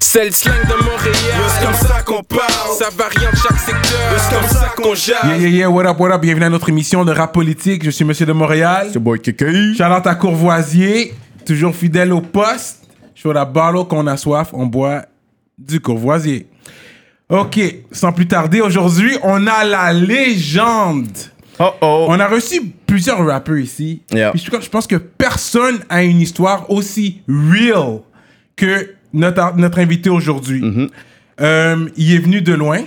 C'est le slang de Montréal. C'est comme ça qu'on parle? Ça varie en chaque secteur. C'est comme ça qu'on jase? Yeah, yeah, yeah, what up, what up, bienvenue à notre émission de rap politique. Je suis Monsieur de Montréal. C'est boy Kiki. Charlotte à Courvoisier, toujours fidèle au poste. Sur la bottle qu'on a soif, on boit du Courvoisier. Ok, sans plus tarder, aujourd'hui, on a la légende. Oh oh. On a reçu plusieurs rappeurs ici. Yeah. Puis je, je pense que personne a une histoire aussi real que notre, notre invité aujourd'hui. Mm-hmm. Euh, il est venu de loin,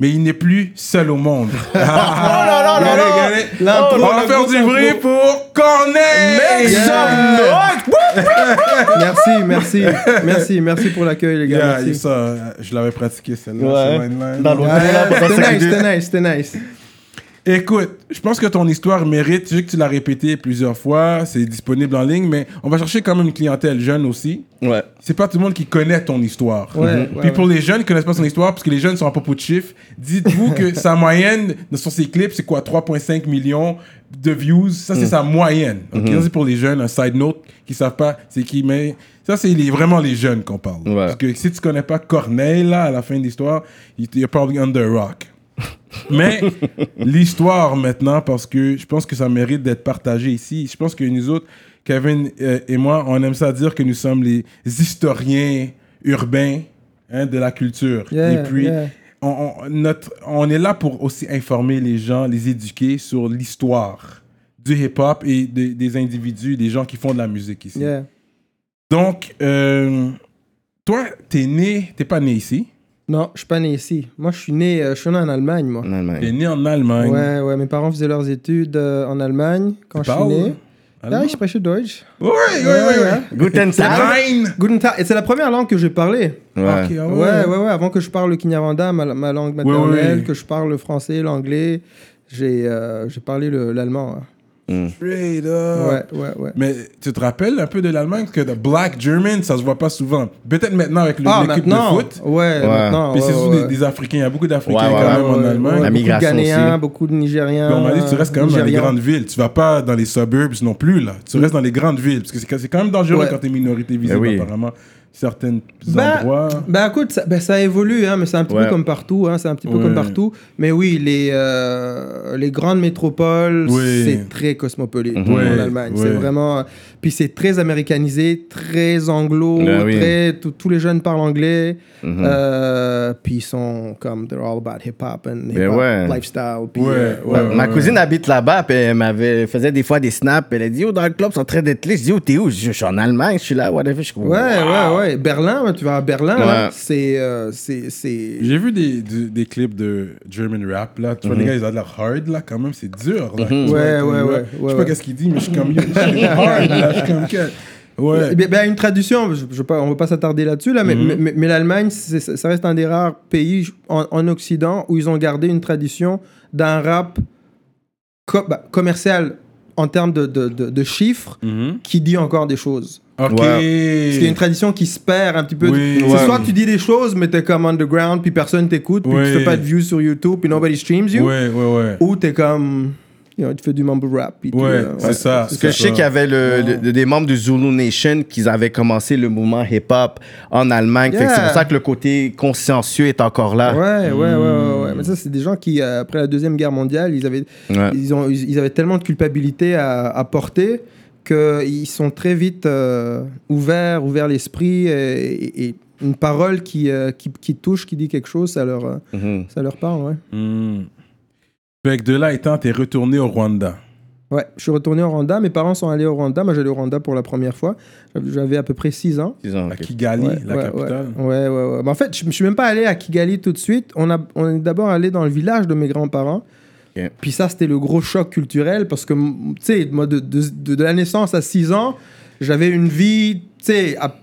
mais il n'est plus seul au monde. oh là là là là. On va faire du bruit pour Corneille! Merci, merci, merci, merci pour l'accueil, les gars. Yeah, ça, je l'avais pratiqué celle-là. Ouais. c'était nice, c'était nice, c'était nice. Écoute, je pense que ton histoire mérite, je sais que tu l'as répété plusieurs fois, c'est disponible en ligne, mais on va chercher quand même une clientèle jeune aussi. Ouais. C'est pas tout le monde qui connaît ton histoire. Ouais, Mhm. ouais, Puis ouais. pour les jeunes qui connaissent pas son histoire, parce que les jeunes sont à propos de chiffres, dites-vous que sa moyenne sur ses clips, c'est quoi 3,5 millions de views? Ça, c'est sa moyenne. ok? C'est pour les jeunes. Un side note qui savent pas c'est qui, mais ça, c'est les- vraiment les jeunes qu'on parle. Ouais. Parce que si tu connais pas Corneille, là, à la fin de l'histoire, you're probably under a rock. Mais l'histoire maintenant, parce que je pense que ça mérite d'être partagé ici. Je pense que nous autres, Kevin euh, et moi, on aime ça dire que nous sommes les historiens urbains hein, de la culture. Yeah, et puis, yeah. on, on- notre, on est là pour aussi informer les gens, les éduquer sur l'histoire du hip-hop et des- des individus, des gens qui font de la musique ici. Yeah. Donc, euh, toi, t'es né, t'es pas né ici? Non, je suis pas né ici. Moi, je suis né, euh, je suis né en Allemagne, moi. En Allemagne. Né en Allemagne. Ouais, ouais, mes parents faisaient leurs études euh, en Allemagne quand je suis né. allemand? Ja, ich spreche Deutsch. Ouais, ouais, ouais, ouais. Guten Tag. Nein! Guten Tag. Et c'est la première langue que j'ai parlé. Ouais. Ok, ah Ouais, ouais, ouais. Avant que je parle le Kinyarwanda, ma, ma langue maternelle, ouais. que je parle le français, l'anglais, j'ai euh, j'ai parlé le- l'allemand. hein. Straight up. Ouais, ouais, ouais. Mais tu te rappelles un peu de l'Allemagne Parce que le Black German, ça se voit pas souvent. Peut-être maintenant avec le- Ah, l'équipe de maintenant. foot. Ouais, maintenant. Puis c'est ouais, surtout ouais. des, des Africains. Il y a beaucoup d'Africains Ouais, ouais, quand ouais, même en Ouais, Allemagne. ouais, La beaucoup migration de Ghanéens, aussi. beaucoup de Nigériens. Mais on m'a dit tu restes quand même dans les grandes villes. Tu vas pas dans les suburbs non plus, là. Tu restes dans les grandes villes. Parce que c'est quand même dangereux Ouais. quand t'es minorité visible, oui. apparemment. Certains Ben, endroits. Ben écoute, ça, ben, ça évolue, hein, mais c'est un petit Ouais. peu comme partout. Hein, c'est un petit peu Ouais. comme partout. Mais oui, les, euh, les grandes métropoles, Oui. c'est très cosmopolite Mhm. Ouais, en Allemagne. ouais. C'est vraiment. Puis c'est très américanisé, très anglo. Oui. très, tous- les jeunes parlent anglais. Mhm. Euh, puis ils sont comme. They're all about hip-hop and Ben ouais. lifestyle. Puis, Ouais, euh, ouais. Ma cousine habite là-bas, puis elle m'avait faisait des fois des snaps. Elle a dit, oh, dans le club, ils sont en train d'être là. Je dis, oh, t'es où? Je suis en Allemagne, je suis là, whatever. Je suis comme, Ouais, wow. ouais, ouais. Berlin, tu vas à Berlin, Ouais. là, c'est. euh, c'est- c'est- J'ai vu des, clips de German rap, là. Tu vois, les gars, ils ont de l'air hard, là, quand même. C'est dur, là. Vois, Mhm. Ouais, ouais, là. ouais, Je sais ouais, pas ouais. qu'est-ce qu'il dit, mais je suis comme... hard, là. Je suis comme... que- Ouais. Bien, ben, une tradition, je, je on va pas s'attarder là-dessus, là, mais, Mhm. mais, mais l'Allemagne, c'est- ça reste un des rares pays en, en Occident où ils ont gardé une tradition d'un rap co- bah, commercial en termes de, de, de- de chiffres Mhm. qui dit encore des choses. OK. Parce qu'il y a une tradition qui se perd un petit peu. Oui. C'est Ouais. soit tu dis des choses, mais t'es comme underground, puis personne t'écoute, puis Oui. tu fais pas de views sur YouTube, puis nobody streams you. Ouais, ouais, ouais. Ou t'es comme, you know, tu fais du mumble rap. Ouais, euh, c'est ça. Parce que je sais qu'il y avait le, le- des membres du Zulu Nation qui avaient commencé le mouvement hip-hop en Allemagne. Fait Yeah. C'est pour ça que le côté consciencieux est encore là. Ouais, ouais, ouais, ouais, Hmm. ouais. Mais ça, c'est des gens qui, euh, après la Deuxième Guerre mondiale, ils avaient, Ouais. ils ont, ils, avaient tellement de culpabilité à, à porter qu'ils sont très vite euh, ouverts, ouverts l'esprit et, et- et une parole qui, euh, qui, qui touche, qui dit quelque chose, ça leur, Mhm. ça leur parle, ouais. Hmm. Fait que de là étant, t'es retourné au Rwanda. Ouais, je suis retourné au Rwanda. Mes parents sont allés au Rwanda. Moi, j'allais au Rwanda pour la première fois. J'avais- à peu près 6 ans. Disons, À ok. Kigali, Ouais, la ouais, capitale. Ouais, ouais, ouais. ouais. Mais en fait, je ne suis même pas allé à Kigali tout de suite. On, a, on est d'abord allé dans le village de mes grands-parents. Ok. Puis ça, c'était le gros choc culturel parce que, tu sais, moi, de, de, de- de la naissance à 6 ans, j'avais une vie, tu sais, à,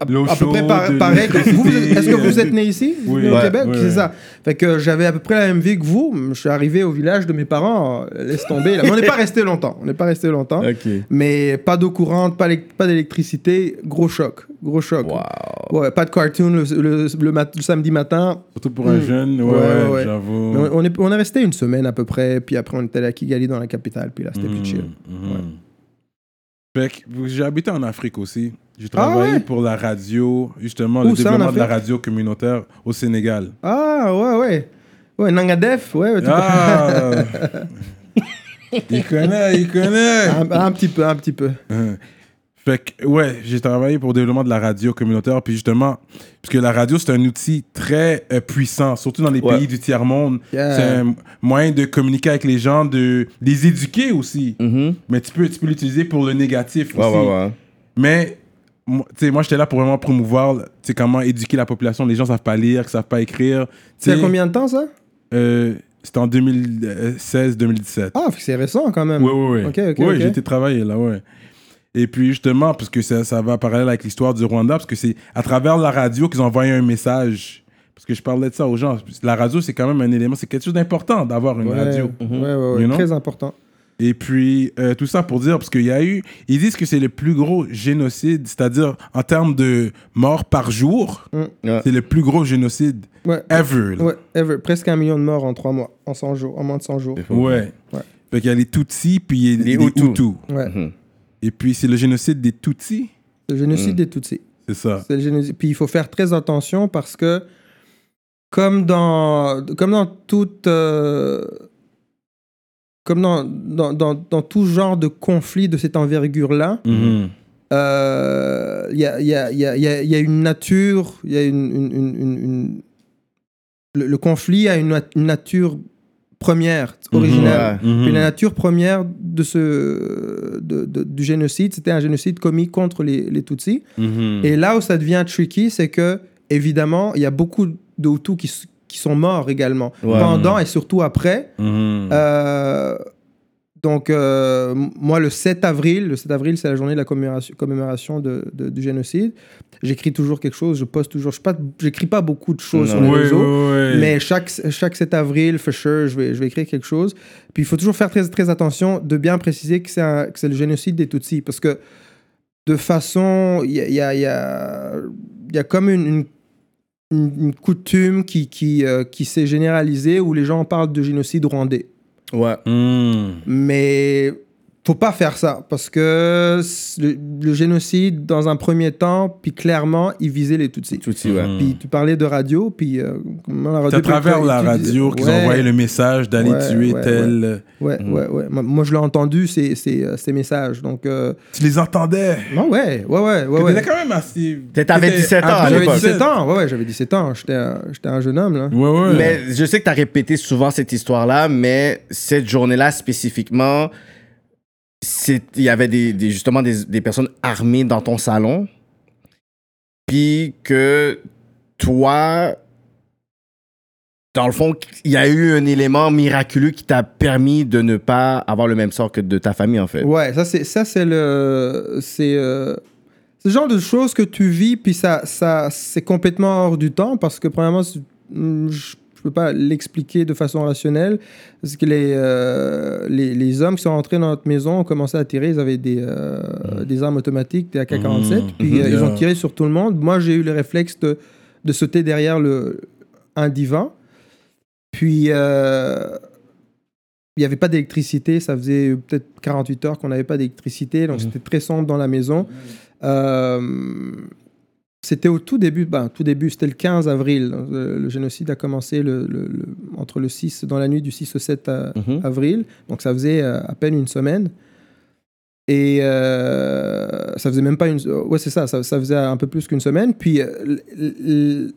à, peu près par- pareil Est-ce que vous êtes né ici? Oui. né au Ouais, Québec? ouais, C'est ouais. ça. Fait que j'avais à peu près la même vie que vous. Je suis arrivé au village de mes parents. euh, Laisse tomber. là. On n'est pas resté longtemps. On n'est pas resté longtemps. Mais pas d'eau courante, pas, d'électricité. Gros choc. Gros choc. Wow. Pas de cartoon le, le- le mat- le samedi matin. Surtout pour un Hmm. jeune, ouais, j'avoue. On, on est, on est resté une semaine à peu près. Puis après, on était allé à Kigali dans la capitale. Puis là, c'était plus Hmm, chill. hmm. Que j'ai habité en Afrique aussi. J'ai travaillé Ah ouais? pour la radio, justement, Où le ça, développement de la radio communautaire au Sénégal. Ah, ouais, ouais. Ouais, Nangadef, ouais. ouais, tu Ah Il connaît, il connaît un, un petit peu, un petit peu. Fait que, ouais, j'ai travaillé pour le développement de la radio communautaire, puis justement, puisque la radio, c'est un outil très euh, puissant, surtout dans les Ouais. pays du tiers-monde. Yeah. C'est un moyen de communiquer avec les gens, de les éduquer aussi. Mhm. Mais tu peux, tu peux l'utiliser pour le négatif Ouais, aussi. ouais. Mais, moi, tu sais, moi, j'étais là pour vraiment promouvoir, tu comment éduquer la population. Les gens savent pas lire, savent pas écrire. C'est combien de temps, ça? euh, C'était en 2016-2017. Ah, fait que c'est récent quand même. Oui, oui, oui. Ok, ok, Oui, ok. j'ai été travailler là, ouais. Et puis justement, parce que ça, ça va parallèle avec l'histoire du Rwanda, parce que c'est à travers la radio qu'ils ont envoyé un message. Parce que je parlais de ça aux gens. La radio, c'est quand même un élément, c'est quelque chose d'important d'avoir une Ouais, radio. ouais, ouais, ouais, You know? très important. Et puis, euh, tout ça pour dire, parce qu'il y a eu, ils disent que c'est le plus gros génocide, c'est-à-dire en termes de morts par jour, Ouais. c'est le plus gros génocide Ouais, ever. ever. presque un million de morts en trois mois, en 100 jours, en moins de 100 jours. Ouais. Ouais. Fait qu'il y a les Tutsis, puis il y a Les les, Hutus. Hutus. Ouais. Mhm. Et puis, c'est le génocide des Tutsis, Le génocide Mm. des Tutsis. c'est ça. C'est le génocide. Puis il faut faire très attention parce que, comme dans, comme dans toute. euh, comme dans, dans, dans, dans tout genre de conflit de cette envergure-là, euh, il y, a, il y, a, il y, a, il y a- y a une nature, il y a une. une- une- une- une- le, le conflit a une nature première, originale. Ouais. Mhm. La nature première de ce, de- de- du génocide, c'était un génocide commis contre les, les Tutsis. Mhm. Et là où ça devient tricky, c'est que, évidemment, il y a beaucoup de Hutus qui, sont morts également, Ouais. pendant et surtout après. Mhm. Euh, donc, euh, moi, le 7 avril, le 7 avril, c'est la journée de la commémoration, commémoration de- de- du génocide. J'écris toujours quelque chose, je poste toujours. Je pas, j'écris pas beaucoup de choses sur les Oui, réseaux. oui, oui. Mais chaque, chaque 7 avril, for sure, je vais, je vais écrire quelque chose. Puis il faut toujours faire très, très attention de bien préciser que c'est, le génocide des Tutsis. Parce que de façon. Il y a, il y, a, il y, a, il y a comme une, une, une- une coutume qui, qui, euh, qui s'est généralisée où les gens parlent de génocide rwandais. Ouais. Mhm. Mais faut pas faire ça parce que le, le génocide, dans un premier temps, puis clairement, il visait les Tutsis. Tout aussi, ouais. Mhm. Puis tu parlais de radio, puis euh, comment la radio C'est à travers la tu radio qu'ils Ouais, envoyé le message d'aller Ouais, tuer ouais, tel. Ouais, Mhm. ouais, ouais. Moi, moi, je l'ai entendu, ces, ces, euh, ces messages. Donc, euh, Tu les entendais? non, ouais, ouais, ouais, ouais. Tu ouais. étais quand même assez. T'avais t'étais 17 ans à ado, J'avais l'époque. 17 ans, ouais, ouais, j'avais 17 ans. J'étais un, j'étais un jeune homme, là. Ouais, ouais. Mais je sais que tu as répété souvent cette histoire-là, mais cette journée-là spécifiquement, il y avait des, justement des, personnes armées dans ton salon. Puis que toi, dans le fond, il y a eu un élément miraculeux qui t'a permis de ne pas avoir le même sort que de ta famille, en fait. Ouais, ça, c'est, le. C'est. euh, genre de choses que tu vis, puis ça, ça, c'est complètement hors du temps, parce que, premièrement, mm, je peux pas l'expliquer de façon rationnelle, parce que les, euh, les, les hommes qui sont rentrés dans notre maison ont commencé à tirer, ils avaient des, euh, des armes automatiques, des AK-47, Mhm. puis euh, ils ont tiré sur tout le monde. Moi, j'ai eu le réflexe de, de sauter derrière le, un divan, puis... il n'y avait pas d'électricité, ça faisait peut-être 48 heures qu'on n'avait pas d'électricité, donc c'était très sombre dans la maison. Euh, c'était au tout début, ben, tout début, c'était le 15 avril. Le, le génocide a commencé le, le- le- entre le 6, dans la nuit du 6 au 7 à- Mhm. avril, donc ça faisait euh, à peine une semaine. Et euh, ça faisait même pas une. Ouais, c'est ça, ça, ça faisait un peu plus qu'une semaine. Puis euh,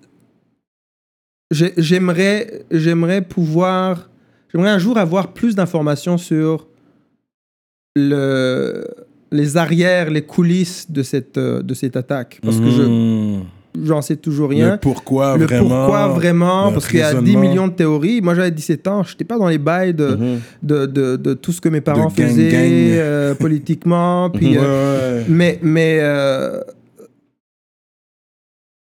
j'aimerais, j'aimerais pouvoir. J'aimerais un jour avoir plus d'informations sur le, les arrières, les coulisses de cette, euh, de cette attaque. Parce que je Mhm. j'en sais toujours rien. Le pourquoi Le vraiment. pourquoi vraiment, le parce qu'il y a 10 raisonnement. millions de théories. Moi, j'avais 17 ans, je n'étais pas dans les bails de, Mhm. de, de, de tout ce que mes parents gang, faisaient gang. euh, politiquement. Puis, Ouais, euh, ouais. mais mais euh,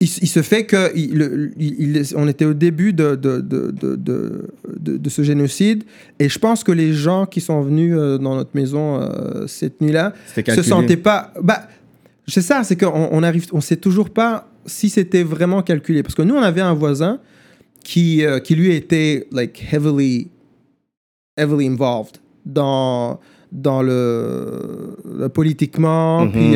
il, il se fait que il- il- on était au début de, de, de, de, de, de- de ce génocide et je pense que les gens qui sont venus euh, dans notre maison euh, cette nuit-là se sentaient pas. Bah, c'est ça, c'est qu'on on arrive, on sait toujours pas si c'était vraiment calculé parce que nous on avait un voisin qui qui lui était like heavily heavily involved dans dans le, le politiquement. Mhm. Puis,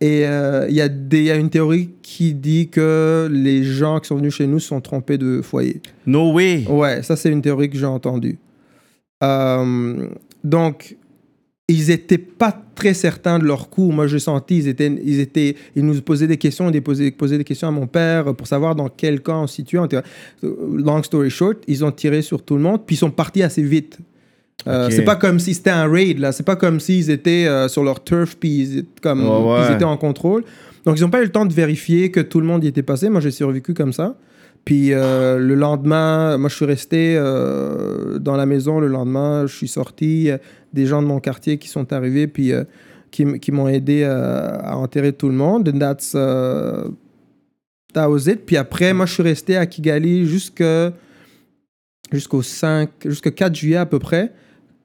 et euh, il y, a y une théorie qui dit que les gens qui sont venus chez nous sont trompés de foyer. No way. Ouais, ça c'est une théorie que j'ai entendue. Euh, donc, ils étaient pas très certains de leur coup. Moi, j'ai senti, ils étaient, ils étaient, ils nous posaient des questions, ils posaient, posaient des questions à mon père pour savoir dans quel camp on se situait. Long story short, ils ont tiré sur tout le monde, puis ils sont partis assez vite. Euh. C'est pas comme si c'était un raid là. C'est pas comme s'ils étaient euh, sur leur turf puis ils, étaient comme, Ouais, ouais. ils étaient en contrôle. Donc ils n'ont pas eu le temps de vérifier que tout le monde y était passé. Moi j'ai survécu comme ça. Puis euh, le lendemain, moi je suis resté euh, dans la maison le lendemain. Je suis sorti. Des gens de mon quartier qui sont arrivés puis qui, m'ont aidé à enterrer tout le monde. And that's, that was it. Puis après, moi je suis resté à Kigali jusqu'au 5, jusqu'au 4 juillet à peu près,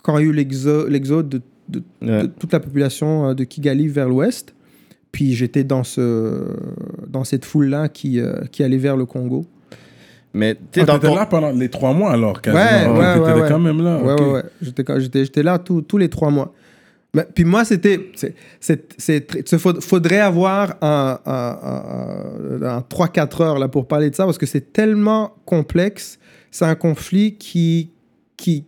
quand il y a eu l'exo- l'exode de, de- Ouais. de toute la population euh, de Kigali vers l'ouest. Puis j'étais dans, ce, dans cette foule-là qui, euh, qui allait vers le Congo. Mais tu Ah, ton. là pendant les trois mois alors, quasiment. Ouais, Ok, ouais, T'étais ouais, ouais. quand même là. Ouais, ok. ouais, ouais. J'étais, quand- j'étais, j'étais là tous- tous les trois mois. Mais, puis moi, c'était. C'est, c'est, c'est faudrait avoir un, un, un- un 3-4 heures là, pour parler de ça parce que c'est tellement complexe. C'est un conflit qui, qui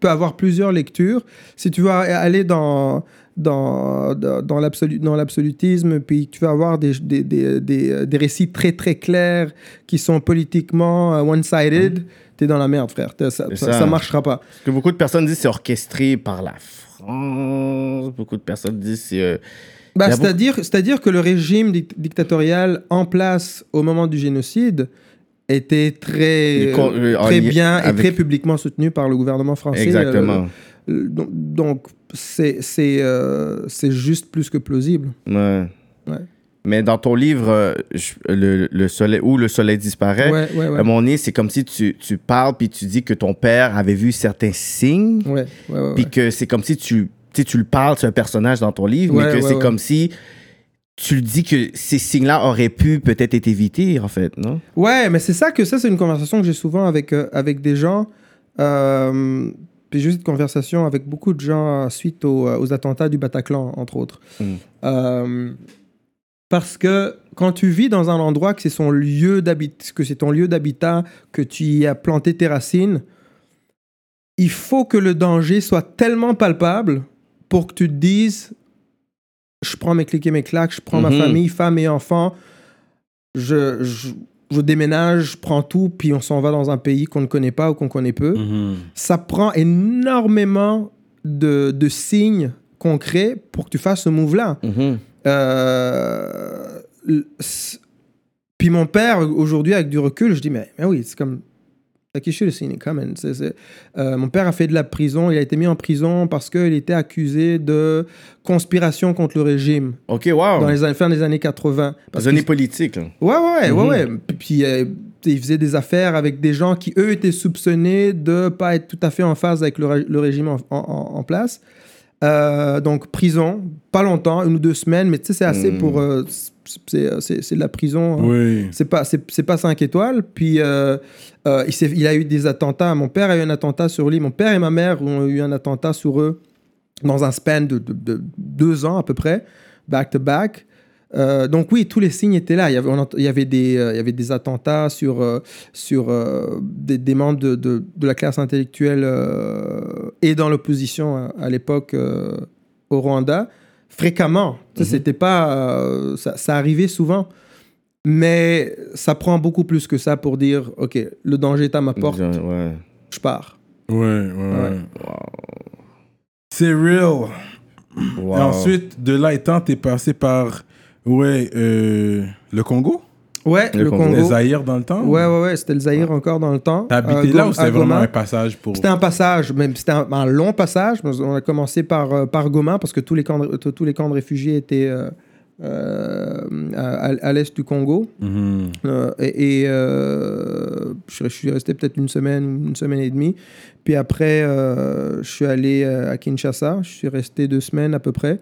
peut avoir plusieurs lectures. Si tu veux aller dans. Dans, dans, dans l'absolu- dans l'absolutisme, puis tu vas avoir des, des, des, des, des récits très très clairs qui sont politiquement euh, one-sided, t'es dans la merde, frère. Ça, ça, marchera pas. Parce que beaucoup de personnes disent c'est orchestré par la France. Beaucoup de personnes disent c'est. euh, Bah, c'est-à-dire, c'est-à-dire que le régime dic- dictatorial en place au moment du génocide était très, euh, très bien et très publiquement soutenu par le gouvernement français. Exactement. Euh, donc, donc, c'est, euh, juste plus que plausible. Ouais. Ouais. Mais dans ton livre, euh, je- le, le soleil, où le soleil disparaît, Ouais, à mon nez, c'est comme si tu, tu parles puis tu dis que ton père avait vu certains signes, puis que c'est comme si tu, tu le parles, c'est un personnage dans ton livre, mais que c'est comme si tu le dis que ces signes-là auraient pu peut-être être évités, en fait, non? Ouais, mais c'est ça que ça, c'est une conversation que j'ai souvent avec, euh, avec des gens. Euh, puis j'ai eu cette conversation avec beaucoup de gens suite aux, euh, aux attentats du Bataclan, entre autres. Mm. Euh, parce que quand tu vis dans un endroit que c'est son lieu d'habitat, que c'est ton lieu d'habitat, que tu y as planté tes racines, il faut que le danger soit tellement palpable pour que tu te dises je prends mes clics et mes claques, je prends ma Mhm. famille, femme et enfants, je, je, je déménage, je prends tout, puis on s'en va dans un pays qu'on ne connaît pas ou qu'on connaît peu. Mhm. Ça prend énormément de, de signes concrets pour que tu fasses ce move-là. Mhm. Euh, puis mon père, aujourd'hui, avec du recul, je dis, mais, mais oui, c'est comme... Like you should have seen it coming. C'est- c'est- euh, mon père a fait de la prison. Il a été mis en prison parce qu'il était accusé de conspiration contre le régime OK, wow. dans les années, fin des années 80. Parce Prisonnier qu'il- politique, là. Ouais, ouais, ouais, Mhm. ouais. Puis, puis, euh, il faisait des affaires avec des gens qui, eux, étaient soupçonnés de pas être tout à fait en phase avec le, ré- le régime en, en- en place. Euh, donc, prison, pas longtemps, une ou deux semaines, mais tu sais, c'est assez Mhm. pour. Euh, c'est- de la prison. hein. Oui. C'est pas, c'est, pas 5 étoiles. Puis, euh, euh, il, il a eu des attentats. Mon père a eu un attentat sur lui. Mon père et ma mère ont eu un attentat sur eux dans un span de, de- de deux ans à peu près, back to back. Euh, donc oui, tous les signes étaient là. Il y avait, on il y avait, des, il y avait des attentats sur, sur des, des membres de, de- de la classe intellectuelle et dans l'opposition à, à l'époque au Rwanda, fréquemment. Sais, C'était pas, euh, ça, ça arrivait souvent. Mais ça prend beaucoup plus que ça pour dire, OK, le danger est à ma porte, Ouais. je pars. Ouais, ouais, ouais. Ouais. C'est real. Wow. Et ensuite, de là étant, t'es passé par, ouais, euh, le Congo? Ouais, Le le, Congo. Congo. Les Zaïre dans le temps Ouais, ouais, ouais, c'était le Zaïre encore dans le temps. T'as habité Euh, là ou c'était vraiment un passage pour... C'était un passage, même c'était un, un long passage. On a commencé par, euh, par Goma parce que tous les camps de, tous- les camps de réfugiés étaient euh, à, à l'est du Congo. Mhm. Euh, et et, euh, je, suis- je suis resté peut-être une semaine, une semaine et demie. Puis après, je suis allé à Kinshasa. Je suis resté deux semaines à peu près.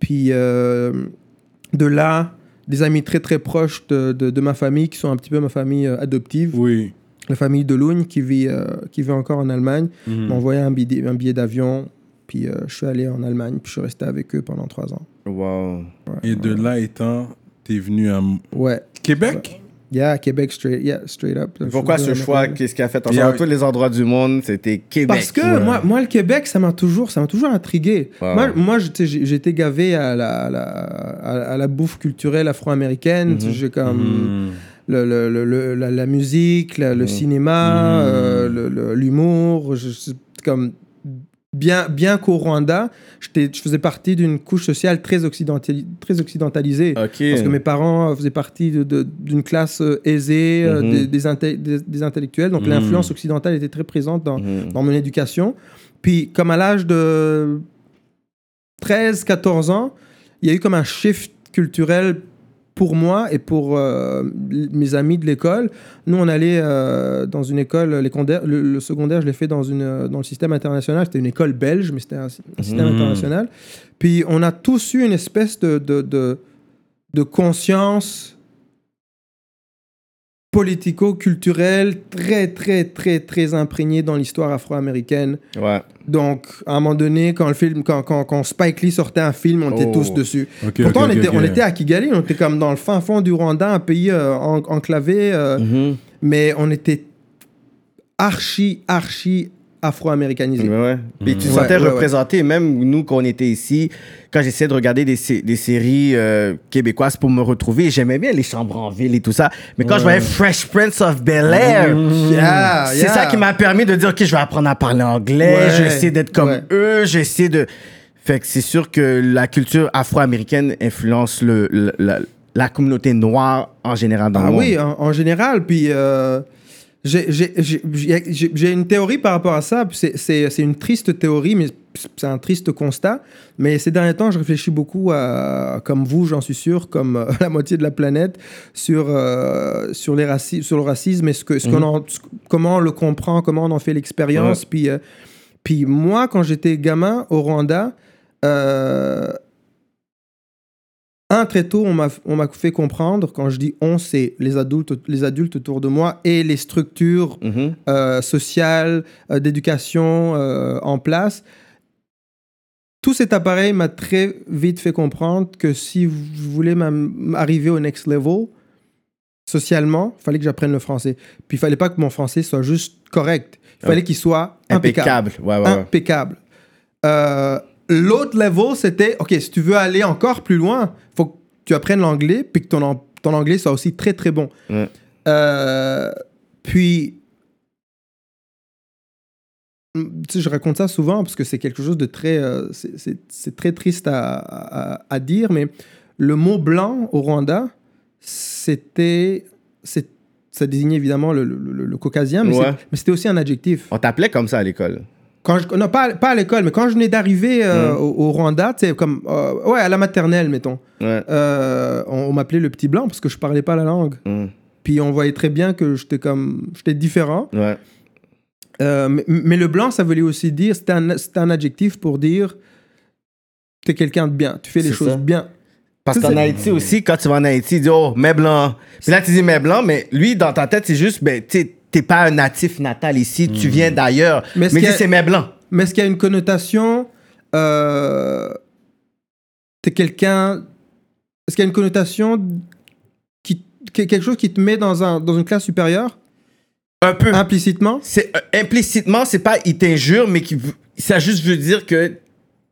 Puis de là, des amis très très proches de, de, de ma famille, qui sont un petit peu ma famille euh, adoptive, Oui. la famille de Logne qui vit, euh, qui vit encore en Allemagne, Mhm. m'a envoyé un billet, un billet d'avion Puis euh, je suis allé en Allemagne, puis je suis resté avec eux pendant trois ans. Wow. Et de là étant, t'es venu à Ouais. Québec? Yeah, Québec, straight, yeah, straight up. Pourquoi ce choix. Qu'est-ce qui a fait en sorte tous les endroits du monde, c'était Québec? Parce que moi, moi, le Québec, ça m'a toujours, ça m'a toujours intrigué. Wow. Moi, moi été gavé à la, à la, à- à la bouffe culturelle afro-américaine. Sais, J'ai comme Hmm. le, le- le- le- la, la musique, la- le cinéma, euh, l'humour. Comme bien, bien qu'au Rwanda, je faisais partie d'une couche sociale très, occidentali- très occidentalisée. Parce que mes parents faisaient partie d'une classe euh, aisée, euh, Mhm. des, des, inté- des- des intellectuels. Donc Mhm. l'influence occidentale était très présente dans, Mhm. dans mon éducation. Puis, comme à l'âge de 13, 14 ans, il y a eu comme un shift culturel pour moi et pour euh, mes amis de l'école. Nous, on allait euh, dans une école, les le, le secondaire, je l'ai fait dans, une, euh, dans le système international. C'était une école belge, mais c'était un, un système Mhm. international. Puis, on a tous eu une espèce de, de, de, de conscience politico-culturelle très, très, très, très imprégnée dans l'histoire afro-américaine. Ouais. Donc, à un moment donné, quand, le film, quand, quand, quand Spike Lee sortait un film, on était Oh. tous dessus. Pourtant, on, était, on était à Kigali, on était comme dans le fin fond du Rwanda, un pays euh, en- enclavé, euh, Mhm. mais on était archi, archi afro-américanisé. Ouais, ouais. Puis tu te sentais ouais, ouais. représenté, même nous, quand on était ici, quand j'essayais de regarder des, sé- des séries euh, québécoises pour me retrouver, j'aimais bien les chambres en ville et tout ça. Mais quand je voyais Fresh Prince of Bel Air, Yeah, c'est yeah. ça qui m'a permis de dire, OK, je vais apprendre à parler anglais, je vais essayer d'être comme eux, j'essaie de... Fait que c'est sûr que la culture afro-américaine influence le, le- la, la communauté noire en général dans Ah le monde. oui, en, en général. Puis euh, j'ai- une théorie par rapport à ça. c'est- une triste théorie, mais c'est un triste constat. Mais ces derniers temps, je réfléchis beaucoup à, comme vous, j'en suis sûr, comme euh, la moitié de la planète, sur, euh, sur, les raci- sur le racisme et ce que, ce qu'on en- ce- comment on le comprend, comment on en fait l'expérience. Puis, euh, puis moi, quand j'étais gamin au Rwanda, euh, un, très tôt, on m'a fait comprendre, quand je dis on, c'est les adultes, les adultes autour de moi et les structures Mhm. euh, sociales, euh, d'éducation euh, en place. Tout cet appareil m'a très vite fait comprendre que si vous voulez arriver au next level, socialement, il fallait que j'apprenne le français. Puis il fallait pas que mon français soit juste correct. Il fallait qu'il soit impeccable. Impeccable. Ouais, ouais, ouais. Impeccable. L'autre level, c'était, OK, si tu veux aller encore plus loin, faut que tu apprennes l'anglais, puis que ton, ton anglais soit aussi très, très bon. Euh, puis, tu sais, je raconte ça souvent parce que c'est quelque chose de très, euh, c'est- très triste à, à- à dire, mais le mot blanc au Rwanda, c'était, c'est- ça désignait évidemment le, le- le- le caucasien, mais Ouais. c'est- mais c'était aussi un adjectif. On t'appelait comme ça à l'école. Quand je, non, pas, pas à l'école, mais quand je venais d'arriver euh, Mm. au, au Rwanda, tu sais, comme, euh, ouais, à la maternelle, mettons, Ouais. euh, on, on m'appelait le petit blanc parce que je parlais pas la langue. Mhm. Puis on voyait très bien que j'étais comme, j'étais différent. Ouais. Mais, mais le blanc, ça voulait aussi dire, c'était un, un adjectif pour dire, tu es quelqu'un de bien, tu fais les choses ça. bien. Parce qu'en Haïti aussi, quand tu vas en Haïti, il dit Oh, mais blanc. Puis là, tu dis mais blanc, mais lui, dans ta tête, c'est juste Ben, tu t'es pas un natif natal ici, tu viens d'ailleurs. Mais Mais, c'est mais blanc. Mais est-ce qu'il y a une connotation, euh, t'es quelqu'un, est-ce qu'il y a une connotation qui, qui- quelque chose qui te met dans, un, dans une classe supérieure, Un peu. implicitement? C'est, euh, implicitement, c'est pas il t'injure, mais qui, ça juste veut dire que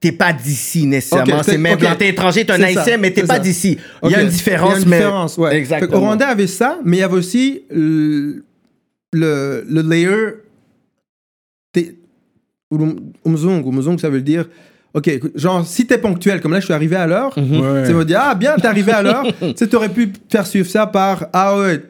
t'es pas d'ici nécessairement. C'est c'est- mais ok. blanc. T'es étranger, t'es un C'est ça, haïtien, mais t'es pas d'ici. Il y a une différence, Il y a une mais. différence, ouais. Exactement. Au Rwanda avait ça, mais il y avait aussi le, le layer. Umzung. Umzung, ça veut dire. Ok, genre, si t'es ponctuel, comme là, je suis arrivé à l'heure, Mhm. Ouais. tu vas dire, ah, bien, t'es arrivé à l'heure. tu sais, t'aurais pu faire suivre ça par, ah ouais,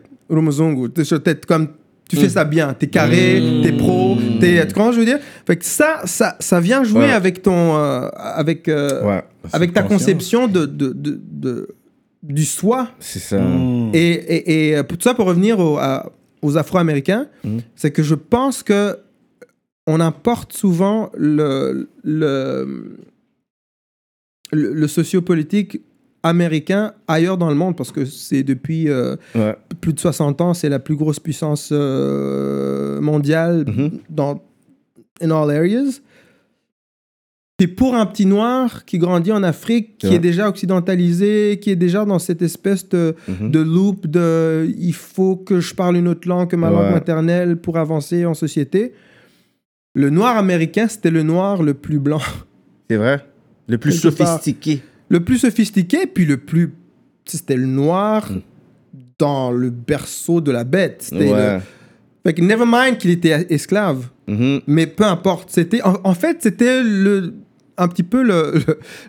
tête comme. Tu Mm. fais ça bien, t'es carré, t'es pro, t'es. Tu comprends je veux dire? Fait que ça, ça, ça vient jouer Ouais. avec ton. euh, avec, euh, Ouais, avec ta conception de, de, de, de- du soi. c'est ça. Mm. Et, et, et euh, pour tout ça, pour revenir au- à- aux Afro-Américains, Mhm. c'est que je pense que on importe souvent le, le, le, le sociopolitique américain ailleurs dans le monde parce que c'est depuis euh, Ouais. plus de 60 ans, c'est la plus grosse puissance euh, mondiale Mhm. dans in all areas. Puis pour un petit noir qui grandit en Afrique, qui Ouais. est déjà occidentalisé, qui est déjà dans cette espèce de, Mhm. de loop de il faut que je parle une autre langue que ma Ouais. langue maternelle pour avancer en société. Le noir américain, c'était le noir le plus blanc, C'est vrai? Le plus Quelque part. sophistiqué. le plus sophistiqué, puis le plus. C'était le noir Mm. dans le berceau de la bête. C'était Ouais. le- Fait que never mind qu'il était esclave. Mhm. Mais peu importe, c'était en, en fait c'était le un petit peu le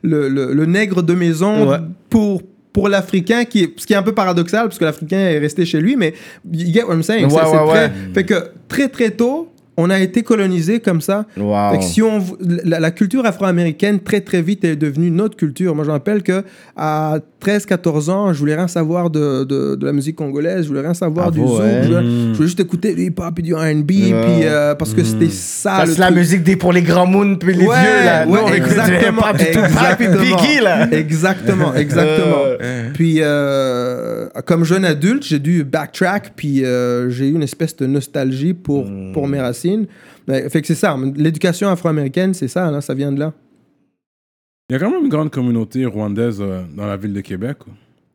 le, le, le nègre de maison Ouais. pour pour l'Africain qui est ce qui est un peu paradoxal parce que l'Africain est resté chez lui mais you get what I'm saying Ouais, ouais, très- ouais. fait que très très tôt on a été colonisé comme ça Wow. fait que si on, la, la culture afro-américaine, très très vite, est devenue notre culture. Moi, je me rappelle que à 13-14 ans, je voulais rien savoir de, de, de la musique congolaise, je voulais rien savoir Ah du zouk, ouais. je, voulais, je voulais juste écouter du hip-hop et du R&B, euh, parce que c'était ça c'est la musique des pour les grands moons puis les Ouais, vieux là. Ouais, on écoute du exactement, du exactement. Biggie là. Exactement, exactement. Euh, Puis, euh, comme jeune adulte, j'ai dû backtrack, puis euh, j'ai eu une espèce de nostalgie pour, Mm. pour mes racines. Mais, fait que c'est ça, l'éducation afro-américaine, c'est ça, là, ça vient de là. Il y a quand même une grande communauté rwandaise euh, dans la ville de Québec.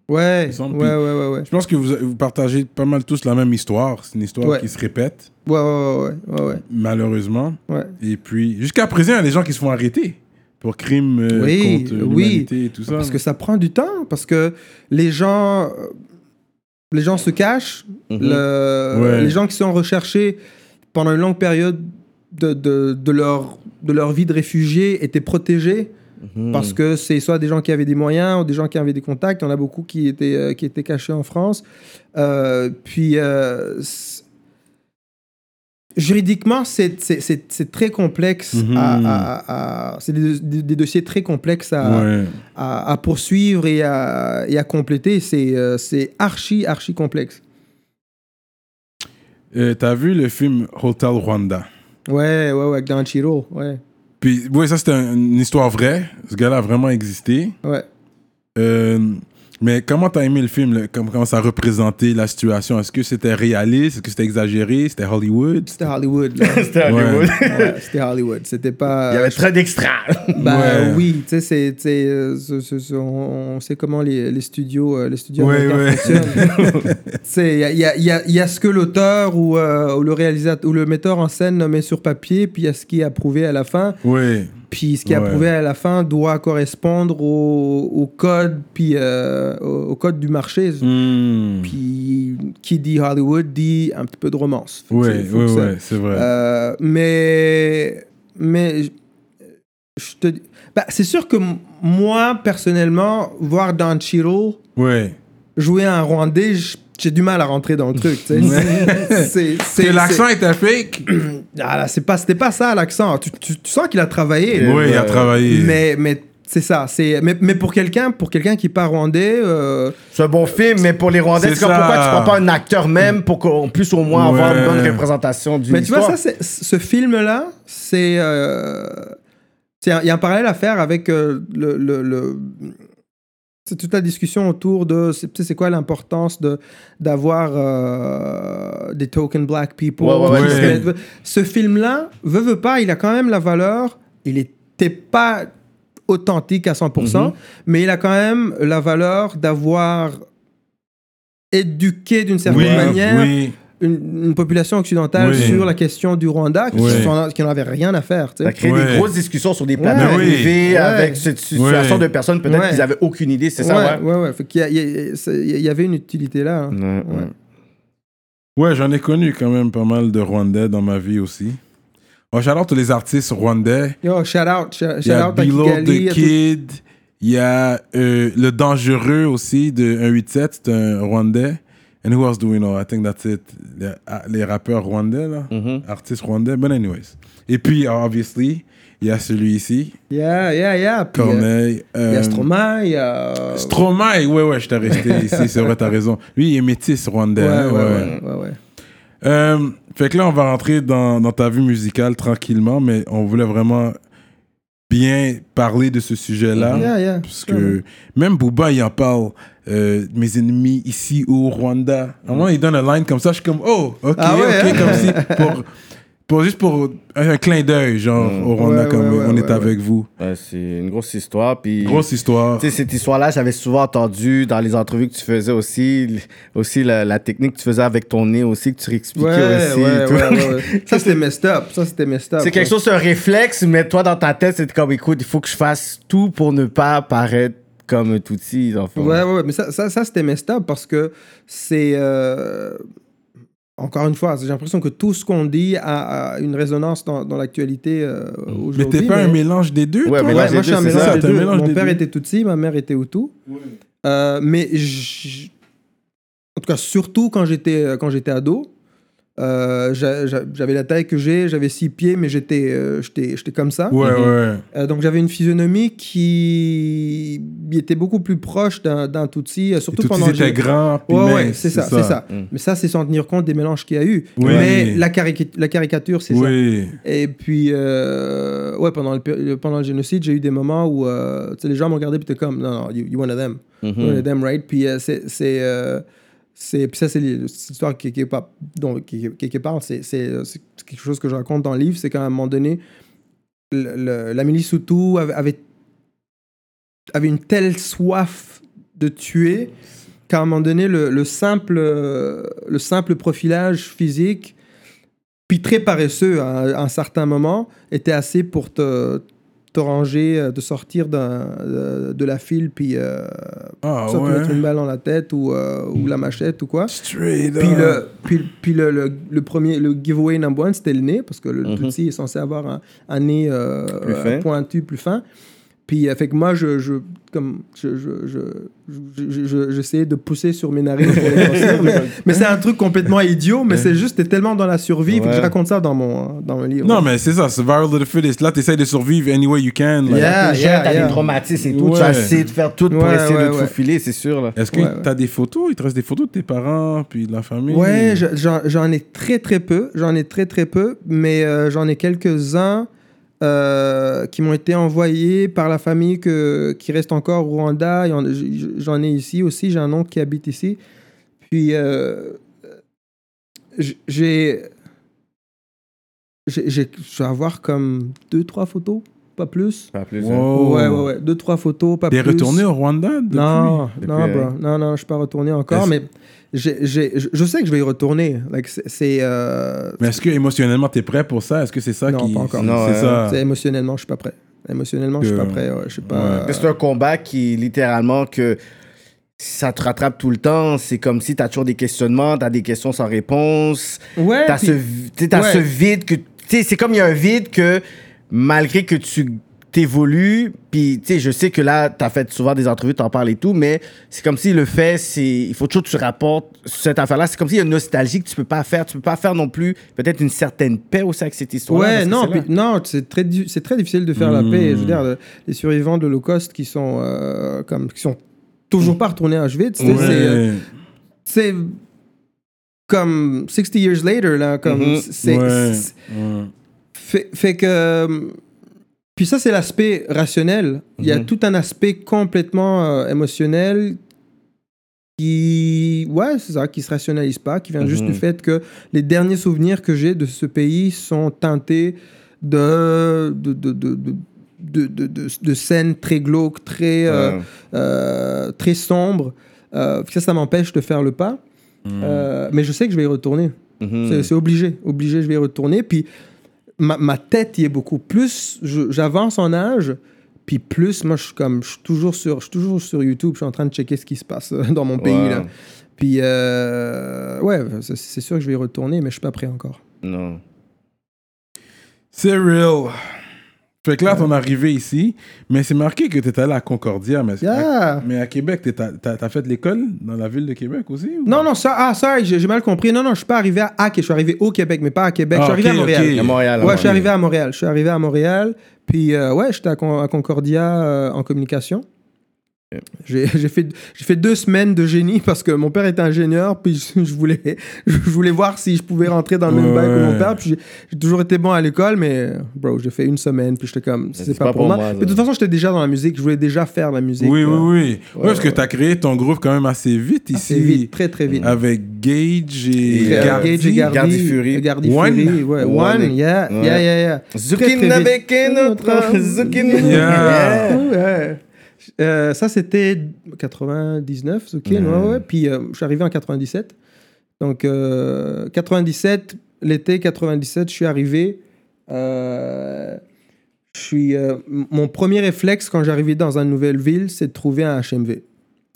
Ouais, ouais, ouais, ouais, ouais. Je pense que vous, vous partagez pas mal tous la même histoire. C'est une histoire Ouais. qui se répète, Ouais, ouais, ouais, ouais, ouais, malheureusement. ouais. Et puis, jusqu'à présent, il y a des gens qui se font arrêter pour crimes euh, Oui, contre oui. l'humanité et tout ça. Parce que ça prend du temps, parce que les gens, euh, les gens se cachent, Mhm. le- Ouais. les gens qui sont recherchés pendant une longue période de, de, de leur, de leur vie de réfugié étaient protégés. Mhm. parce que c'est soit des gens qui avaient des moyens ou des gens qui avaient des contacts. Il y en a beaucoup qui étaient, euh, qui étaient cachés en France. Euh, puis, euh, juridiquement, c'est- c'est c'est- c'est très complexe. Mhm. à, à- à- c'est des, des- des dossiers très complexes à, Ouais. à, poursuivre et à, et à compléter. C'est c'est archi, archi complexe. Euh, T'as vu le film Hotel Rwanda? Ouais, ouais, ouais, avec Dan Chiro. Ouais, Puis, ouais, ça, c'était un- une histoire vraie. Ce gars-là a vraiment existé. ouais. Euh, mais comment t'as aimé le film Comment, ça représentait la situation? Est-ce que c'était réaliste? Est-ce que c'était exagéré? C'était Hollywood? C'était Hollywood. C'était Hollywood. Ouais, C'était Hollywood. C'était pas. Il y avait très d'extra. Bah Ouais. oui, tu sais, c'est, c'est, euh, on, on sait comment les, les studios, euh, les studios Ouais, ouais. fonctionnent. Tu sais, il y a, il y, a, il y, a, il y a ce que l'auteur ou, euh, ou le réalisateur ou le metteur en scène met sur papier, puis il y a ce qui est approuvé à la fin. Oui. Puis ce qui est Ouais. approuvé à la fin doit correspondre au, au code, puis euh, au, code du marché. Hmm. Puis qui dit Hollywood dit un petit peu de romance. Fait que Ouais, c'est- vrai. euh, mais mais je te bah, c'est sûr que moi personnellement voir Dan Chiro ouais. jouer un Rwandais j'ai du mal à rentrer dans le truc. C'est- l'accent était fake. ah, là, c'est pas c'était pas ça l'accent tu, tu- tu sens qu'il a travaillé Oui, il a euh, travaillé. mais mais c'est ça c'est mais, mais pour quelqu'un pour quelqu'un qui est pas rwandais euh, C'est un bon film, mais pour les Rwandais, C'est pourquoi tu prends pas un acteur même pour qu'on puisse au moins avoir une bonne représentation du Mais tu vois, ça, ce film-là, c'est. euh, c'est un- Il y a un parallèle à faire avec euh, le. le- le- c'est toute la discussion autour de. C'est quoi l'importance de d'avoir euh, des token black people. Ouais, ouais, ouais, Ce film-là, veut, veut pas, il a quand même la valeur. Il était pas authentique à 100%, Mhm. mais il a quand même la valeur d'avoir éduqué d'une certaine Oui, manière oui. Une, une population occidentale Oui. sur la question du Rwanda qui, Oui. sont- qui n'en avait rien à faire. tu sais. Ça a créé Ouais. des grosses discussions sur des plateaux Ouais. Ouais. avec cette situation Ouais. de personnes peut-être Ouais. qu'ils avaient aucune idée, c'est ouais, ça, ouais? ouais, y, a- il y a- avait une utilité là. hein. Ouais, j'en ai connu quand même pas mal de Rwandais dans ma vie aussi. Oh, J'adore tous les artistes rwandais. Yo, shout out, shout, Il shout y a out à Kigali. the Kid. Il y a euh, Le Dangereux aussi de 187, c'est un Rwandais. And who else do we know? I think that's it. Les, ah, les rappeurs rwandais, là. Mhm. Artistes rwandais. But anyways. Et puis, obviously, il y a celui ici, Yeah, yeah, yeah. Puis, euh, Corneille. Il y a euh, Stromae, il y a. Stromae, ouais, ouais, j'étais resté ici, c'est vrai, t'as raison. Lui, il est métis rwandais. Ouais, hein, ouais, ouais. ouais, ouais, ouais. Euh, fait que là, on va rentrer dans, dans ta vie musicale tranquillement, mais on voulait vraiment bien parler de ce sujet-là. Yeah, yeah. Parce que même Booba, il en parle. euh, mes ennemis ici au Rwanda. À un moment, il donne un line comme ça, je suis comme, oh, ok, Ah ouais, ok, hein? comme si. Pour, pour, juste pour un clin d'œil, genre, Mm. au Rwanda, Ouais, comme ouais, ouais, on ouais, est avec vous. C'est une grosse histoire. Puis, Grosse histoire. Tu sais, cette histoire-là, j'avais souvent entendu dans les entrevues que tu faisais aussi, aussi la, la technique que tu faisais avec ton nez aussi, que tu réexpliquais aussi. tout. Ça, c'était messed up. Ça, c'était messed up. C'est quelque chose, c'est un réflexe, mais toi, dans ta tête, c'est comme, écoute, il faut que je fasse tout pour ne pas paraître comme un dans le fond. Ouais, ouais, ouais, mais ça, ça, ça c'était messed up parce que c'est. euh, Encore une fois, j'ai l'impression que tout ce qu'on dit a, a une résonance dans, dans l'actualité euh, Mais aujourd'hui. t'es pas un mélange des deux, Ouais, toi? Ouais, moi, je suis un mélange ça, des deux. mélange Mon des père deux. était Tutsi, ma mère était Hutu. Euh, mais j- en tout cas, surtout quand j'étais euh, quand j'étais ado, euh, j'a- j'a- j'avais la taille que j'ai, j'avais six pieds, mais j'étais euh, j'étais j'étais comme ça. Ouais, ouais. Euh, donc j'avais une physionomie qui était beaucoup plus proche d'un d'un Tutsi, surtout tout pendant était le- grand, puis Ouais, ouais, c'est ça, c'est ça. Mm. Mais ça, c'est sans tenir compte des mélanges qu'il y a eu. Oui. Mais la, carica- la caricature, c'est ça. Et puis, euh, ouais, pendant le, pendant le génocide, j'ai eu des moments où euh, les gens m'ont regardé et étaient comme, non, non, you, you one of them. Mhm. You one of them, right? Puis, euh, c'est. c'est, c'est- ça, c'est l'histoire qui, qui, qui, qui- qui parle. C'est, quelque chose que je raconte dans le livre. C'est qu'à un moment donné, le- la milice Hutu avait, avait, une telle soif de tuer qu'à un moment donné, le, le simple, le simple profilage physique, puis très paresseux à un certain moment, était assez pour te, te ranger, euh, de sortir d'un- de, de la file, puis euh, Ah, soit te mettre une balle dans la tête ou, euh, ou la machette ou quoi. Straight Puis, up. le, puis, puis le, le, le premier, le giveaway number one, c'était le nez, parce que le Mhm. Tutsi est censé avoir un, un nez euh, Plus euh, pointu, plus fin. Puis, euh, fait que moi, je, je, comme, je, je, je, je- je- je- j'essayais de pousser sur mes narines pour les grossir, mais, mais c'est un truc complètement idiot, mais c'est juste, t'es tellement dans la survie, fait que Ouais. je raconte ça dans mon, dans mon livre. Non, mais c'est ça, c'est viral to the fittest. Là, t'essayes de survivre any way you can. like. Yeah. T'es jeune, t'as yeah. des traumatismes et tout, Ouais. tu vas essayer de faire tout pour Ouais, essayer ouais, de te ouais. faufiler, c'est sûr. Là. Est-ce que Ouais, ouais. t'as des photos? Il te reste des photos de tes parents, puis de la famille? Ouais, je- j'en j'en ai très très peu, j'en ai très très peu, mais euh, j'en ai quelques-uns euh, qui m'ont été envoyés par la famille que, qui reste encore au Rwanda. J'en ai ici aussi, j'ai un oncle qui habite ici. Puis euh, j'ai, je vais avoir comme deux trois photos, pas plus. Pas plus. hein. Wow. Ouais, ouais, ouais, deux trois photos, pas T'es plus. retourné au Rwanda depuis? Non, Depuis, non, euh, bro. Non, non, je suis pas retourné encore, Est-ce- j'ai- j'ai- je je sais que je vais y retourner. Like, c'est- euh, Mais est-ce que émotionnellement t'es prêt pour ça? Est-ce que c'est ça Non, qui. pas encore. c'est- Non, c'est ouais. ça? émotionnellement, je suis pas prêt. Émotionnellement, je suis pas prêt. Ouais, je suis pas. C'est un combat qui, littéralement, que ça te rattrape tout le temps? C'est comme si t'as toujours des questionnements, t'as des questions sans réponse. Ouais. Puis- ce, tu t'as ouais. ce vide que. Tu c'est comme il y a un vide que, malgré que tu t'évolues, puis tu sais, je sais que là, t'as fait souvent des entrevues, t'en parles et tout, mais c'est comme si le fait, c'est. Il faut toujours que tu rapportes cette affaire-là. C'est comme s'il y a une nostalgie que tu peux pas faire. Tu peux pas faire non plus, peut-être une certaine paix aussi avec cette histoire. Ouais, non, puis- non, c'est très, c'est très difficile de faire la paix. Je veux dire, le- les survivants de l'Holocauste qui sont euh, comme, qui sont toujours pas retournés à Auschwitz, Ouais. c'est, euh, c'est comme 60 years later là, comme Mhm. c'est, Ouais. c'est- Ouais. fait, fait que euh, puis ça c'est l'aspect rationnel. Il y a Mhm. tout un aspect complètement euh, émotionnel qui ouais c'est ça qui se rationalise pas, qui vient juste Mhm. du fait que les derniers souvenirs que j'ai de ce pays sont teintés de de de, de, de de, de, de- de scènes très glauques, très, euh, euh, très sombres. Euh, ça, ça m'empêche de faire le pas. Euh, mais je sais que je vais y retourner. Mhm. C'est- C'est obligé. Obligé, je vais y retourner. Puis ma, ma tête y est beaucoup plus. J'avance en âge. Puis plus, moi, je suis comme, je suis toujours sur, je suis toujours sur YouTube. Je suis en train de checker ce qui se passe euh, dans mon pays. Là. Puis euh, ouais, c'est c'est sûr que je vais y retourner, mais je suis pas prêt encore. Non. C'est real. Fait que là, t'en es arrivé ici, mais c'est marqué que t'étais allé à Concordia. Mais, Yeah. mais à Québec, t'as fait l'école dans la ville de Québec aussi? ou- Non, non, ça, ah, ça, j'ai mal compris. Non, non, je suis pas arrivé à, à. Je suis arrivé au Québec, mais pas à Québec. Ah, je suis arrivé ok, à Montréal. ok. À Montréal. Ouais, à je suis arrivé à Montréal. Je suis arrivé à Montréal. Puis, euh, ouais, j'étais à, Con- à Concordia euh, en communication. J'ai j'ai fait, j'ai fait deux semaines de génie parce que mon père était ingénieur, puis je, je voulais, je voulais voir si je pouvais rentrer dans le même bail que mon Ouais. père. Puis j'ai- toujours été bon à l'école, mais bro, j'ai fait une semaine, puis j'étais comme, c'est pas, pour moi. Mais de toute façon, j'étais déjà dans la musique, je voulais déjà faire la musique. Oui, oui, oui. Ouais, parce que ouais. tu as créé ton groupe quand même assez vite ici. assez vite, très très vite. Avec Gage et, Et, Gardy. Gage et Gardy, Gardy Fury. Gardy One. Fury, ouais. One. One, yeah, Ouais. yeah, yeah, yeah. Zucchini avec. Zucchini. Yeah. Ouais. Euh, ça, c'était 99, ok, ouais, ouais. Puis euh, je suis arrivé en 97. Donc, euh, 97, l'été 97, je suis arrivé. Euh, je suis, euh, mon premier réflexe quand j'arrivais dans une nouvelle ville, c'est de trouver un HMV.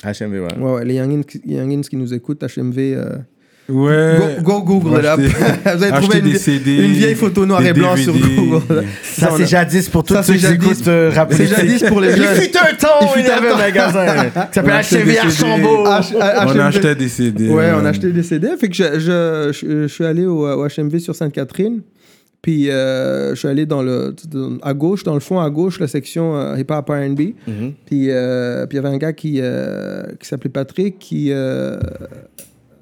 HMV, ouais. Ouais, ouais, les Youngins, Youngins qui nous écoutent, HMV. Ouais. Go, go Google it up. Vous allez acheter trouver une, CD, vieille photo noir des et blanc sur. Google. Ça, c'est jadis pour tous Ça, ceux c'est qui écoutent euh, rap C'est jadis pour les Il jeunes. fut un temps où Il il y avait un magasin qui s'appelait On achetait HMV des à CD. Chambaud. H- H- On HMV. achetait des CD. Ouais, on man. a acheté des CD. Fait que je, je, je, je suis allé au, au HMV sur Sainte-Catherine. Puis euh, je suis allé dans le, à gauche, dans le fond, à gauche, la section euh, hip-hop R&B. Mhm. Puis euh, puis il y avait un gars qui, euh, qui s'appelait Patrick, qui, euh,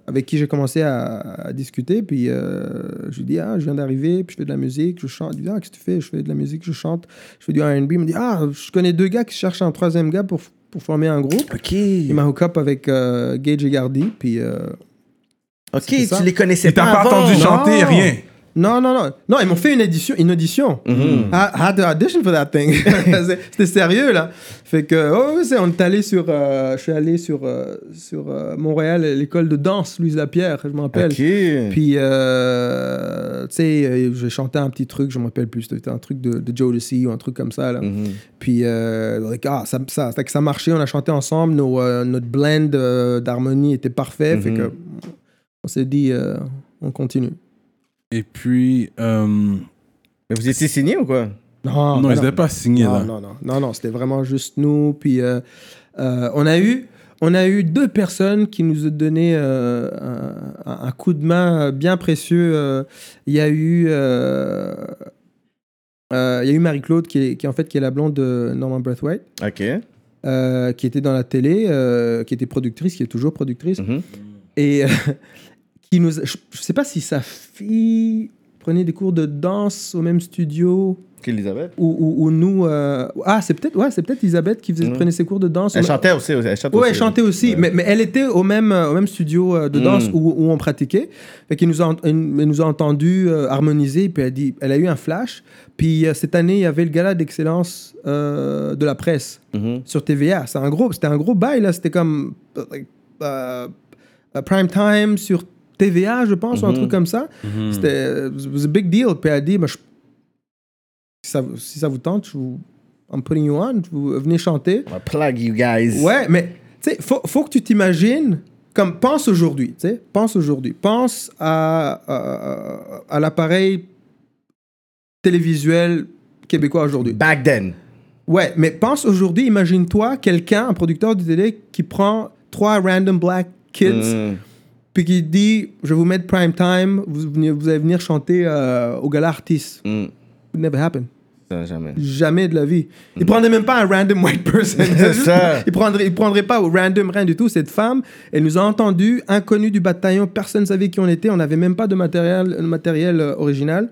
avec qui j'ai commencé à, à discuter. Puis euh, je lui dis, ah, je viens d'arriver, puis je fais de la musique, je chante. Il dit, ah, qu'est-ce que tu fais? Je fais de la musique, je chante, je fais du R&B. Il me dit, ah, je connais deux gars qui cherchent un troisième gars pour, pour former un groupe. Ok. Il m'a hook up avec euh, Gage et Gardy, puis... euh, Ok, tu les connaissais Il t'a pas avant. entendu chanter, Non. rien. Non, non, non. Non, ils m'ont fait une édition. Une audition. Mhm. I I had to audition for that thing. C'était sérieux, là. Fait que, oh, on est allé sur. euh, je suis allé sur, euh, sur euh, Montréal, l'école de danse, Louise Lapierre, je me rappelle. Puis, tu sais, j'ai chanté un petit truc, je me rappelle plus. C'était un truc de, de Joe Lucy ou un truc comme ça, là. Mhm. Puis, like, ah, ça, ça, fait que ça marchait, on a chanté ensemble, nos, notre blend d'harmonie était parfait. Fait Mhm. que, on s'est dit, on continue. Et puis, euh, Mais vous étiez signé ou quoi? Non, non, ils n'étaient pas signés non, là. non, non, non, non, c'était vraiment juste nous. Puis euh, euh, on a eu, on a eu deux personnes qui nous ont donné euh, un, un coup de main bien précieux. Euh, Il y a eu, euh, euh, il y a eu Marie-Claude qui est, qui en fait qui est la blonde de Norman Brathwaite, Ok. euh, qui était dans la télé, euh, qui était productrice, qui est toujours productrice Mhm. et euh, qui nous, je, je sais pas si sa fille prenait des cours de danse au même studio Qu'Elisabeth ou, ou, ou nous. euh, Ah, c'est peut-être ouais, c'est peut-être Elisabeth qui faisait, Mhm. prenait ses cours de danse. Elle au- chantait aussi. Elle chantait Ouais, aussi. elle chantait aussi, Ouais. mais, mais elle était au même, euh, au même studio euh, de danse Mhm. où, où on pratiquait. Fait qu'elle nous a, elle nous a entendu euh, harmoniser, puis elle, dit, elle a eu un flash. Puis euh, cette année, il y avait le gala d'excellence de la presse Mhm. sur TVA. C'est un gros, c'était un gros bail. C'était comme like, prime time sur TVA, je pense, ou un Mhm. truc comme ça. Mhm. C'était it was a big deal. Puis elle a dit, bah, je- si, ça, si ça vous tente, je vous, I'm putting you on, vous venez chanter. Va plug you guys. Ouais, mais tu sais, faut, faut que tu t'imagines, comme pense aujourd'hui, tu sais, pense aujourd'hui, pense à, à, à l'appareil télévisuel québécois aujourd'hui. Back then. Ouais, mais pense aujourd'hui, imagine-toi quelqu'un, un producteur de télé qui prend trois random black kids, Mhm. Puis qui dit, je vais vous mettre prime time, vous, venez- vous allez venir chanter euh, au gala artiste. It never happened. Ça, jamais. Jamais de la vie. Il prendrait même pas un random white person. Ça. Il prendrait, il prendrait pas au random rien du tout. Cette femme, elle nous a entendus, inconnus du bataillon, personne ne savait qui on était, on n'avait même pas de matériel, matériel euh, original.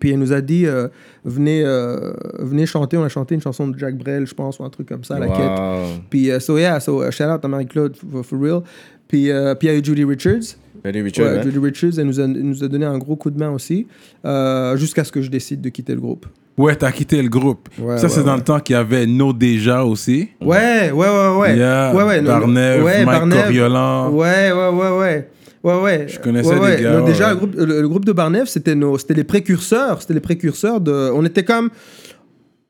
Puis elle nous a dit, euh, venez, euh, venez chanter. On a chanté une chanson de Jack Brel, je pense, ou un truc comme ça, la quête. Wow. Puis, so yeah, so uh, shout out à Marie-Claude, for, for real. Puis, euh, puis il y a eu Judy Richards. Betty Richard, Ouais, hein? Judy Richards, elle nous, a, elle nous a donné un gros coup de main aussi, euh, jusqu'à ce que je décide de quitter le groupe. Ouais, t'as quitté le groupe. Ouais, ça, ouais, c'est dans le temps qu'il y avait No Déjà aussi. Ouais, ouais, ouais, ouais. Yeah, ouais, ouais, Barnev, Mike Barnev. Coriolan. Ouais, ouais, ouais, ouais. Ouais, ouais. Je connaissais Ouais, des gars, Non, déjà, le, groupe, le, le groupe de Barnev, c'était les précurseurs. C'était les précurseurs de. On était comme.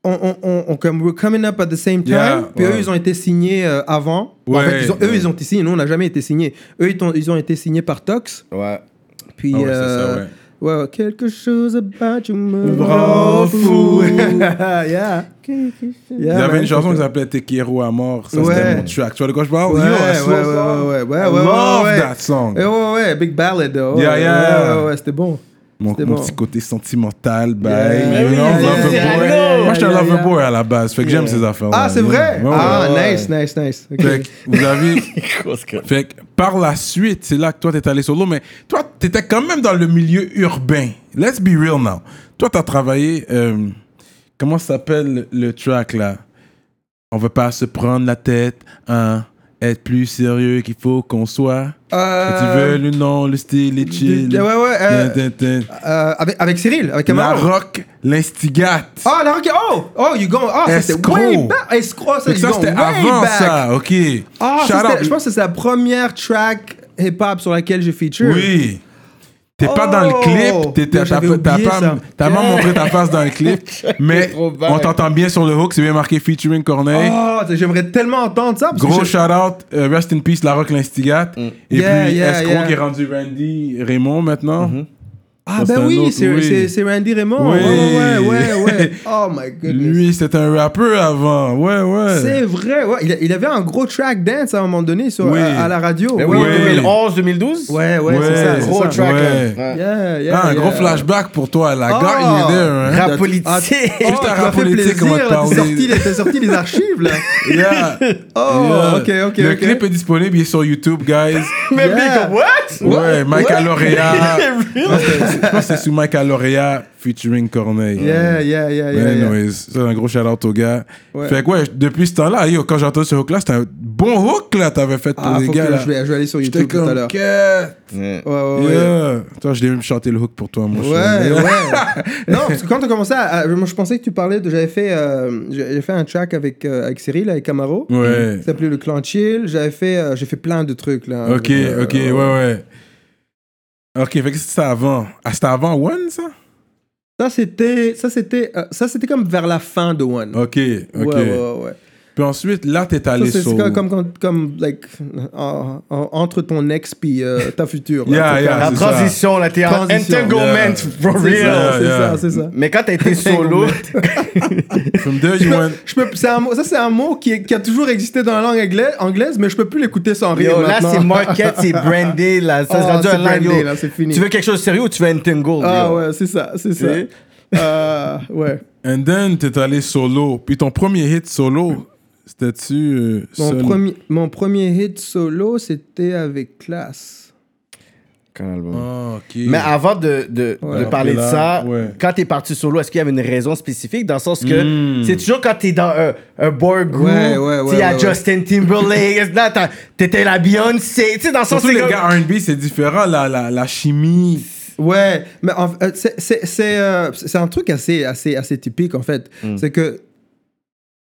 On, on, on, on- comme we're coming up at the same time. Yeah, puis ouais. eux, ils ont été signés euh, avant. en Ouais, fait, ils ont- eux, ouais. ils ont été signés. Nous, on n'a jamais été signés. Eux, ils ont, ils ont été signés par Tox. Ouais. Puis. Ah euh, ça, quelque chose about you me rend fou. fou. yeah. Il y avait une chanson qui s'appelait Te Quiero à mort. Ça, c'était mon track. Tu vois de quoi je parle? Ouais, Yo, ouais, a slow ouais, song. ouais, ouais, ouais, I ouais, love that song. Eh ouais, ouais, Big Ballad. oh, Yeah, yeah. Ouais, c'était bon. Mon, mon bon. petit côté sentimental, bye. Yeah, You know, yeah, lover yeah, boy. yeah, Moi, je suis un yeah, lover yeah. boy à la base. Fait que j'aime ces affaires Ah, c'est vrai? Ah, ouais. nice, nice, nice. Fait que vous avez. Fait que par la suite, c'est là que toi, t'es allé solo, mais toi, t'étais quand même dans le milieu urbain. Let's be real now. Toi, t'as travaillé. euh, comment ça s'appelle le, le track là? On veut pas se prendre la tête, hein? Être plus sérieux qu'il faut qu'on soit. Euh, tu veux le nom, le style, les chill. Ouais, ouais. euh, euh, avec, avec Cyril, avec La Camaro. rock, l'instigate. Ah, la rock. Oh, oh, you go. Ça c'était way back. Escroc, ça, ça, c'était avant back. ça, ok. Ah, Shout ça, je pense que c'est la première track hip-hop sur laquelle j'ai feature. Oui. T'es pas dans le Oh! clip, t'es- t'as j'avais pas- t'as oublié pas, ça. t'as pas montré ta face dans le clip, mais trop bad. on t'entend bien sur le hook, c'est bien marqué featuring Corneille. Oh, j'aimerais tellement entendre ça. parce que Gros je- shout out, euh, rest in peace, La Rock l'Instigate. Et Yeah, puis yeah, Escroc yeah. qui est rendu Randy Raymond maintenant. Ah, Ça, ben oui, c'est oui. Randy Raymond. Oui. Ouais, ouais, ouais, ouais. Oh my goodness. Lui, c'était un rappeur avant. Ouais, ouais. C'est vrai, ouais. Il, avait un gros track dance à un moment donné sur, Oui. à, à la radio. Ben oui, Ouais. 2011, 2012. Ouais, ouais, Ouais, c'est ça. Gros ça. track, Ouais. là. Ouais. Yeah, yeah, Ah, un yeah. gros flashback pour toi. La Oh. gars, il est there. Hein? Rap Ah, politique. oh, rap politique, on va te plaisir, là. parler. T'as sorti, les- t'as sorti les archives, là. Yeah. Oh, Yeah. ok, ok, Le clip est disponible, il est sur YouTube, guys. Mais Yeah. big, what? Ouais, Mike What? Je pense que c'est- sous Mike Alorea featuring Corneille. Yeah, yeah, yeah, yeah. yeah. anyways, c'est un gros shout out au gars. Ouais. Fait que ouais, depuis ce temps-là, yo, quand j'ai entendu ce hook là, c'était un bon hook là, t'avais fait pour Ah, les gars que là. je vais, je vais aller sur YouTube tout à l'heure. Ouais. Ouais, ouais. Toi, je l'ai même chanté le hook pour toi, mon Ouais, ouais. non, parce que quand on commençait à, à- moi, je pensais que tu parlais de. J'avais fait, euh, j'avais fait un track avec, euh, avec Cyril, avec Camaro. Ouais. Ça s'appelait Le Clan Chill. J'avais fait, euh, j'ai fait plein de trucs, là. Ok, ok, ouais, ouais. Ok, fait que c'était avant. Ah, c'était avant One, ça? Ça, c'était, ça, c'était, euh, ça, c'était comme vers la fin de One. Ok, ok. Ouais, ouais, ouais. Puis ensuite, là, t'es allé c'est sur. comme, comme, comme, comme, like, en- en- entre ton ex puis euh, ta future. là. Yeah, C'est La c'est ça. transition, là, t'es en Transition. entanglement, Yeah. for C'est real. c'est Yeah. ça, c'est ça. Mais quand t'as été solo, From there, you went. Je peux, c'est un mot, ça, c'est un mot qui, est- qui a toujours existé dans la langue anglaise, anglaise mais je peux plus l'écouter sans rire. yo, là, c'est market, c'est brandé, là. Ça Oh, c'est brandé, là, c'est fini. Tu veux quelque chose de sérieux ou tu veux entangle? Ah yo? ouais, c'est ça, c'est ça. Euh, ouais. And then, t'es allé solo. Puis ton premier hit solo, c'était-tu. euh, Mon, seul? mon premier hit solo, c'était avec album? Ah. Mais avant de, de, Ouais. de parler de ça, ouais. quand t'es parti solo, est-ce qu'il y avait une raison spécifique dans le sens que Mm. c'est toujours quand t'es dans un, un boy group, Ouais, il y a ouais, Justin Timberlake, t'étais la Beyoncé, tu sais, dans le sens c'est les comme- gars RB, c'est différent. La, la, la chimie. Ouais, mais en- euh, c'est- c'est c'est, euh, c'est un truc assez, assez, assez typique en fait. Mm. C'est que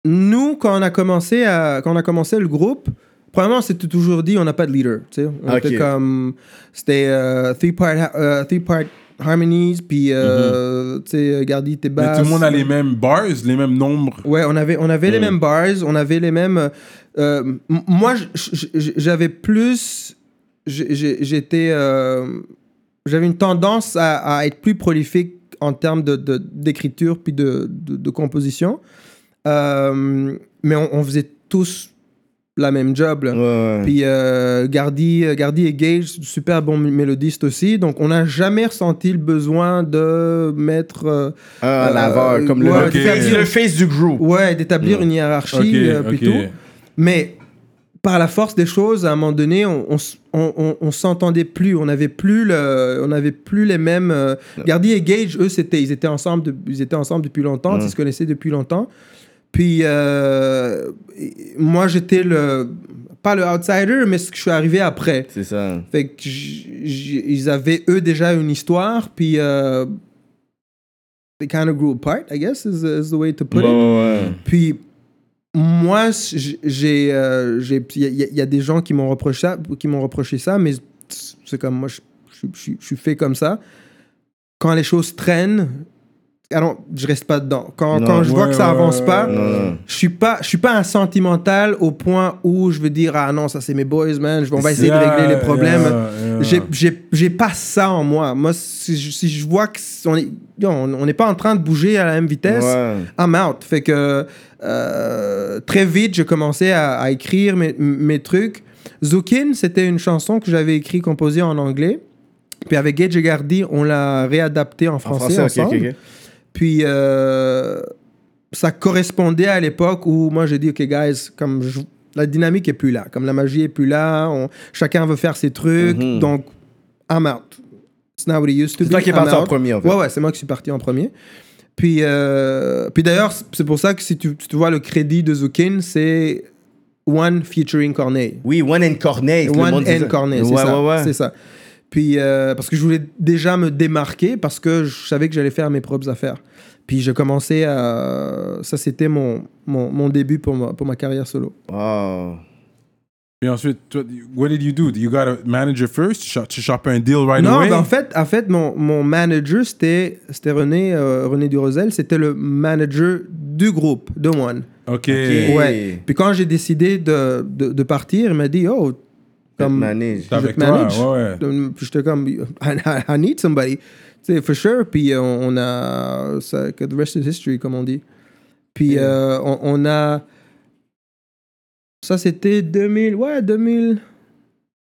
nous, quand on a commencé, à, quand on a commencé le groupe, premièrement, on s'était toujours dit on n'a pas de leader. tu sais. On Ok. était comme. C'était euh, three, part, ha- euh, three part harmonies, puis euh, tu sais, Gardi tes Mm-hmm. Mais basses. tout le monde a les mêmes bars, les mêmes nombres. Ouais, on avait, on avait les Mm. mêmes bars, on avait les mêmes. euh, euh, moi, j'avais plus. J'étais. euh, j'avais une tendance à, à être plus prolifique en termes de- de- d'écriture puis de, de, de composition. Euh, mais on, on faisait tous la même job. là. Ouais, ouais. Puis euh, Gardy, Gardy et Gage, super bon mélodiste aussi. Donc on n'a jamais ressenti le besoin de mettre. euh, Euh, laveur, comme le, le face du group. Ouais, d'établir une hiérarchie Ok, euh, ok. plutôt. Mais par la force des choses, à un moment donné, on, on, on- s'entendait plus. On n'avait plus, le, on avait plus les mêmes. euh, Gardy et Gage, eux, c'était, ils étaient ensemble, de- ils étaient ensemble depuis longtemps. Ils se connaissaient depuis longtemps. Puis euh, moi, j'étais le pas le outsider, mais ce que je suis arrivé après. C'est ça. Fait que ils avaient eux déjà une histoire, puis euh, they kind of grew apart, I guess is, is the way to put it. ouais. Puis moi, j'ai, euh, j'ai, il y, a- il y a des gens qui m'ont reproché ça, qui m'ont reproché ça, mais c'est comme moi, je suis fait comme ça. Quand les choses traînent, alors je reste pas dedans. Quand, Non. quand je vois que ça avance pas, ouais, je suis pas, je suis pas un sentimental au point où je veux dire ah non ça c'est mes boys man, je- on va essayer de régler les problèmes. yeah, yeah. J'ai- pas ça en moi. Moi, si je, si je vois qu'on est, yo, on on n'est pas en train de bouger à la même vitesse. I'm out. Fait que euh, très vite, j'ai commencé à, à écrire mes, mes trucs. Zukin, c'était une chanson que j'avais écrite, composée en anglais. Puis avec Gage et Gardy, on l'a réadapté en En français, français, ok, ensemble. ok, ok. Puis euh, ça correspondait à l'époque où moi j'ai dit, OK, guys, comme je- la dynamique est plus là, comme la magie est plus là, on- chacun veut faire ses trucs, Mhm. donc I'm out. It's not what it used to C'est toi qui es parti en premier, en fait. Ouais, ouais, c'est moi qui suis parti en premier. Puis, euh, puis d'ailleurs, c'est pour ça que si tu, tu vois le crédit de Zukin, c'est One featuring Corneille. Oui, One and Corneille. One and. Corneille, c'est Ouais, ça. ouais, ouais. C'est ça. Puis, euh, parce que je voulais déjà me démarquer parce que je savais que j'allais faire mes propres affaires. Puis, j'ai commencé à. Ça, c'était mon, mon, mon début pour ma, pour ma carrière solo. Wow. Puis ensuite, what did you do? You got a manager first? Tu cho- Tu chopes un deal right non, away? ben, en fait, en fait mon, mon manager, c'était c'était René, euh, René Durosel. C'était le manager du groupe, de One. OK. Ouais. Puis, quand j'ai décidé de, de, de partir, il m'a dit Oh, comme. Manage. Je avec te toi, manage. ouais, ouais. Donc, Puis j'étais comme, I, I need somebody. Tu sais, for sure. Puis euh, on a, ça, que the rest is history, comme on dit. Puis euh, on, on a, ça c'était 2000, ouais, 2000.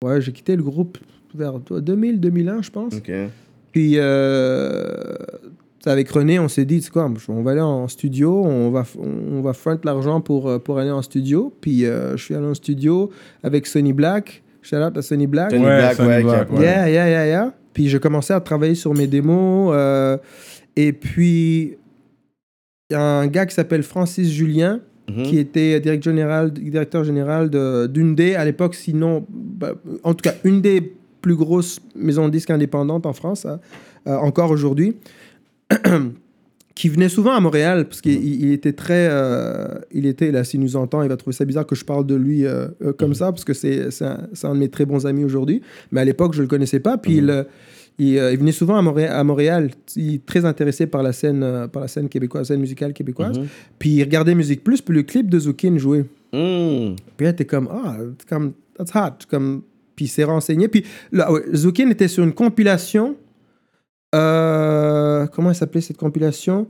Ouais, j'ai quitté le groupe vers 2000, 2001, je pense. Puis euh, avec René, on s'est dit, tu sais quoi, on va aller en studio, on va, on va front l'argent pour, euh, pour aller en studio. Puis euh, je suis allé en studio avec Sonny Black. Shout out à Sonny Black. Sonny Ouais, Black, Sonny ouais, Black, ouais. Yeah, yeah, yeah, yeah. Puis j'ai commencé à travailler sur mes démos. euh, et puis, il y a un gars qui s'appelle Francis Julien, Mhm. qui était directeur général, directeur général de- d'une des, à l'époque, sinon, bah, en tout cas, une des plus grosses maisons de disques indépendantes en France, hein, euh, encore aujourd'hui, qui venait souvent à Montréal, parce qu'il il- il était très... euh, il était, là, s'il nous entend, il va trouver ça bizarre que je parle de lui euh, euh, comme ça, parce que c'est un, un de mes très bons amis aujourd'hui. Mais à l'époque, je ne le connaissais pas. Puis il, euh, il, il venait souvent à Montréal, à Montréal. Il très intéressé par la scène, par la scène québécoise, scène musicale québécoise. Mhm. Puis il regardait Musique Plus, puis le clip de Zukin jouait. Mm. Puis là, t'es comme, ah, c'est comme, that's hot. Comme, puis il s'est renseigné. Puis là, ouais, Zukin était sur une compilation. Euh, comment elle s'appelait cette compilation?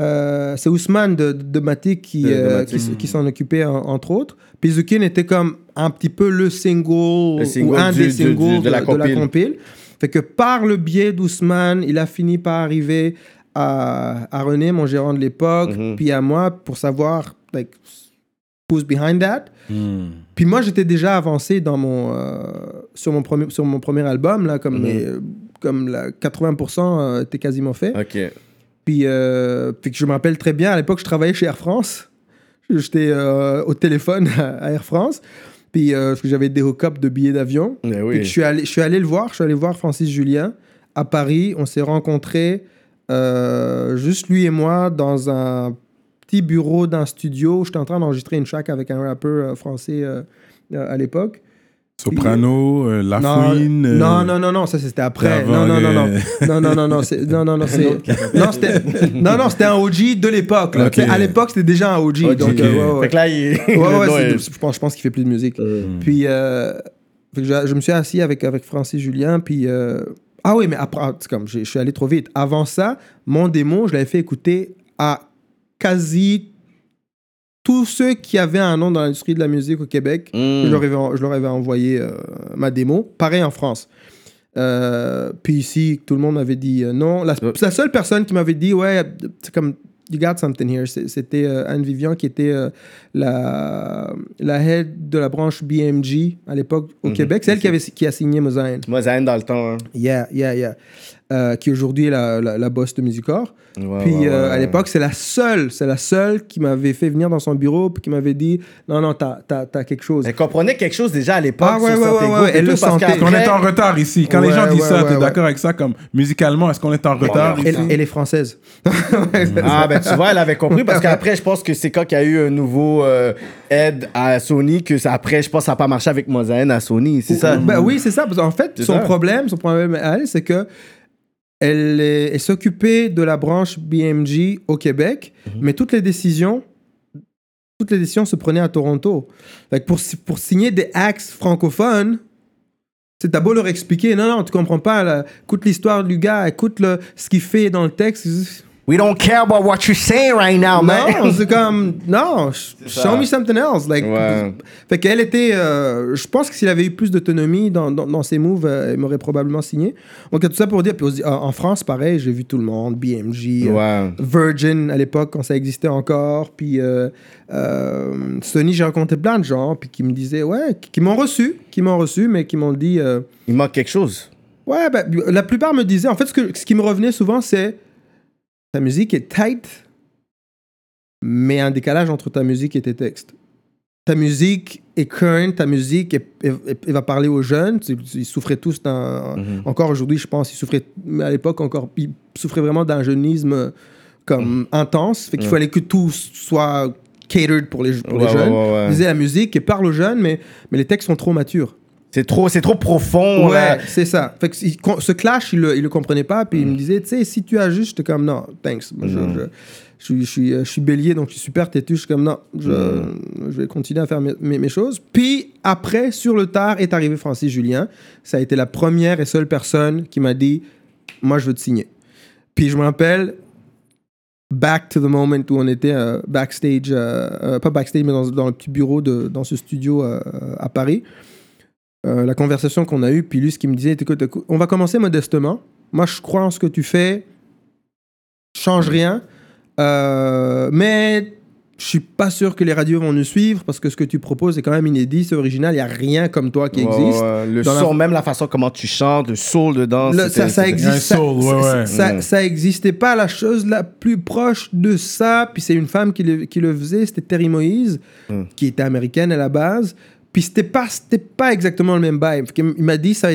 Euh, C'est Ousmane de, de, Matic qui, De- de euh, qui, qui s'en occupait, en- entre autres. Puis Zukin était comme un petit peu le single, Le single ou un du- des singles du- de la compile. compile. Fait que par le biais d'Ousmane, il a fini par arriver à, à René, mon gérant de l'époque, Mhm. puis à moi pour savoir like, who's behind that. Hmm. Puis moi, j'étais déjà avancé dans mon, euh, sur, mon premier, sur mon premier album, là, comme, Mhm. mes, euh, comme la 80% euh, était quasiment fait. Ok. Puis, euh, que je me rappelle très bien, à l'époque, je travaillais chez Air France. J'étais euh, au téléphone à Air France. Puis, euh, parce que j'avais des hookups de billets d'avion. Puis oui. je suis, allé, je suis allé le voir, je suis allé voir Francis Julien à Paris. On s'est rencontrés, juste lui et moi, dans un petit bureau d'un studio. J'étais en train d'enregistrer une track avec un rappeur français à l'époque. Soprano, euh, La Non, Fouine. euh, non, non, non, non, ça c'était après. Non, non, non, non. Non, non, non, non, c'est- non, non, non, c'est- non, c'était, non, non, c'était un OG de l'époque. là. À l'époque, c'était déjà un OG. OG. Donc, euh, ouais, ouais. Fait que là, il. Ouais, ouais, je pense, je pense qu'il fait plus de musique. Mm. Puis, euh, je, je me suis assis avec, avec Francis Julien, puis... euh, ah oui, mais après, c'est comme, j'ai- je suis allé trop vite. Avant ça, mon démo, je l'avais fait écouter à quasi tous ceux qui avaient un nom dans l'industrie de la musique au Québec. Mm. Je, leur avais, je leur avais envoyé euh, ma démo. Pareil en France. Euh, puis ici, tout le monde m'avait dit euh, non. La, la seule personne qui m'avait dit, ouais, c'est comme, you got something here, c'était Anne Vivian qui était la, la head de la branche BMG à l'époque au Mhm. Québec. C'est elle qui, avait, qui a signé Mosaïne. Zayn dans le temps. hein. Yeah, yeah, yeah. Euh, qui aujourd'hui est la, la, la boss de Musicor. Ouais, Puis ouais, euh, ouais. à l'époque, c'est la seule, c'est la seule qui m'avait fait venir dans son bureau puis qui m'avait dit non, non, t'as, t'as, t'as quelque chose. Elle comprenait quelque chose déjà à l'époque. Ah ouais, sur ouais, ouais, elle tout, le parce sentait. qu'après- Qu'on est en retard ici. Quand les gens disent ouais, ça, ouais, t'es ouais. d'accord avec ça comme musicalement, est-ce qu'on est en retard Elle, ici? elle est française. Ah, ben tu vois, elle avait compris parce qu'après, je pense que c'est quand qu'il y a eu un nouveau euh, aide à Sony que ça, après, je pense que ça n'a pas marché avec Mozaïne à Sony, c'est ça? Ben oui, c'est ça. Parce qu'en fait, son problème, son problème à elle, c'est que elle, s'occupait de la branche BMG au Québec, Mhm. mais toutes les décisions, toutes les décisions se prenaient à Toronto. Pour, pour signer des acts francophones, c'est t'as beau leur expliquer, non, non, tu comprends pas, là, écoute l'histoire du gars, écoute le, ce qu'il fait dans le texte. We don't care about what you're saying right now, man. Non, c'est comme non, sh- show me something else. Like, Ouais. fait qu'elle était, euh, je pense que s'il avait eu plus d'autonomie dans, dans, dans ses moves, euh, elle m'aurait probablement signé. Donc tout ça pour dire, puis aussi, en en France, pareil, j'ai vu tout le monde, BMG, euh. Virgin à l'époque quand ça existait encore, puis euh, euh, Sony, j'ai rencontré plein de gens, puis qui me disaient ouais, qui, qui m'ont reçu, qui m'ont reçu, mais qui m'ont dit euh, Il manque quelque chose. Ouais, ben, la plupart me disaient, en fait, ce, que, ce qui me revenait souvent, c'est ta musique est tight, mais un décalage entre ta musique et tes textes. Ta musique est current, ta musique est- est- est- elle va parler aux jeunes. Ils souffraient tous d'un. Encore aujourd'hui, je pense, ils souffraient, mais à l'époque encore, ils souffraient vraiment d'un jeunisme comme intense. Fait qu'il fallait que tout soit catered pour les, pour les Ouais, jeunes. ouais, la musique et parle aux jeunes, mais, mais les textes sont trop matures. C'est trop, c'est trop profond. Ouais, c'est ça. Fait que il- con- ce clash, il le, il le comprenait pas, puis il me disait, tu sais, si tu ajustes, j'étais comme, non, thanks. Moi, je, je, je suis- je suis, je suis bélier, donc je suis super têtu. Je suis comme, non, je, je vais continuer à faire mes, mes- mes choses. Puis après, sur le tard, est arrivé Francis Julien. Ça a été la première et seule personne qui m'a dit, moi, je veux te signer. Puis je me rappelle, back to the moment où on était euh, backstage, euh, euh, pas backstage, mais dans, dans le petit bureau, de, dans ce studio à Paris. Euh, la conversation qu'on a eue, puis lui, ce qu'il me disait, écoute, écoute, on va commencer modestement. Moi, je crois en ce que tu fais. Change rien. Euh, mais je suis pas sûr que les radios vont nous suivre parce que ce que tu proposes est quand même inédit, c'est original. Il n'y a rien comme toi qui existe. ouais. Le Dans la- son, même la façon comment tu chantes, le soul dedans. Le- ça, ça existe. Ça- soul, ouais, ça- ouais. Ça, Mm. ça existait pas. La chose la plus proche de ça, puis c'est une femme qui le, qui le faisait, c'était Terry Moïse, Mm. qui était américaine à la base. Puis c'était pas, c'était pas exactement le même vibe. Il m'a dit, ça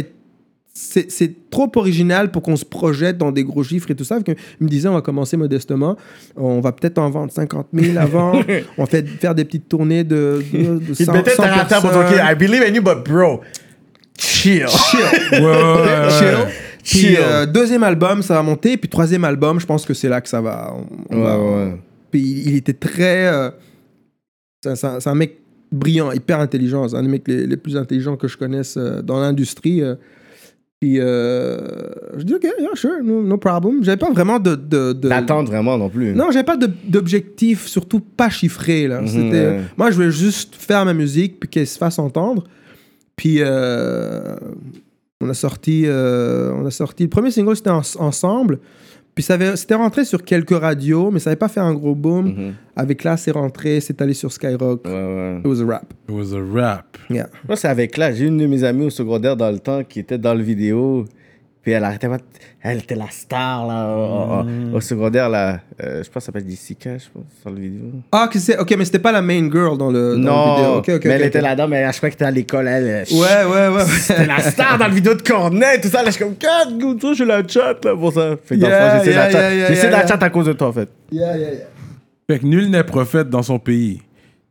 c'est, trop original pour qu'on se projette dans des gros chiffres et tout ça. Il me disait, on va commencer modestement. On va peut-être en vendre 50 000 avant. on va fait- faire des petites tournées de, de, de Il 100, mettait 100 ta rata pour dire. I believe in you, but bro, chill. Chill. Puis Chill. euh, deuxième album, ça va monter. Puis troisième album, je pense que c'est là que ça va. on- on Ouais, va- ouais. Puis il, il était très. euh, un- un, c'est un mec brillant, hyper intelligent. C'est un des mecs les, les plus intelligents que je connaisse euh, dans l'industrie. euh. Puis euh, je dis, OK, yeah, sure, no, no problem. J'avais pas vraiment de. de, de- D'attendre vraiment non plus. non, j'avais pas d'objectif, surtout pas chiffré. Là. Mhm, ouais. Moi, je voulais juste faire ma musique puis qu'elle se fasse entendre. Puis euh, on a sorti, euh, on a sorti. Le premier single c'était Ens- ensemble. Puis ça avait- c'était rentré sur quelques radios, mais ça n'avait pas fait un gros boom. Mhm. Avec là, c'est rentré, c'est allé sur Skyrock. Ouais, ouais. It was a rap. It was a rap. Yeah. Moi, c'est avec là. J'ai une de mes amies au secondaire dans le temps qui était dans le vidéo. Puis elle arrêtait pas. de- Elle était la star, là, au, au- au secondaire, là. Euh, je pense que ça s'appelle Jessica, je pense, sur le vidéo. Ah, que c'est, ok, mais c'était pas la main girl dans le, dans non, le vidéo. Ok, ok, mais elle était là-dedans, mais je crois qu'elle était à l'école, elle. euh, Ouais, ouais, ouais. C'était la star dans le vidéo de Cornet, tout ça. Là, je suis comme, God, good, ça, j'ai la chat, là, pour ça. Fait que dans le Yeah, fond, j'ai essayé yeah, la chat. yeah, yeah, J'ai essayé yeah, la yeah. chat à cause de toi, en fait. Yeah, yeah, yeah. Fait que nul n'est prophète dans son pays.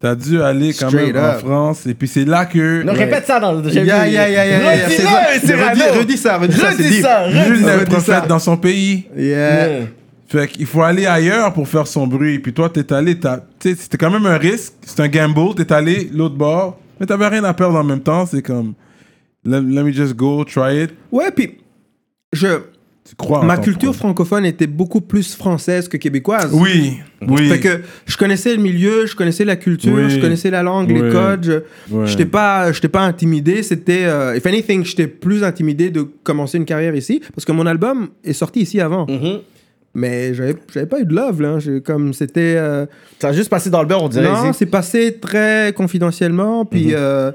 T'as dû aller quand Straight même en up. France, et puis c'est là que. Non, répète ça dans le. j'ai Yeah, yeah, yeah, yeah, yeah, c'est. Redis- redis ça, redis Redis ça, redis ça. n'est prophète dans son pays. Yeah. Yeah. Fait qu'il faut aller ailleurs pour faire son bruit. Puis toi, t'es allé, c'était quand même un risque. C'est un gamble. T'es allé l'autre bord, mais t'avais rien à perdre en même temps. C'est comme, let, let me just go, try it. Ouais, puis je, crois ma culture projet. francophone était beaucoup plus française que québécoise. Oui, oui. Fait que je connaissais le milieu, je connaissais la culture, Oui. je connaissais la langue, Oui. les codes. Je Ouais. j'étais pas, pas intimidé. C'était, euh, if anything, j'étais plus intimidé de commencer une carrière ici parce que mon album est sorti ici avant. Mhm. Mais j'avais, j'avais pas eu de love là. Comme c'était. euh, Ça a juste passé dans le beurre, on dirait. non, c'est passé très confidentiellement. Puis Mhm. euh,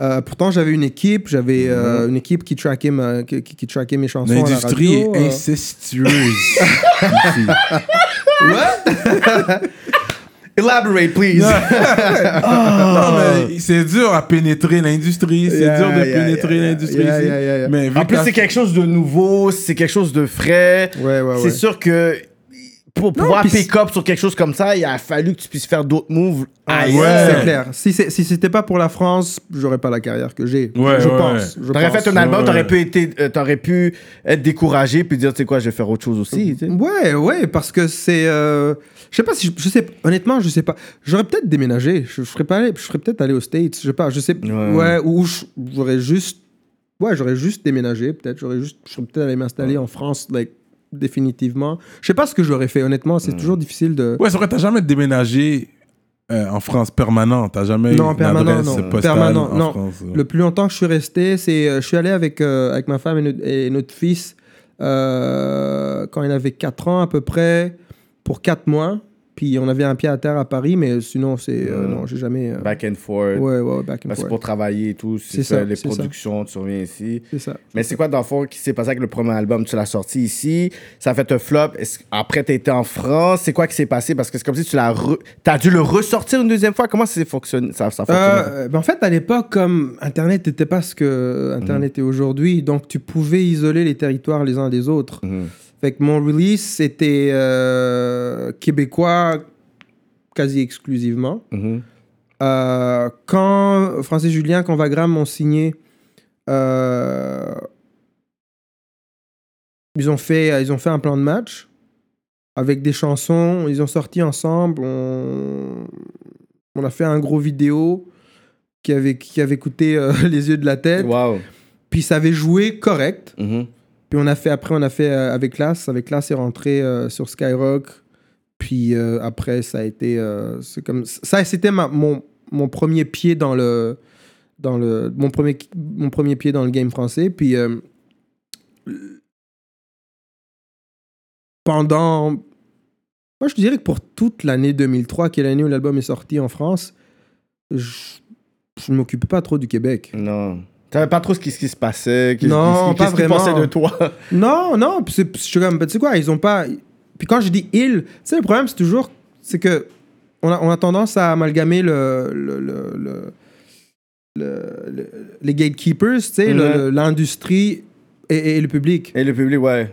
euh, pourtant, j'avais une équipe. J'avais euh, une équipe qui traquait, ma- qui, qui- mes chansons. à la L'industrie radio, est euh. incestueuse. ici. Elaborate, please. Non, mais c'est dur à pénétrer l'industrie. C'est Yeah, dur de yeah, pénétrer yeah, l'industrie yeah, ici. yeah, yeah, yeah. Mais vu En plus, que c'est quelque chose de nouveau, c'est quelque chose de frais. Ouais, ouais, c'est ouais. sûr que pour pouvoir puis pick up sur quelque chose comme ça, il a fallu que tu puisses faire d'autres moves ailleurs. ouais. C'est clair. Si, c'est- si c'était pas pour la France, j'aurais pas la carrière que j'ai. Ouais, je ouais, pense. je T'aurais pense. fait un album, ouais. t'aurais pu, été, euh, t'aurais pu être découragé puis dire, tu sais quoi, je vais faire autre chose aussi. tu sais. Ouais, ouais, parce que c'est. euh, Je sais pas si. Je, je sais, honnêtement, je sais pas. J'aurais peut-être déménagé. Je, je serais pas allé. Je serais peut-être allé aux States. Je sais pas. Je sais. Ouais. Ouais, ou je- j'aurais juste. Ouais, j'aurais juste déménagé. Peut-être. J'aurais juste. Je serais peut-être allé m'installer en France, like, définitivement. Je sais pas ce que j'aurais fait, honnêtement. C'est toujours difficile de. Ouais, c'est vrai, t'as jamais déménagé euh, en France permanent. T'as jamais Non, eu permanent, une adresse non. postale Permanent, en non. France. ouais. Le plus longtemps que je suis resté, c'est. euh, je suis allé avec, euh, avec ma femme et notre, et notre fils euh, quand il avait 4 ans à peu près, pour 4 mois. Puis on avait un pied à terre à Paris, mais sinon, c'est. euh, non, j'ai jamais. euh, Back and forth. ouais, ouais, back and Ben, c'est forth. pour travailler et tout. C'est ça, ça, les ça. productions, tu reviens ici. C'est ça. Mais c'est quoi, dans le fond, qui s'est passé avec le premier album? Tu l'as sorti ici, ça a fait un flop. Après, tu été en France? C'est quoi qui s'est passé? Parce que c'est comme si tu l'as re... as dû le ressortir une deuxième fois. Comment ça fonctionne? Ça, ça? Euh, ben en fait, à l'époque, comme Internet n'était pas ce que Internet est aujourd'hui, donc tu pouvais isoler les territoires les uns des autres. Mhm. Fait que mon release, c'était euh, québécois quasi exclusivement. Mhm. Euh, quand Francis Julien, quand Vagram m'ont signé, euh, ils, ont fait, ils ont fait un plan de match avec des chansons. Ils ont sorti ensemble. On, on a fait un gros vidéo qui avait, qui avait coûté les yeux de la tête. Wow. Puis ça avait joué correct. Mhm. Puis on a fait, après, on a fait euh, avec Class. Avec Class, c'est rentré euh, sur Skyrock. Puis euh, après, ça a été. comme, ça, c'était mon, mon premier pied dans le. Dans le mon, premier, mon premier pied dans le game français. Puis pendant. Moi, je dirais que pour toute l'année 2003, qui est l'année où l'album est sorti en France, je ne m'occupais pas trop du Québec. Non. Tu savais pas trop ce qui, ce qui se passait? Qu'est-ce Non, pas qu'ils vraiment. pensaient de toi? Non, non, puis c'est- je suis comme, ben, tu sais quoi, ils ont pas. Puis quand je dis ils, tu sais, le problème, c'est toujours. C'est que. On a, on a tendance à amalgamer le. le, le- le- le- le- les gatekeepers, tu sais, le- le- l'industrie et, et le public. Et le public, ouais.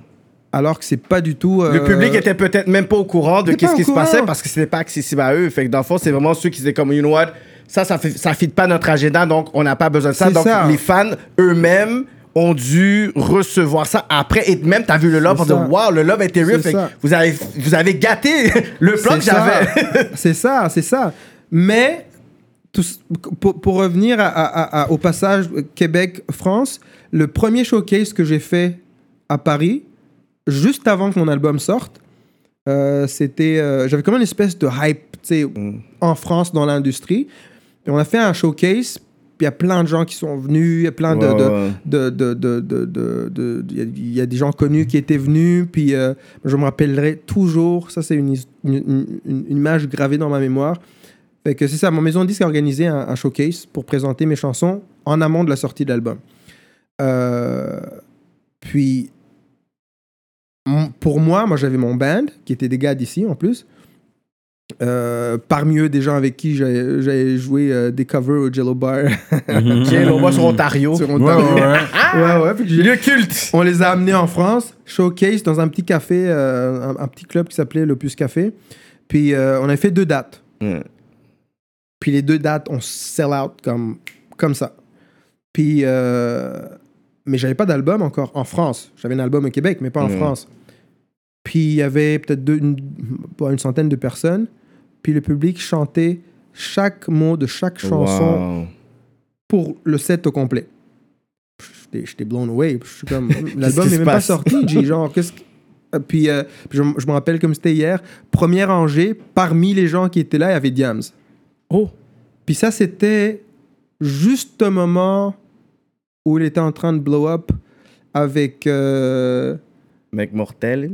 Alors que c'est pas du tout. Le euh, public était peut-être même pas au courant de qu'est-ce pas qui se passait parce que c'était pas accessible à eux. Fait que dans le fond, c'est vraiment ceux qui étaient comme, you know what, ça, ça fait, ça fit pas notre agenda, donc on n'a pas besoin de ça. Donc ça. les fans eux-mêmes ont dû recevoir ça après. Et même, t'as vu le love, on dit, wow, le love que ça. vous avez, vous avez gâté le plan que j'avais. c'est ça, c'est ça. Mais tout pour, pour revenir à- à- à- au passage Québec-France, le premier showcase que j'ai fait à Paris, juste avant que mon album sorte, euh, c'était. euh, J'avais comme une espèce de hype tu sais, en France dans l'industrie. On a fait un showcase. Puis il y a plein de gens qui sont venus, il y a plein de, Ouais, de- de, de, de, il y a- des gens connus qui étaient venus, puis euh, je me rappellerai toujours, ça c'est une, is- une, une- une image gravée dans ma mémoire. Fait que c'est ça, mon maison de disque a organisé un, un showcase pour présenter mes chansons en amont de la sortie de l'album. Euh, puis, pour moi, moi j'avais mon band, qui était des gars d'ici en plus. Euh, parmi eux, des gens avec qui j'avais joué euh, des covers au Jello Bar Tiens, on va sur Ontario. sur Ontario. ouais, ouais. Ouais, ouais, Le culte. on les a amenés en France, showcase dans un petit café, euh, un, un petit club qui s'appelait l'Opus Café. Puis euh, on a fait deux dates. Puis les deux dates, on sell out comme, comme ça. Puis, euh, mais j'avais pas d'album encore en France. J'avais un album au Québec, mais pas en Mhm. France. Puis il y avait peut-être une centaine de personnes. Puis le public chantait chaque mot de chaque chanson Wow. pour le set au complet. J'étais- blown away. Je suis comme, l'album n'est même pas sorti. J'ai genre, qu'est-ce que- Euh, Puis, euh, puis je, je me rappelle comme c'était hier, premier rangée, parmi les gens qui étaient là, il y avait Diams. Oh. Puis ça, c'était juste au moment où il était en train de blow up avec. euh, Mec mortel.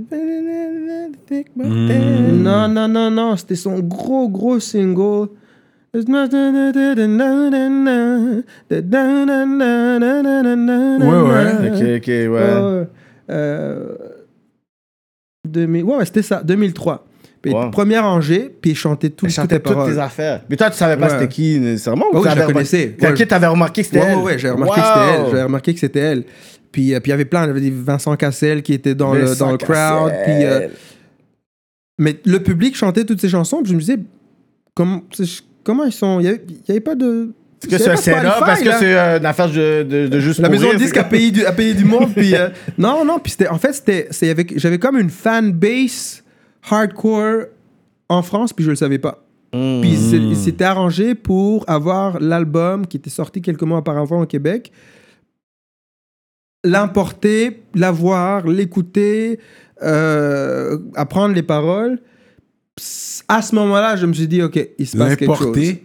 Mec Mm. Non, non, non, non, c'était son gros, gros single. ouais. Ok, ok, ouais. Ouais. Euh, 2000 ouais, ouais, c'était ça, 2003. Puis Wow. Première rangée, puis il chantait tout, Elle toutes chantait les toutes paroles. tes affaires. Mais toi, tu savais pas Ouais. c'était qui nécessairement Ouais, ou oui, je la connaissais. Ouais. t'avais remarqué que c'était Ouais, elle. ouais, ouais, j'ai remarqué que Wow. c'était elle. J'ai remarqué que c'était elle. Puis euh, puis il y avait plein, il y avait Vincent Cassel qui était dans, le, dans le crowd. Puis, euh, mais le public chantait toutes ces chansons, puis je me disais, comment, comment ils sont. Il n'y avait, pas de. Est-ce que c'est un setup? Est-ce que c'est euh, une affaire de, de, de juste La maison de disque a payé du, a payé du monde. puis, euh, non, non, puis c'était, en fait, c'était, c'est avec, j'avais comme une fan base hardcore en France, puis je le savais pas. Mm. Puis il s'était arrangé pour avoir l'album qui était sorti quelques mois auparavant au Québec. L'importer, l'avoir, l'écouter, euh, apprendre les paroles. À ce moment-là, je me suis dit, OK, il se passe quelque chose. L'importer.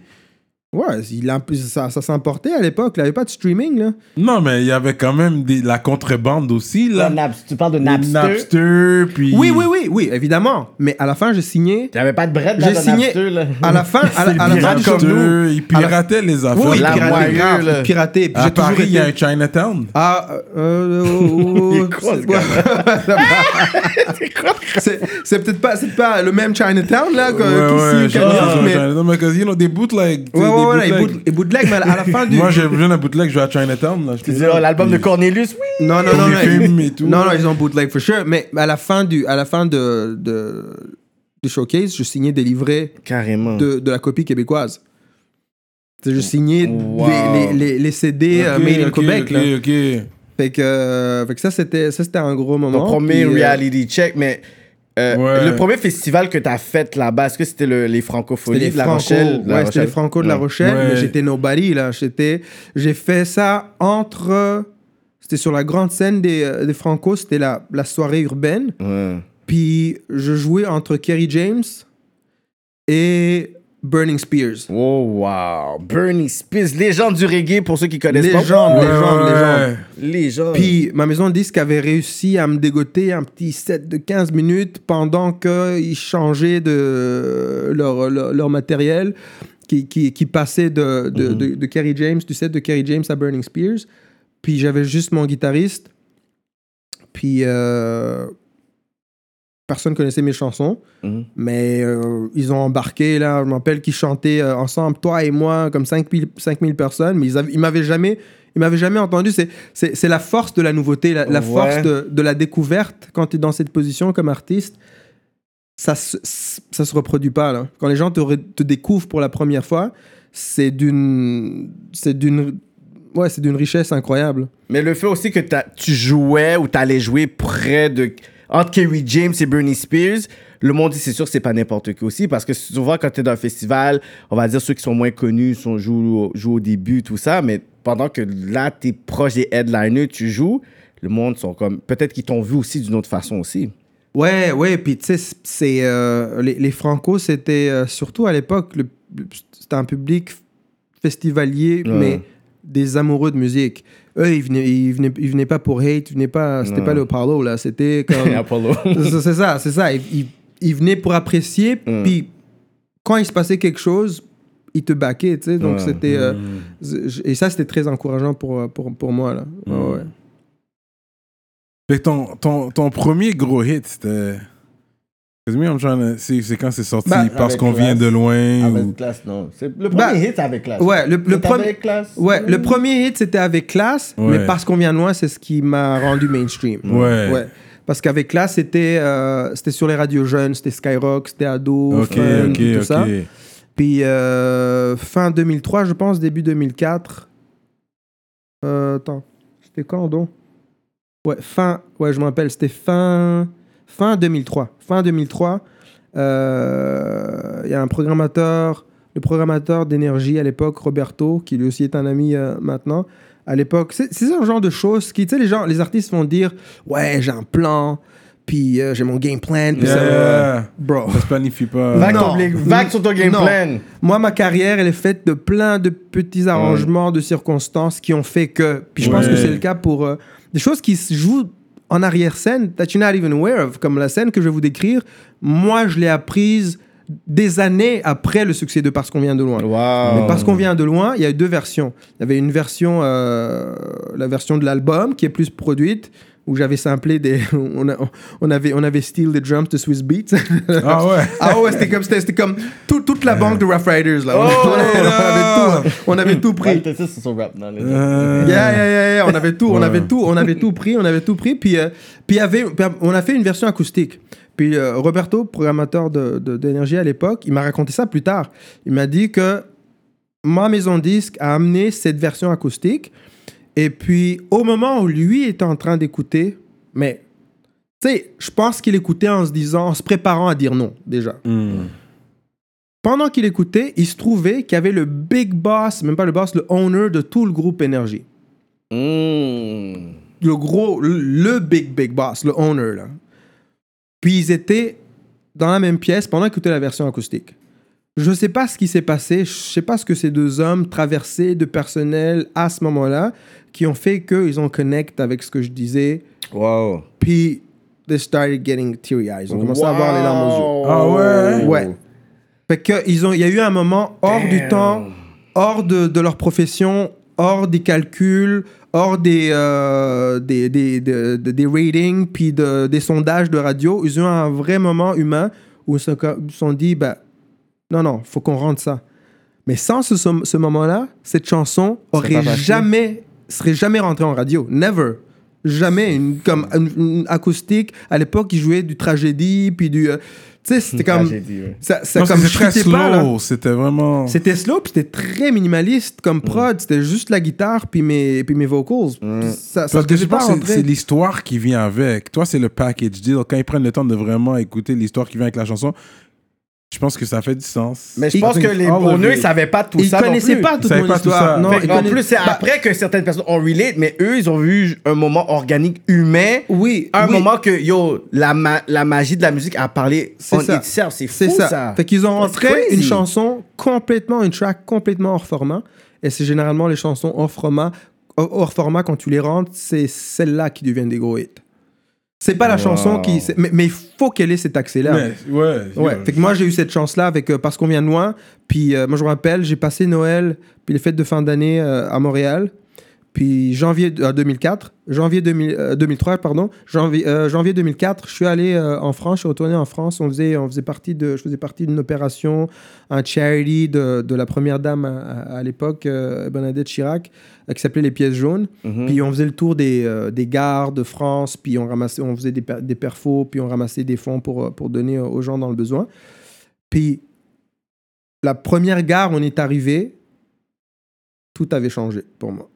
Ouais, il a- ça, ça s'importait à l'époque. Il n'y avait pas de streaming. Là. Non, mais il y avait quand même des, la contrebande aussi, là. Naps- tu parles de Napster. Napster, puis... Oui, oui, oui, oui, évidemment. Mais à la fin, j'ai signé. Il n'y avait pas de bread dans J'ai signé- Napster, là. À la fin, à la, à la fin, pirate comme nous. Napster, ils pirataient les affaires. Oui, là. piraté. Puis À Paris, il y a un Chinatown. Ah, euh, euh, Il est quoi, ce c'est c'est peut-être pas, c'est pas le même Chinatown là qu'ici au Canada, mais Chinatown, mais parce know, des bootlegs. Ouais, ouais, et boot- et bootleg, mais à la fin du. Moi, j'ai besoin d'un bootleg, je vais à Chinatown. Là, je Tu dis, oh, l'album de Cornelius, oui. Non, non, non, non, films ils- et tout. non, non, ils ont bootleg for sure. Mais à la fin du, à la fin de, de, du showcase, je signais des livrets Carrément. de, de la copie québécoise. Je signais Wow. les, les, les, les CD euh, Ok, made in ok, Québec. ok, là. ok. Fait que, euh, fait que ça, c'était ça, c'était un gros moment. Ton premier Puis, euh, reality check, mais euh, Ouais. le premier festival que tu as fait là-bas, est-ce que c'était le- les francophonies C'était les de La Franco, Rochelle? de La ouais, c'était les Rochelle? Franco de La. Rochelle, Ouais. mais j'étais nobody là. J'étais, j'ai fait ça entre, c'était sur la grande scène des, euh, des Franco, c'était la, la soirée urbaine. Ouais. Puis je jouais entre Kerry James et Burning Spears. Oh, wow. Bernie Spears, légende du reggae pour ceux qui connaissent Légende, pas. légende, Ouais, légende. ouais. Légende. Puis ma maison de disque avait réussi à me dégoter un petit set de 15 minutes pendant qu'ils changeaient de leur, leur, leur matériel qui, qui, qui passait de, de, Mhm. de, de Kerry James, du set de Kerry James à Burning Spears. Puis j'avais juste mon guitariste. Puis euh, personne connaissait mes chansons. Mhm. Mais euh, ils ont embarqué, là, je me rappelle qu'ils chantaient euh, ensemble, toi et moi, comme 5000 5000 personnes, mais ils, ils m'avaient jamais, ils m'avaient jamais entendu. C'est, la force de la nouveauté, la, la Ouais. force de, de la découverte quand tu es dans cette position comme artiste. Ça se, ça se reproduit pas, là. Quand les gens te, te découvrent pour la première fois, c'est d'une, c'est d'une, ouais, c'est d'une richesse incroyable. Mais le fait aussi que tu jouais ou t'allais jouer près de. Entre Kerry James et Bernie Spears, le monde dit c'est sûr que c'est pas n'importe qui aussi. Parce que souvent, quand t'es dans un festival, on va dire ceux qui sont moins connus sont, jouent, au- jouent au début, tout ça. Mais pendant que là, t'es proche des headliners, tu joues, le monde sont comme. Peut-être qu'ils t'ont vu aussi d'une autre façon aussi. Ouais, ouais, puis tu sais, c'est euh, les, les Franco, c'était euh, surtout à l'époque, c'était un public festivalier, Ouais. mais des amoureux de musique. Eux, ils venaient, ils venaient, ils venaient pas pour hate, ils venaient pas, c'était pas le Apollo là, c'était comme, Apollo. c'est c'est ça, c'est ça. Ils, ils- ils venaient pour apprécier, Mm. puis quand il se passait quelque chose, ils te backaient, tu sais. Donc Ouais. c'était euh, c'est- et ça c'était très encourageant pour pour, pour moi là. Mm. ouais. Fait que ton, ton, ton premier gros hit, c'était. Cause me, I'm trying to- C'est c'est quand c'est sorti, Bah, parce qu'on vient de loin. ou- Avec classe, non. Le premier Bah, hit, avec classe. Ouais, le, le C'est premier avec classe? Ouais, le premier hit, c'était avec Classe, Ouais. mais parce qu'on vient de loin, c'est ce qui m'a rendu mainstream. Ouais. Parce qu'avec Classe, c'était euh, c'était sur les radios jeunes, c'était Skyrock, c'était Ado, Ok, Fun, ok, tout ça. Puis euh, fin 2003, je pense, début 2004. Euh, attends, c'était quand donc? Ouais, fin, ouais, je me rappelle, c'était fin, fin 2003. Fin 2003, euh, il y a un programmateur, le programmateur d'énergie à l'époque, Roberto, qui lui aussi est un ami euh, maintenant. À l'époque, c'est un genre de choses qui, tu sais, les gens, les artistes vont dire, ouais, j'ai un plan, puis euh, j'ai mon game plan, puis ça. Yeah. Bro. Ça se planifie pas. Vague, Non. ton- vague sur ton game Non. plan. Moi, ma carrière, elle est faite de plein de petits arrangements, de circonstances qui ont fait que. Puis je pense Ouais. que c'est le cas pour euh, des choses qui se jouent en arrière-scène, that you're not even aware of, comme la scène que je vais vous décrire. Moi, je l'ai apprise des années après le succès de Parce qu'on vient de loin. Wow. Mais parce qu'on vient de loin, il y a eu deux versions. Il y avait une version, euh, la version de l'album qui est plus produite, où j'avais samplé des. On, a- on avait, on avait steal the drums de Swiss Beats. Ah ouais. Ah ouais, c'était comme, c'était, c'était comme tout- toute la banque de Rough Riders, là. Oh, on, on là. avait tout, on avait tout pris. t'es ça sur son rap, non, les Euh, Yeah, yeah, yeah, yeah, on avait tout, on avait tout, on avait tout pris, on avait tout pris. Puis, euh, puis y avait, puis on a fait une version acoustique. Puis euh, Roberto, programmateur de, de- d'énergie à l'époque, il m'a raconté ça plus tard. Il m'a dit que ma maison disque a amené cette version acoustique. Et puis, au moment où lui était en train d'écouter, mais, tu sais, je pense qu'il écoutait en se disant, en se préparant à dire non, déjà. hmm. Pendant qu'il écoutait, il se trouvait qu'il y avait le big boss, même pas le boss, le owner de tout le groupe Énergie. Mm. le gros, le, le big, big boss, le owner, là. Puis ils étaient dans la même pièce pendant qu'ils écoutaient la version acoustique. Je sais pas ce qui s'est passé, je sais pas ce que ces deux hommes traversaient de personnel à ce moment-là, qui ont fait qu'ils ont connect avec ce que je disais. Wow. Puis, they started getting teary eyes. Ils ont commencé à avoir les larmes aux yeux. Ah ouais? Ouais. Fait que ils ont, il y a eu un moment hors du temps, hors de, de leur profession, hors des calculs, hors des, euh, des, des, de- de- des ratings, puis de, des sondages de radio. Ils ont eu un vrai moment humain où ils se ils se sont dit, ben, non, non, faut qu'on rentre ça. Mais sans ce, ce- moment-là, cette chanson aurait jamais, serait jamais rentrée en radio. Never. Jamais. Une, comme une, une acoustique. À l'époque, ils jouaient du tragédie, puis du. euh, tu sais, c'était comme. Tragédie, ouais. Ça, ça Non, comme c'était très slow. C'était vraiment. C'était slow, puis c'était très minimaliste comme prod. C'était juste la guitare, puis mes, puis mes vocals. Puis Ça, ça Parce que je pense que c'est l'histoire qui vient avec. Toi, c'est le package deal. Quand ils prennent le temps de vraiment écouter l'histoire qui vient avec la chanson, je pense que ça fait du sens. Mais je Ils- pense que les bonheurs, it. ils savaient pas tout Ils ça. non connaissaient plus. pas Ils toute savaient mon pas tout histoire. ça. Non, ils en plus, c'est Bah, après que certaines personnes ont relate, mais eux, ils ont vu un moment organique humain. Oui, Un oui. moment que, yo, la, ma- la magie de la musique a parlé C'est on ça. itself. C'est fou, C'est ça. ça. Fait qu'ils ont rentré une chanson complètement, une track complètement hors format. Et c'est généralement les chansons hors format. Hors hors format, quand tu les rentres, c'est celles-là qui deviennent des gros hits. C'est pas la Wow. chanson qui. Mais mais il faut qu'elle ait cet accès-là. Ouais. Ouais, fait que moi j'ai eu cette chance-là avec euh, parce qu'on vient de loin. Puis euh, moi je me rappelle, j'ai passé Noël puis les fêtes de fin d'année euh, à Montréal. Puis janvier euh, 2004, janvier 2000, euh, 2003 pardon, janvier, euh, janvier 2004, je suis allé euh, en France, je suis retourné en France. On faisait on faisait partie de je faisais partie d'une opération, un charity de, de la première dame à, à- à l'époque euh, Bernadette Chirac euh, qui s'appelait les pièces jaunes. Mhm. Puis on faisait le tour des, euh, des gares de France, puis on ramassait, on faisait des, des perfos, puis on ramassait des fonds pour, euh, pour donner euh, aux gens dans le besoin. Puis la première gare, on est arrivé, tout avait changé pour moi.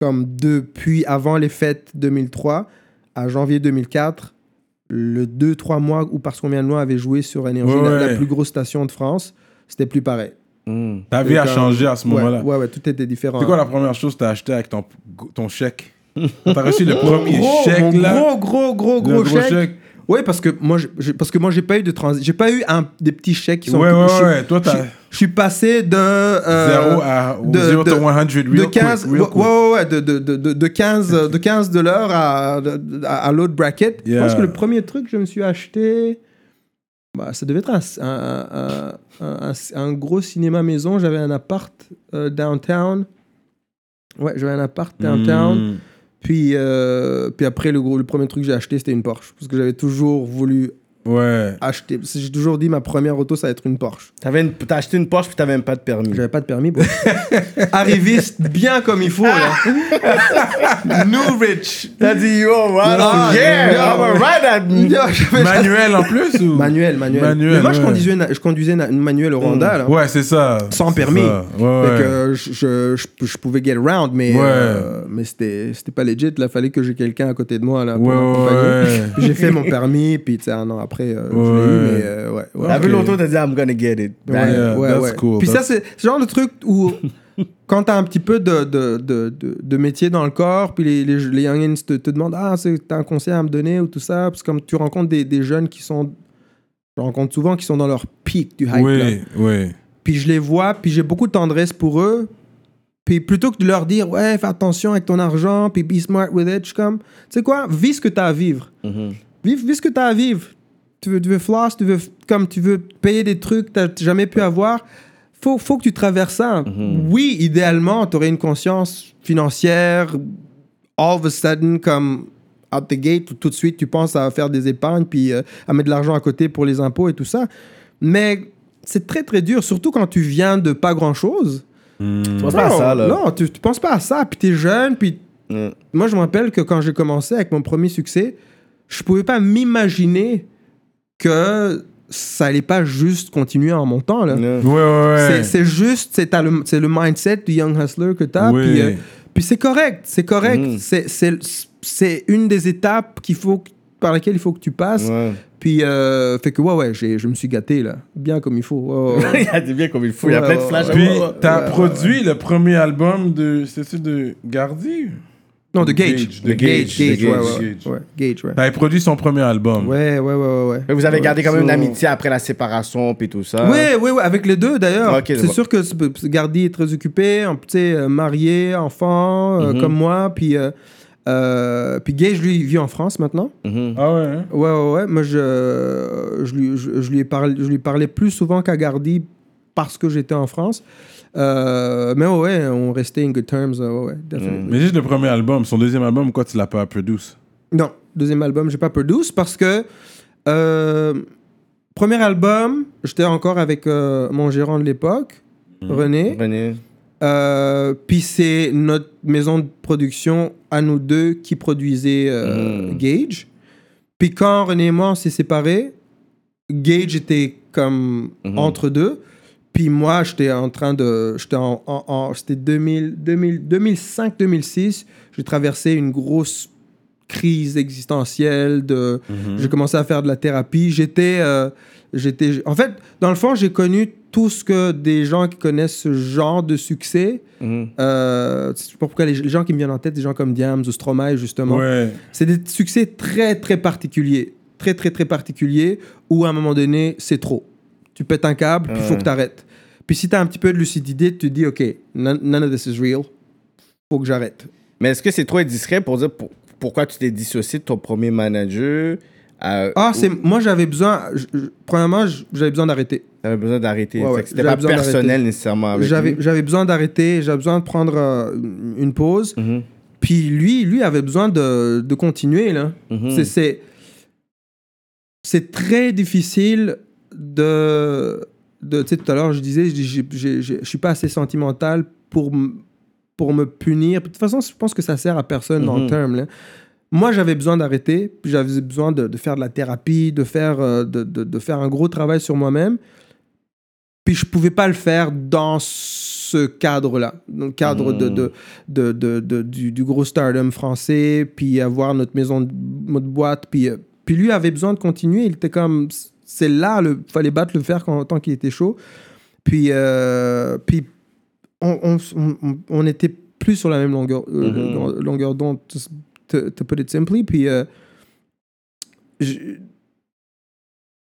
Comme depuis avant les fêtes 2003 à janvier 2004, le 2-3 mois où Parce qu'on vient de loin avait joué sur Énergie, Ouais, la, plus grosse station de France, c'était plus pareil. Mm. Ta vie a changé à ce Ouais, moment-là. Ouais, ouais, tout était différent. C'est quoi la première chose que tu as acheté avec ton, ton chèque? T'as reçu le premier gros, chèque, mon là? gros, gros, gros, gros chèque. Oui, parce que moi, j'ai- parce que moi, j'ai pas eu de transit. J'ai pas eu un, des petits chèques qui sont. Ouais, ouais, je ouais. Toi, Je, t'as je suis passé de. euh, 0 à de- 0 de- to 100 real de quick, 15, real ouais, quick. ouais, ouais, de, de, de, de, de 15, de 15 dollars à, à, à l'autre bracket. Je pense que le premier truc que je me suis acheté, bah, ça devait être un, un, un, un- un- un gros cinéma maison. J'avais un appart euh, downtown. Ouais, j'avais un appart downtown. Mm. Puis, euh, puis après, le, le premier truc que j'ai acheté, c'était une Porsche. Parce que j'avais toujours voulu Ouais. acheter. J'ai toujours dit, ma première auto, ça va être une Porsche. T'avais une- T'as acheté une Porsche puis t'avais même pas de permis. J'avais pas de permis. bro. Arriviste bien comme il faut, là. New rich. T'as dit, yo, yeah. I'm a ride at Manuel en plus ou? Manuel, manuel. Manuel, Mais moi, je conduisais, une, je conduisais une, une manuelle au Rwanda, là. Ouais, c'est ça. Sans permis. ça. Ouais, Fait ouais. que je, je, pouvais get around, mais, Ouais. euh, mais c'était c'était pas legit. Là, fallait que j'ai quelqu'un à côté de moi là, pour Ouais, J'ai fait mon permis, puis un an après, euh, je l'ai eu, mais euh, ouais. ouais. T'as vu l'auto, t'as dit, I'm gonna get it. Ouais, Yeah, ouais, that's ouais. cool, Puis ça, c'est ce genre de truc où, quand t'as un petit peu de, de, de, de, de métier dans le corps, puis les, les, les youngins te, te demandent Ah, c'est- t'as un conseil à me donner ou tout ça. Parce que comme tu rencontres des, des jeunes qui sont. Je rencontre souvent qui sont dans leur pic du hype. Oui, oui. Puis je les vois, puis j'ai beaucoup de tendresse pour eux. Puis plutôt que de leur dire Ouais, fais attention avec ton argent, puis be smart with it, je suis comme Tu sais quoi, vis ce que t'as à vivre. Mhm. Vis, vis ce que tu as à vivre. Tu veux, tu veux floss, tu veux, comme tu veux payer des trucs que tu jamais pu avoir. Faut, faut que tu traverses ça. Oui, idéalement, tu aurais une conscience financière, all of a sudden, comme out the gate, tout de suite, tu penses à faire des épargnes, puis euh, à mettre de l'argent à côté pour les impôts et tout ça. Mais c'est très, très dur, surtout quand tu viens de pas grand-chose. Tu penses pas à Non, ça, là? Non, tu, tu penses pas à ça, puis tu es jeune, puis Mm. moi, je me rappelle que quand j'ai commencé avec mon premier succès, je pouvais pas m'imaginer que ça allait pas juste continuer en montant. Là. Yeah. Ouais, ouais, ouais. C'est- C'est juste, c'est t'as le, c'est le mindset du young hustler que tu as. Oui. Puis, euh, puis c'est correct, c'est correct. Mhm. C'est- C'est c'est une des étapes qu'il faut, par lesquelles il faut que tu passes. Ouais. Puis, euh, fait que, ouais, ouais, j'ai- je me suis gâté, là. Bien comme il faut. Ouais. Il a dit bien comme il faut. Il y a Ouais, plein de flashs. ouais. Puis, t'as ouais, produit le premier album de. C'est-tu de Gardi? Non, de Gage. De Gage, Gage, ouais, Gage, ouais, Gage. ouais. Gage, ouais. T'avais produit son premier album. Ouais, ouais, ouais, ouais, ouais. Mais vous avez Ouais, gardé quand même so- une amitié après la séparation puis tout ça. Ouais, ouais, ouais, avec les deux d'ailleurs. C'est d'accord. sûr que Gardy est très occupé, en- tu sais, euh, marié, enfant, euh, Mhm. comme moi. Puis, euh, euh, puis Gage, lui, il vit en France maintenant. Mhm. Ah ouais, hein? Ouais, ouais, ouais. Moi, je, je, lui, je, je lui ai parlé, je lui parlais plus souvent qu'à Gardy parce que j'étais en France. Euh, mais ouais, ouais, on restait in good terms. euh, Ouais, ouais, definitely. Mais juste le premier album, son deuxième album, pourquoi tu l'as pas produit Non, deuxième album, j'ai pas produit parce que euh, premier album, j'étais encore avec euh, mon gérant de l'époque, René. René. Euh, Puis c'est notre maison de production à nous deux qui produisait euh, Mm. Gage. Puis quand René et moi on s'est séparés, Gage était comme Mhm. entre deux. Puis moi, j'étais en train de. J'étais en. en- en- C'était 2000 2000 2005-2006. J'ai traversé une grosse crise existentielle. De, J'ai commencé à faire de la thérapie. J'étais. euh, j'étais en fait, dans le fond, j'ai connu tout ce que des gens qui connaissent ce genre de succès. Mhm. Euh, je sais pas pourquoi les, les gens qui me viennent en tête, des gens comme Diams ou Stromae, justement. Ouais. C'est des succès très, très particuliers. Très, très, très particuliers où à un moment donné, c'est trop. Tu pètes un câble, puis il faut que tu arrêtes. Puis si tu as un petit peu de lucidité, tu te dis, OK, none, none of this is real. faut que j'arrête. Mais est-ce que c'est trop indiscret pour dire pour- pourquoi tu t'es dissocié de ton premier manager euh, Ah, ou c'est moi, j'avais besoin. je- je- premièrement, j'avais besoin d'arrêter. T'avais besoin d'arrêter. Ouais, ouais, C'était j'avais pas personnel nécessairement J'avais j'avais besoin d'arrêter, j'avais besoin de prendre euh, une pause. Mhm. Puis lui, lui avait besoin de, de continuer, là. Mhm. C'est, c'est très difficile de... de tu sais, tout à l'heure, je disais, je, je suis pas assez sentimental pour, pour me punir. De toute façon, je pense que ça sert à personne dans le Mhm. terme. là. Moi, j'avais besoin d'arrêter. puis J'avais besoin de, de faire de la thérapie, de faire, euh, de, de- de faire un gros travail sur moi-même. Puis je pouvais pas le faire dans ce cadre-là, dans le cadre de, de, de, de- de- du, du gros stardom français, puis avoir notre maison de, notre boîte. Puis, euh, puis lui avait besoin de continuer. Il était comme, c'est là, il fallait battre le fer quand, tant qu'il était chaud. Puis, euh, puis on, on, on, on était plus sur la même longueur, euh, Mhm. longueur d'onde, to, to put it simply. Puis euh, je-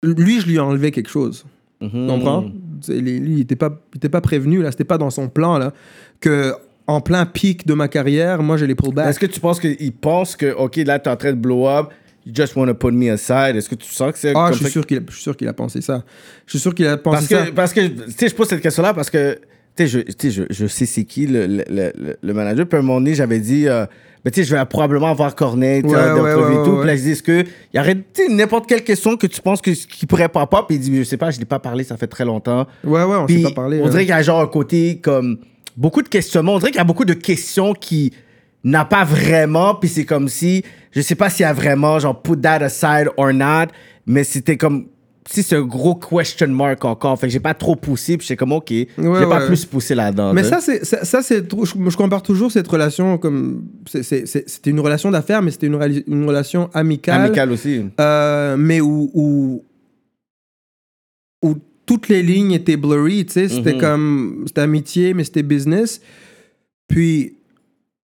lui, je lui ai enlevé quelque chose. Mhm. Tu comprends? Lui, il n'était pas, il était pas prévenu, là. C'était pas dans son plan, là. Que en plein pic de ma carrière, moi, je les pull back. Est-ce que tu penses qu'il pense que, OK, là, t'es en train de blow up, you just want to put me aside? Est-ce que tu sens que c'est Ah, comme je suis, ça? sûr qu'il a, je suis sûr qu'il a pensé ça. Je suis sûr qu'il a pensé Parce ça. parce que, tu sais, je pose cette question-là parce que, tu sais, je, sais, je, je sais c'est qui le, le, le, le manager. Puis à un moment donné, j'avais dit, euh, ben, tu sais, je vais probablement avoir sais, Ouais, et tout. Puis là, je dis, est-ce que, il y aurait, tu sais, n'importe quelle question que tu penses que, qui pourrait pas pop? Puis il dit, je sais pas, je l'ai pas parlé, ça fait très longtemps. Ouais, ouais, on Puis s'est pas parlé. on dirait qu'il y a genre un côté comme beaucoup de questionnements. On dirait qu'il y a beaucoup de questions qui n'a pas vraiment. Puis c'est comme si, je sais pas s'il y a vraiment genre put that aside or not, mais c'était comme si c'est un gros question mark encore. Fait que j'ai pas trop poussé. Puis j'étais comme ok, j'ai Ouais, pas ouais. plus poussé là-dedans. Mais ça, c'est, ça, ça, c'est, trop- je, je compare toujours cette relation comme. c'était une relation d'affaires, mais c'était une, relation amicale. amical aussi. euh, mais où, où, où toutes les lignes étaient blurry, tu sais. C'était Mhm. comme. C'était amitié, mais c'était business. Puis,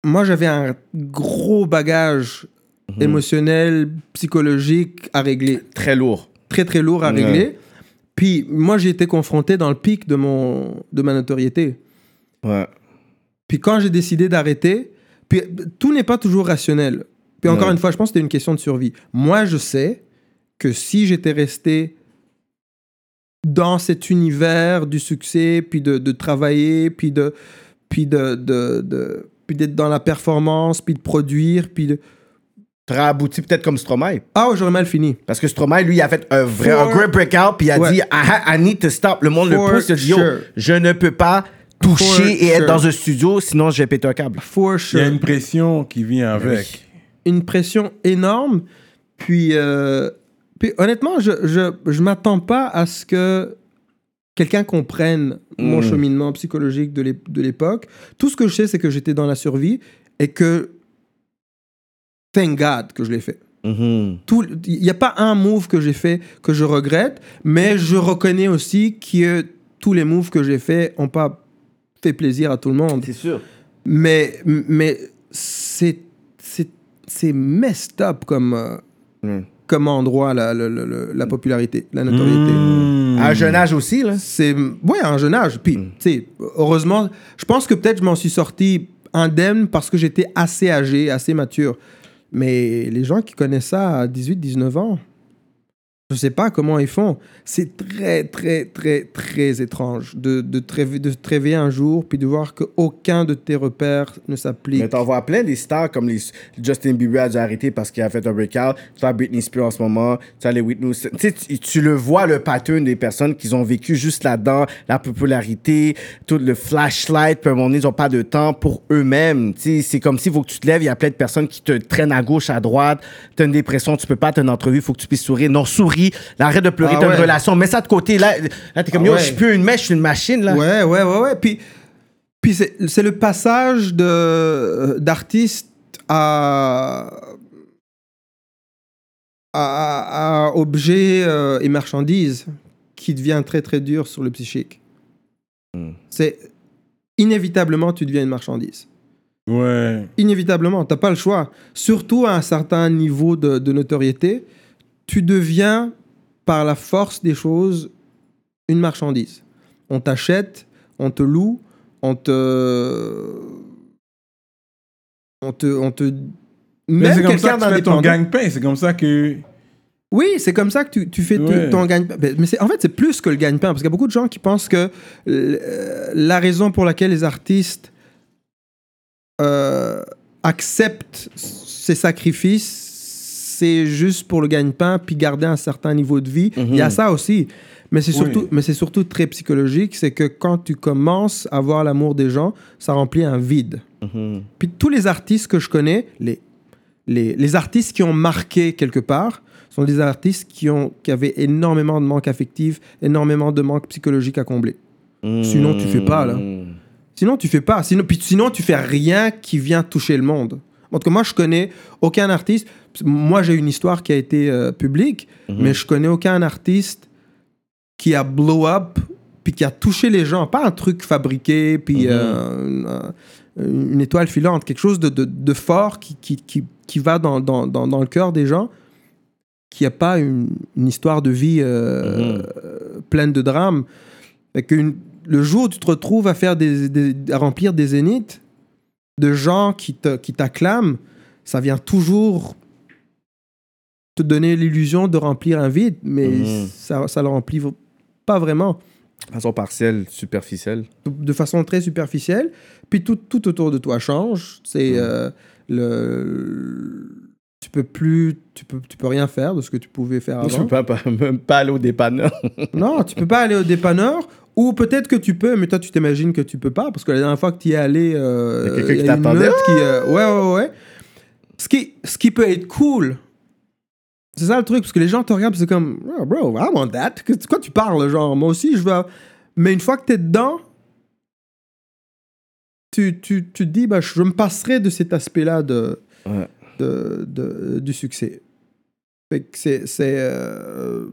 moi, j'avais un gros bagage Mhm. émotionnel, psychologique à régler. Très lourd. Très, très lourd à Ouais. régler. Puis, moi, j'ai été confronté dans le pic de, mon, de ma notoriété. Ouais. Puis quand j'ai décidé d'arrêter, puis tout n'est pas toujours rationnel. Puis encore Ouais. une fois, je pense que c'était une question de survie. Moi, je sais que si j'étais resté dans cet univers du succès, puis de, de travailler, puis de puis de, de, de- puis d'être dans la performance, puis de produire, puis de Très abouti peut-être comme Stromae. ah j'aurais mal fini. Parce que Stromae, lui, il a fait un vrai, For- un great breakout, puis il a Ouais. dit, I, I need to stop. Le monde For le pousse, il a dit, yo, sure. je ne peux pas toucher For et être dans un studio, sinon je vais péter un câble. For Il y a une pression qui vient avec. une pression énorme. Puis, euh, puis honnêtement, je je, je m'attends pas à ce que quelqu'un comprenne mon Mm. cheminement psychologique de l'ép- de l'époque. Tout ce que je sais, c'est que j'étais dans la survie et que, thank God que je l'ai fait. Mhm. Tout- Il n'y a pas un move que j'ai fait que je regrette, mais je reconnais aussi que tous les moves que j'ai faits n'ont pas fait plaisir à tout le monde. C'est sûr. Mais, mais c'est messed up comme, euh, Mm. comme endroit, la, la, la- la- la popularité, la notoriété. Mmh. À un jeune âge aussi, là. C'est. Ouais, à un jeune âge. Puis, Mm. tu sais, heureusement, je pense que peut-être je m'en suis sorti indemne parce que j'étais assez âgé, assez mature. Mais les gens qui connaissent ça à 18, 19 ans, je sais pas comment ils font. C'est très, très, très, très étrange de, de, te de te un jour puis de voir qu'aucun de tes repères ne s'applique. Mais t'en vois plein des stars comme Justin Bieber a dû arrêter parce qu'il a fait un breakout. Tu as Britney Spears en ce moment. Tu as les Whitney. Tu le vois, le pattern des personnes qui ont vécu juste là-dedans, la popularité, tout le flashlight, puis à un moment donné, ils n'ont pas de temps pour eux-mêmes. C'est comme s'il faut que tu te lèves, il y a plein de personnes qui te traînent à gauche, à droite. Tu as une dépression, tu peux pas, tu une entrevue, il faut que tu puisses sourire. Non, souris, Là, arrête de pleurer, Ah t'as ouais. une relation, mets ça de côté. Là, là t'es comme, Ah yo, ouais. je suis plus une mèche, je suis une machine, là. Ouais, ouais, ouais, ouais. Puis, puis c'est, c'est le passage de, d'artiste à, à, à objet euh, et marchandise qui devient très, très dur sur le psychique. Hmm. C'est inévitablement, tu deviens une marchandise. Ouais. Inévitablement, t'as pas le choix. Surtout à un certain niveau de, de notoriété, tu deviens, par la force des choses, une marchandise. On t'achète, on te loue, on te. On te. On te Mais même c'est comme ça que tu fais ton gagne-pain. C'est comme ça que. Oui, c'est comme ça que tu, tu fais Ouais. ton gagne-pain. Mais mais c'est- en fait, c'est plus que le gagne-pain, parce qu'il y a beaucoup de gens qui pensent que euh, la raison pour laquelle les artistes euh, acceptent ces sacrifices, c'est juste pour le gagne-pain, puis garder un certain niveau de vie. Il y a ça aussi. Mais c'est Oui. surtout, mais c'est surtout très psychologique, c'est que quand tu commences à voir l'amour des gens, ça remplit un vide. Mhm. Puis tous les artistes que je connais, les, les, les artistes qui ont marqué quelque part, sont des artistes qui, ont, qui avaient énormément de manque affectif, énormément de manque psychologique à combler. Sinon, tu fais pas, là. Mhm. Sinon, tu fais pas. Sinon, puis sinon, tu fais rien qui vient toucher le monde. En tout cas, moi, je connais aucun artiste. Moi, j'ai une histoire qui a été euh, publique, mais je connais aucun artiste qui a blow up puis qui a touché les gens. Pas un truc fabriqué, puis une, euh, une étoile filante, quelque chose de, de, de fort qui, qui, qui, qui va dans, dans, dans, dans le cœur des gens, qui a pas une, une histoire de vie euh, euh, pleine de drames. Fait que une- le jour où tu te retrouves à faire des, des- à remplir des zéniths de gens qui te- qui t'acclament, ça vient toujours te donner l'illusion de remplir un vide, mais Mhm. ça ça le remplit pas vraiment, De façon partielle, superficielle. de façon très superficielle. Puis tout, tout autour de toi change. C'est euh, le tu peux plus tu peux tu peux rien faire de ce que tu pouvais faire avant. peux pas, pas- même pas aller au dépanneur. Non, tu peux pas aller au dépanneur. Ou peut-être que tu peux, mais toi, tu t'imagines que tu peux pas. Parce que la dernière fois que tu y es allé, euh, Y a quelqu'un il qui t'attendait? euh, ouais, ouais, ouais. Ce qui, ce qui peut être cool, c'est ça le truc. Parce que les gens te regardent, c'est comme, oh, bro, I want that. De quoi tu parles, genre, moi aussi, je veux. Mais une fois que tu es dedans, tu, tu, tu te dis, bah, je me passerai de cet aspect-là de, Ouais. de, de- du succès. Fait que c'est c'est euh,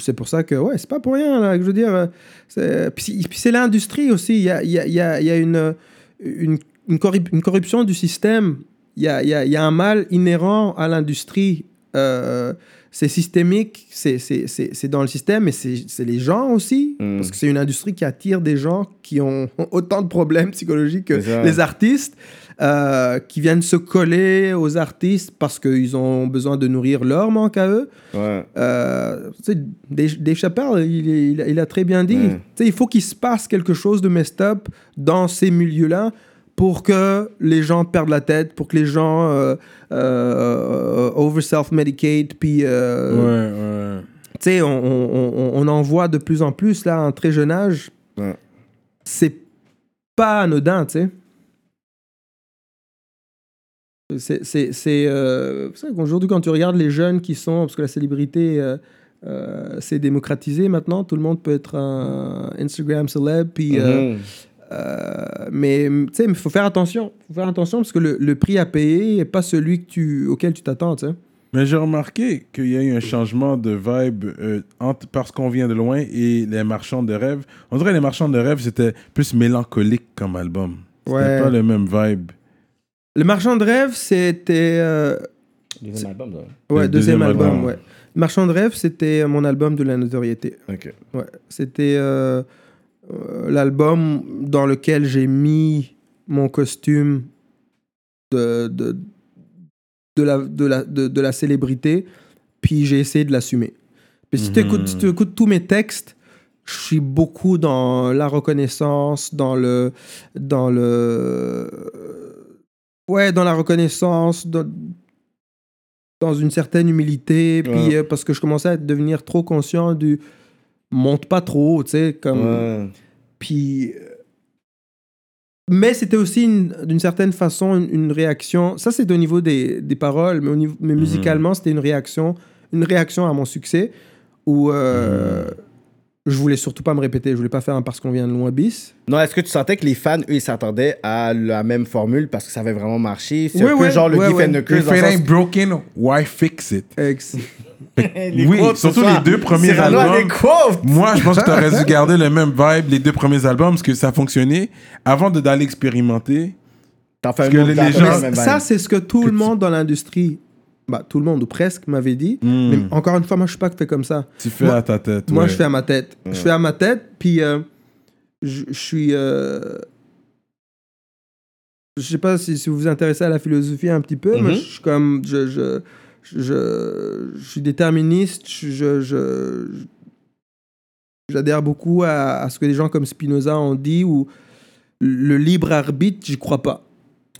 c'est pour ça que ouais c'est pas pour rien là que je veux dire euh, c'est- puis, c'est- puis c'est l'industrie aussi. Il y a, il y a, il y a, une, une, une, corrup- une corruption du système. Il y a, il y a, il y a un mal inhérent à l'industrie euh, c'est systémique c'est c'est- c'est c'est dans le système mais c'est c'est les gens aussi Mm. parce que c'est une industrie qui attire des gens qui ont autant de problèmes psychologiques que les artistes euh, qui viennent se coller aux artistes parce qu'ils ont besoin de nourrir leur manque à eux. Ouais. Euh, Dave, Chappelle, il, a, il a très bien dit. Ouais. Tu sais, Il faut qu'il se passe quelque chose de messed up dans ces milieux-là pour que les gens perdent la tête, pour que les gens euh, euh, over self-medicate, puis euh, Ouais, ouais. tu sais, on, on, on- on en voit de plus en plus là, à un très jeune âge. Ouais. C'est pas anodin, tu sais. C'est, c'est, c'est, euh, qu'aujourd'hui, quand tu regardes les jeunes qui sont, parce que la célébrité, euh, euh, c'est démocratisé maintenant, tout le monde peut être un Instagram célèbre, puis, euh, Mhm. mais tu sais, il faut faire attention, faut faire attention parce que le, le prix à payer n'est pas celui que tu, auquel tu t'attends. Mais j'ai remarqué qu'il y a eu un changement de vibe euh, entre parce qu'on vient de loin et les marchands de rêve. On dirait que les marchands de rêve, c'était plus mélancolique comme album. C'était Ouais. pas le même vibe. Le marchand de rêve, c'était. euh, Deuxième album, là. Ouais, Le deuxième, deuxième album, album. ouais. Marchand de rêve, c'était mon album de la notoriété. Ok. Ouais, c'était euh, euh, l'album dans lequel j'ai mis mon costume de, de, de, la, de, la, de, de la célébrité, puis j'ai essayé de l'assumer. Puis si tu écoutes, si tu écoutes tous mes textes, je suis beaucoup dans la reconnaissance, dans le. Dans le ouais, dans la reconnaissance, dans, dans une certaine humilité, puis Ouais. euh, parce que je commençais à devenir trop conscient du monte pas trop, tu sais, comme. Ouais. Puis. euh, Mais c'était aussi une- d'une certaine façon une, une réaction. Ça, c'est au niveau des, des paroles, mais, au niveau, mais musicalement, c'était une réaction, une réaction à mon succès où euh, je voulais surtout pas me répéter. Je voulais pas faire un parce qu'on vient de loin bis. Non, est-ce que tu sentais que les fans, eux, ils s'attendaient à la même formule parce que ça avait vraiment marché? C'est un peu ouais, genre le gif and the curse. If it ain't broken, why fix it? Ex- Oui, quotes, surtout les deux premiers albums. Moi, je pense que tu aurais dû garder le même vibe les deux premiers albums parce que ça fonctionnait. Avant de d'aller expérimenter, T'en fais un que les gens- ça, c'est ce que tout le monde dans l'industrie, bah, tout le monde ou presque, m'avait dit. Hmm. Mais encore une fois, moi, je suis pas fait comme ça. tu fais Moi- à ta tête. Moi, ouais. je fais à ma tête. Je fais à ma tête, puis euh, je je suis. euh, je sais pas si, si vous vous intéressez à la philosophie un petit peu, mais Mhm. je suis comme. Je, je, je, je suis déterministe, je. J'adhère beaucoup à, à ce que des gens comme Spinoza ont dit, où le libre arbitre, j'y crois pas.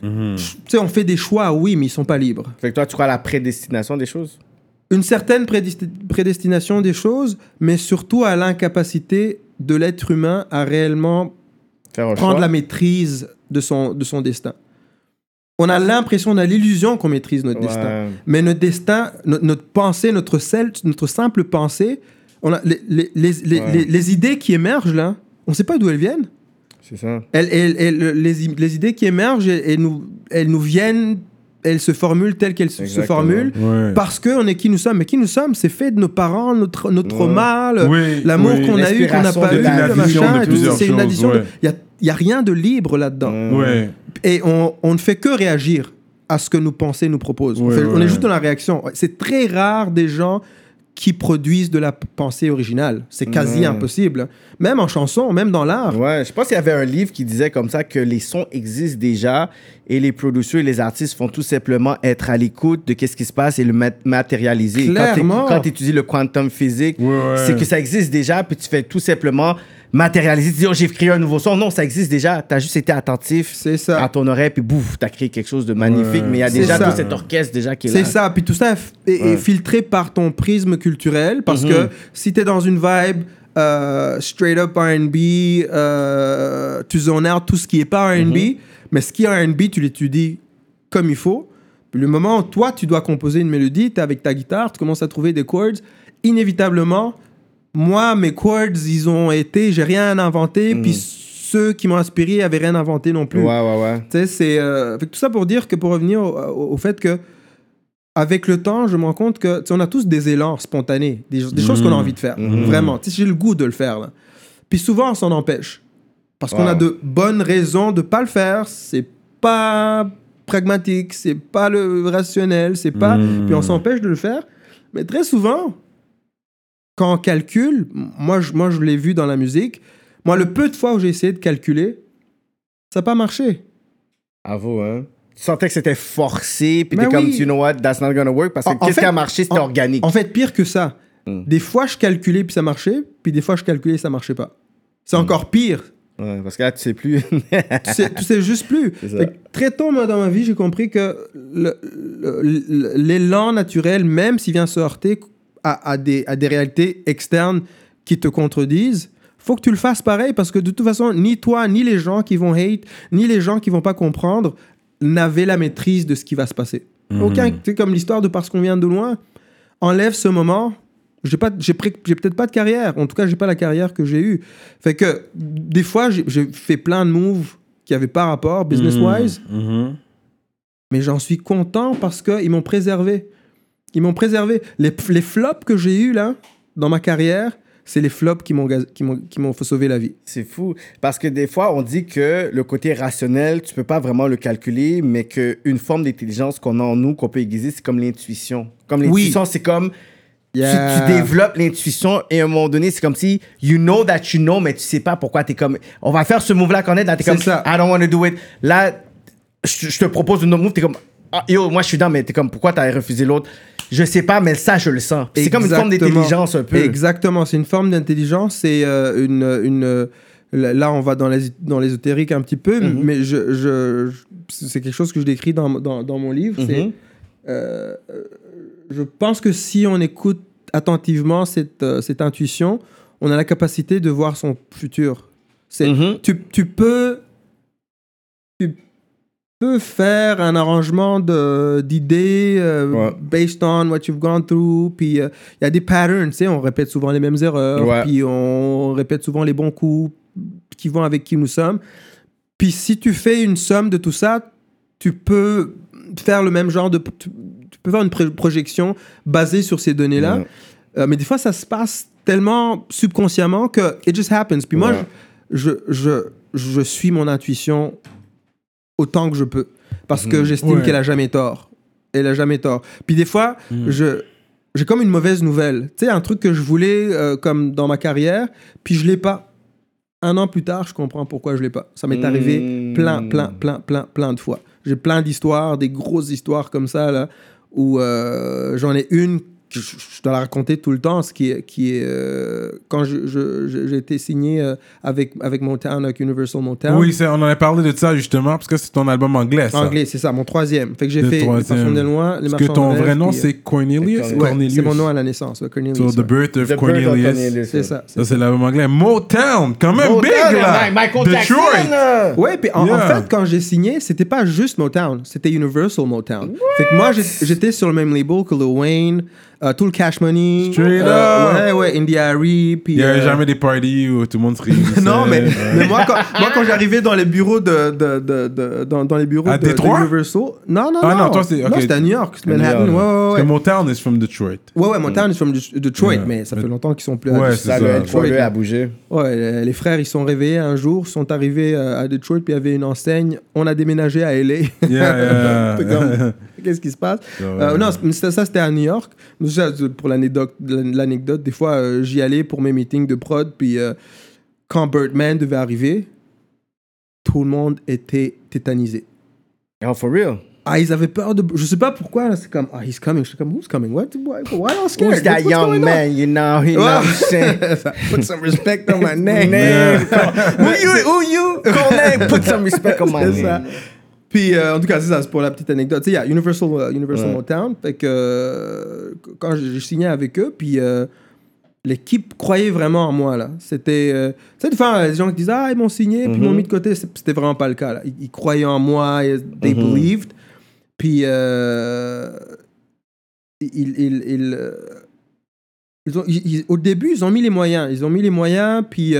Mhm. Tu sais, on fait des choix, oui, mais ils sont pas libres. Fait que toi, tu crois à la prédestination des choses? une certaine prédesti- prédestination des choses, mais surtout à l'incapacité de l'être humain à réellement Faire prendre choix? la maîtrise de son, de son destin. On a l'impression, on a l'illusion qu'on maîtrise notre Ouais. destin. Mais notre destin, no- notre pensée, notre, sel- notre simple pensée, on a les, les, les, les, Ouais. les- les idées qui émergent là, on ne sait pas d'où elles viennent. C'est ça. Elles, elles- elles- les, idées qui émergent, elles, elles nous, elles nous viennent, elles se formulent telles qu'elles se- formulent. Ouais. Parce qu'on est qui nous sommes. Mais qui nous sommes, c'est fait de nos parents, notre, notre Ouais. mal, Oui, l'amour oui. qu'on a eu, qu'on n'a pas eu, le machin. C'est une addition. ouais. Il n'y a, rien de libre là-dedans. Ouais. Et on, on ne fait que réagir à ce que nos pensées nous proposent. on, Ouais, ouais. est juste dans la réaction. C'est très rare des gens qui produisent de la pensée originale. C'est quasi Ouais. impossible. Même en chanson, même dans l'art. Ouais, je pense qu'il y avait un livre qui disait comme ça que les sons existent déjà et les producteurs et les artistes font tout simplement être à l'écoute de qu'est-ce qui se passe et le mat- matérialiser. Clairement. Quand tu étudies le quantum physique, Ouais, ouais. c'est que ça existe déjà, puis tu fais tout simplement matérialiser. Tu dis, oh, j'ai créé un nouveau son. Non, ça existe déjà. Tu as juste été attentif C'est ça. à ton oreille, puis bouf, tu as créé quelque chose de magnifique. Ouais. mais il y a C'est déjà ça. tout cet orchestre déjà qui est, C'est là. ça. Puis tout ça est, filtré par ton prisme culturel. Parce Mhm. que si tu es dans une vibe euh, straight up RB, euh, tu zones out tout ce qui est pas RB, Mhm. mais ce qui est RB, tu l'étudies comme il faut. Puis le moment où toi, tu dois composer une mélodie, tu es avec ta guitare, tu commences à trouver des chords, inévitablement, moi, mes chords, ils ont été, j'ai rien inventé, Mhm. puis ceux qui m'ont inspiré avaient rien inventé non plus. Ouais, ouais, ouais. Tu sais, c'est. euh, tout ça pour dire que pour revenir au, au- au fait que, avec le temps, je me rends compte que, tu sais, on a tous des élans spontanés, des, des choses qu'on a envie de faire. Mhm. Vraiment. Tu sais, j'ai le goût de le faire, là. Puis souvent, on s'en empêche. Parce qu'on a de bonnes raisons de pas le faire. C'est pas pragmatique, c'est pas le rationnel, c'est pas. Puis on s'empêche de le faire. Mais très souvent, quand on calcule, moi, je, moi, je l'ai vu dans la musique, moi, le peu de fois où j'ai essayé de calculer, ça n'a pas marché. Avoue, hein. Tu sentais que c'était forcé, puis Mais t'es comme, oui. you know what, that's not gonna work, parce que qu'est-ce qui a marché, c'était organique. En fait, pire que ça. Mm. Des fois, je calculais puis ça marchait, puis des fois, je calculais et ça marchait pas. C'est Mm. encore pire. Ouais, parce que là, tu sais plus. tu, sais, tu sais juste plus. Très tôt, moi, dans ma vie, j'ai compris que l'élan naturel, même s'il vient se heurter à, à des, à des réalités externes qui te contredisent, faut que tu le fasses pareil parce que de toute façon, ni toi, ni les gens qui vont hate, ni les gens qui vont pas comprendre n'avaient la maîtrise de ce qui va se passer. Aucun, c'est comme l'histoire de parce qu'on vient de loin. Enlève ce moment. J'ai pas, j'ai, j'ai peut-être pas de carrière. En tout cas, j'ai pas la carrière que j'ai eue. Fait que des fois, j'ai, j'ai fait plein de moves qui avaient pas rapport business wise, Mhm. mais j'en suis content parce que ils m'ont préservé. Ils m'ont préservé. Les, les flops que j'ai eus là dans ma carrière, c'est les flops qui m'ont qui m'ont qui m'ont fait sauver la vie. C'est fou. Parce que des fois, on dit que le côté rationnel, tu peux pas vraiment le calculer, mais qu'une forme d'intelligence qu'on a en nous, qu'on peut aiguiser, c'est comme l'intuition. Comme l'intuition, c'est comme. tu- Yeah. Tu, développes l'intuition et à un moment donné, c'est comme si you know that you know, mais tu sais pas pourquoi t'es comme. On va faire ce move-là qu'on est là, t'es comme. ça. I don't want to do it. Là, je, je te propose une autre move, t'es comme. Ah, yo, moi je suis dans, mais t'es comme, pourquoi t'as refusé l'autre? Je sais pas, mais ça, je le sens. C'est comme une forme d'intelligence un peu. Exactement, c'est une forme d'intelligence. C'est euh, une, une euh, là, on va dans l'és- dans l'ésotérique un petit peu, Mhm. mais je, je, je- c'est quelque chose que je décris dans, dans, dans mon livre. Euh, euh, je pense que si on écoute attentivement cette, cette intuition, on a la capacité de voir son futur. Mhm. tu, tu peux tu peux faire un arrangement d'idées euh, Ouais. based on what you've gone through puis il y a des patterns tu sais on répète souvent les mêmes erreurs Ouais. puis on répète souvent les bons coups qui vont avec qui nous sommes puis si tu fais une somme de tout ça tu peux faire le même genre de tu, tu peux faire une projection basée sur ces données là Ouais. Euh, mais des fois ça se passe tellement subconsciemment que it just happens puis moi je, je, je suis mon intuition autant que je peux. Parce que j'estime Ouais. qu'elle a jamais tort. Elle a jamais tort. Puis des fois, Mm. je j'ai comme une mauvaise nouvelle. Tu sais, un truc que je voulais euh, comme dans ma carrière, puis je l'ai pas. Un an plus tard, je comprends pourquoi je l'ai pas. Ça m'est arrivé Mm. plein, plein, plein, plein, plein de fois. J'ai plein d'histoires, des grosses histoires comme ça, là, où euh, j'en ai une je, je dois la raconter tout le temps, ce qui est, qui est euh, quand je- je- je- j'ai été signé euh, avec, avec Motown, avec Universal Motown. Oui, c'est- on en a parlé de ça justement, parce que c'est ton album anglais, ça. Anglais, c'est ça, mon troisième. Fait que j'ai fait Les troisième. Passions de loin, Les Parce que Marchands ton vrai nom, c'est Cornelius. Ouais, Cornelius. c'est mon nom à la naissance, ouais, Cornelius. So, The ouais. Birth of The Birth of Cornelius. Cornelius, C'est ça. Ça, c'est l'album anglais. Motown, quand même Motown, big, là. Michael Jackson, Detroit. là. Ouais, puis en, en fait, quand j'ai signé, c'était pas juste Motown, c'était Universal Motown. Fait que moi, j'étais sur le même label que Lil Wayne, euh, tout le Cash Money. Straight euh, up. Ouais, ouais, Indie Harry. Il n'y avait euh, jamais des parties où tout le monde se réunissait. Non, mais, Ouais. mais moi, quand, moi, quand j'arrivais dans les bureaux de, de, de, de- dans, dans les bureaux À de, de Détroit? Universal, non, non, Ah, non, non, toi, c'est- à New York, Manhattan, ouais, ouais, Parce ouais. que Motown is from Detroit. Ouais, ouais, Motown is from De- Detroit, Yeah. mais ça fait longtemps qu'ils sont plus Ouais, à c'est Ça, ça. le Detroit, L3 là. a bougé. Ouais, les- les frères, ils sont réveillés un jour, sont arrivés à Detroit, puis il y avait une enseigne. On a déménagé à LA. Yeah, yeah. Qu'est-ce qui se passe? Ouais. Euh, Non, ça, ça, c'était à New York. Pour l'anecdote, l'anecdote, des fois, euh, j'y allais pour mes meetings de prod, puis euh, quand Birdman devait arriver, tout le monde était tétanisé. Oh, for real? Ah, ils avaient peur de. Je sais pas pourquoi, là, c'est comme, ah, he's coming. Je suis comme, who's coming? What? Why, why y'all scared? Who's that What's young on? man, you know? You know what I'm saying? Put some respect on my name. Name. Who you? Who you? Call name. Put some respect on my C'est ça. Puis, euh, en tout cas, c'est ça, c'est pour la petite anecdote. Tu sais, il y a Universal, euh, Universal Ouais. Motown. Fait que euh, quand j'ai signé avec eux, puis l'équipe croyait vraiment en moi, là. C'était... tu sais, des fois, des gens qui disent « Ah, ils m'ont signé, puis ils m'ont Mhm. mis de côté. » C'était vraiment pas le cas, là. Ils, ils croyaient en moi, et they Mhm. believed. Puis, ils... ils, ils, ils ont- ils- ils- au début, ils ont mis les moyens. Ils ont mis les moyens, puis...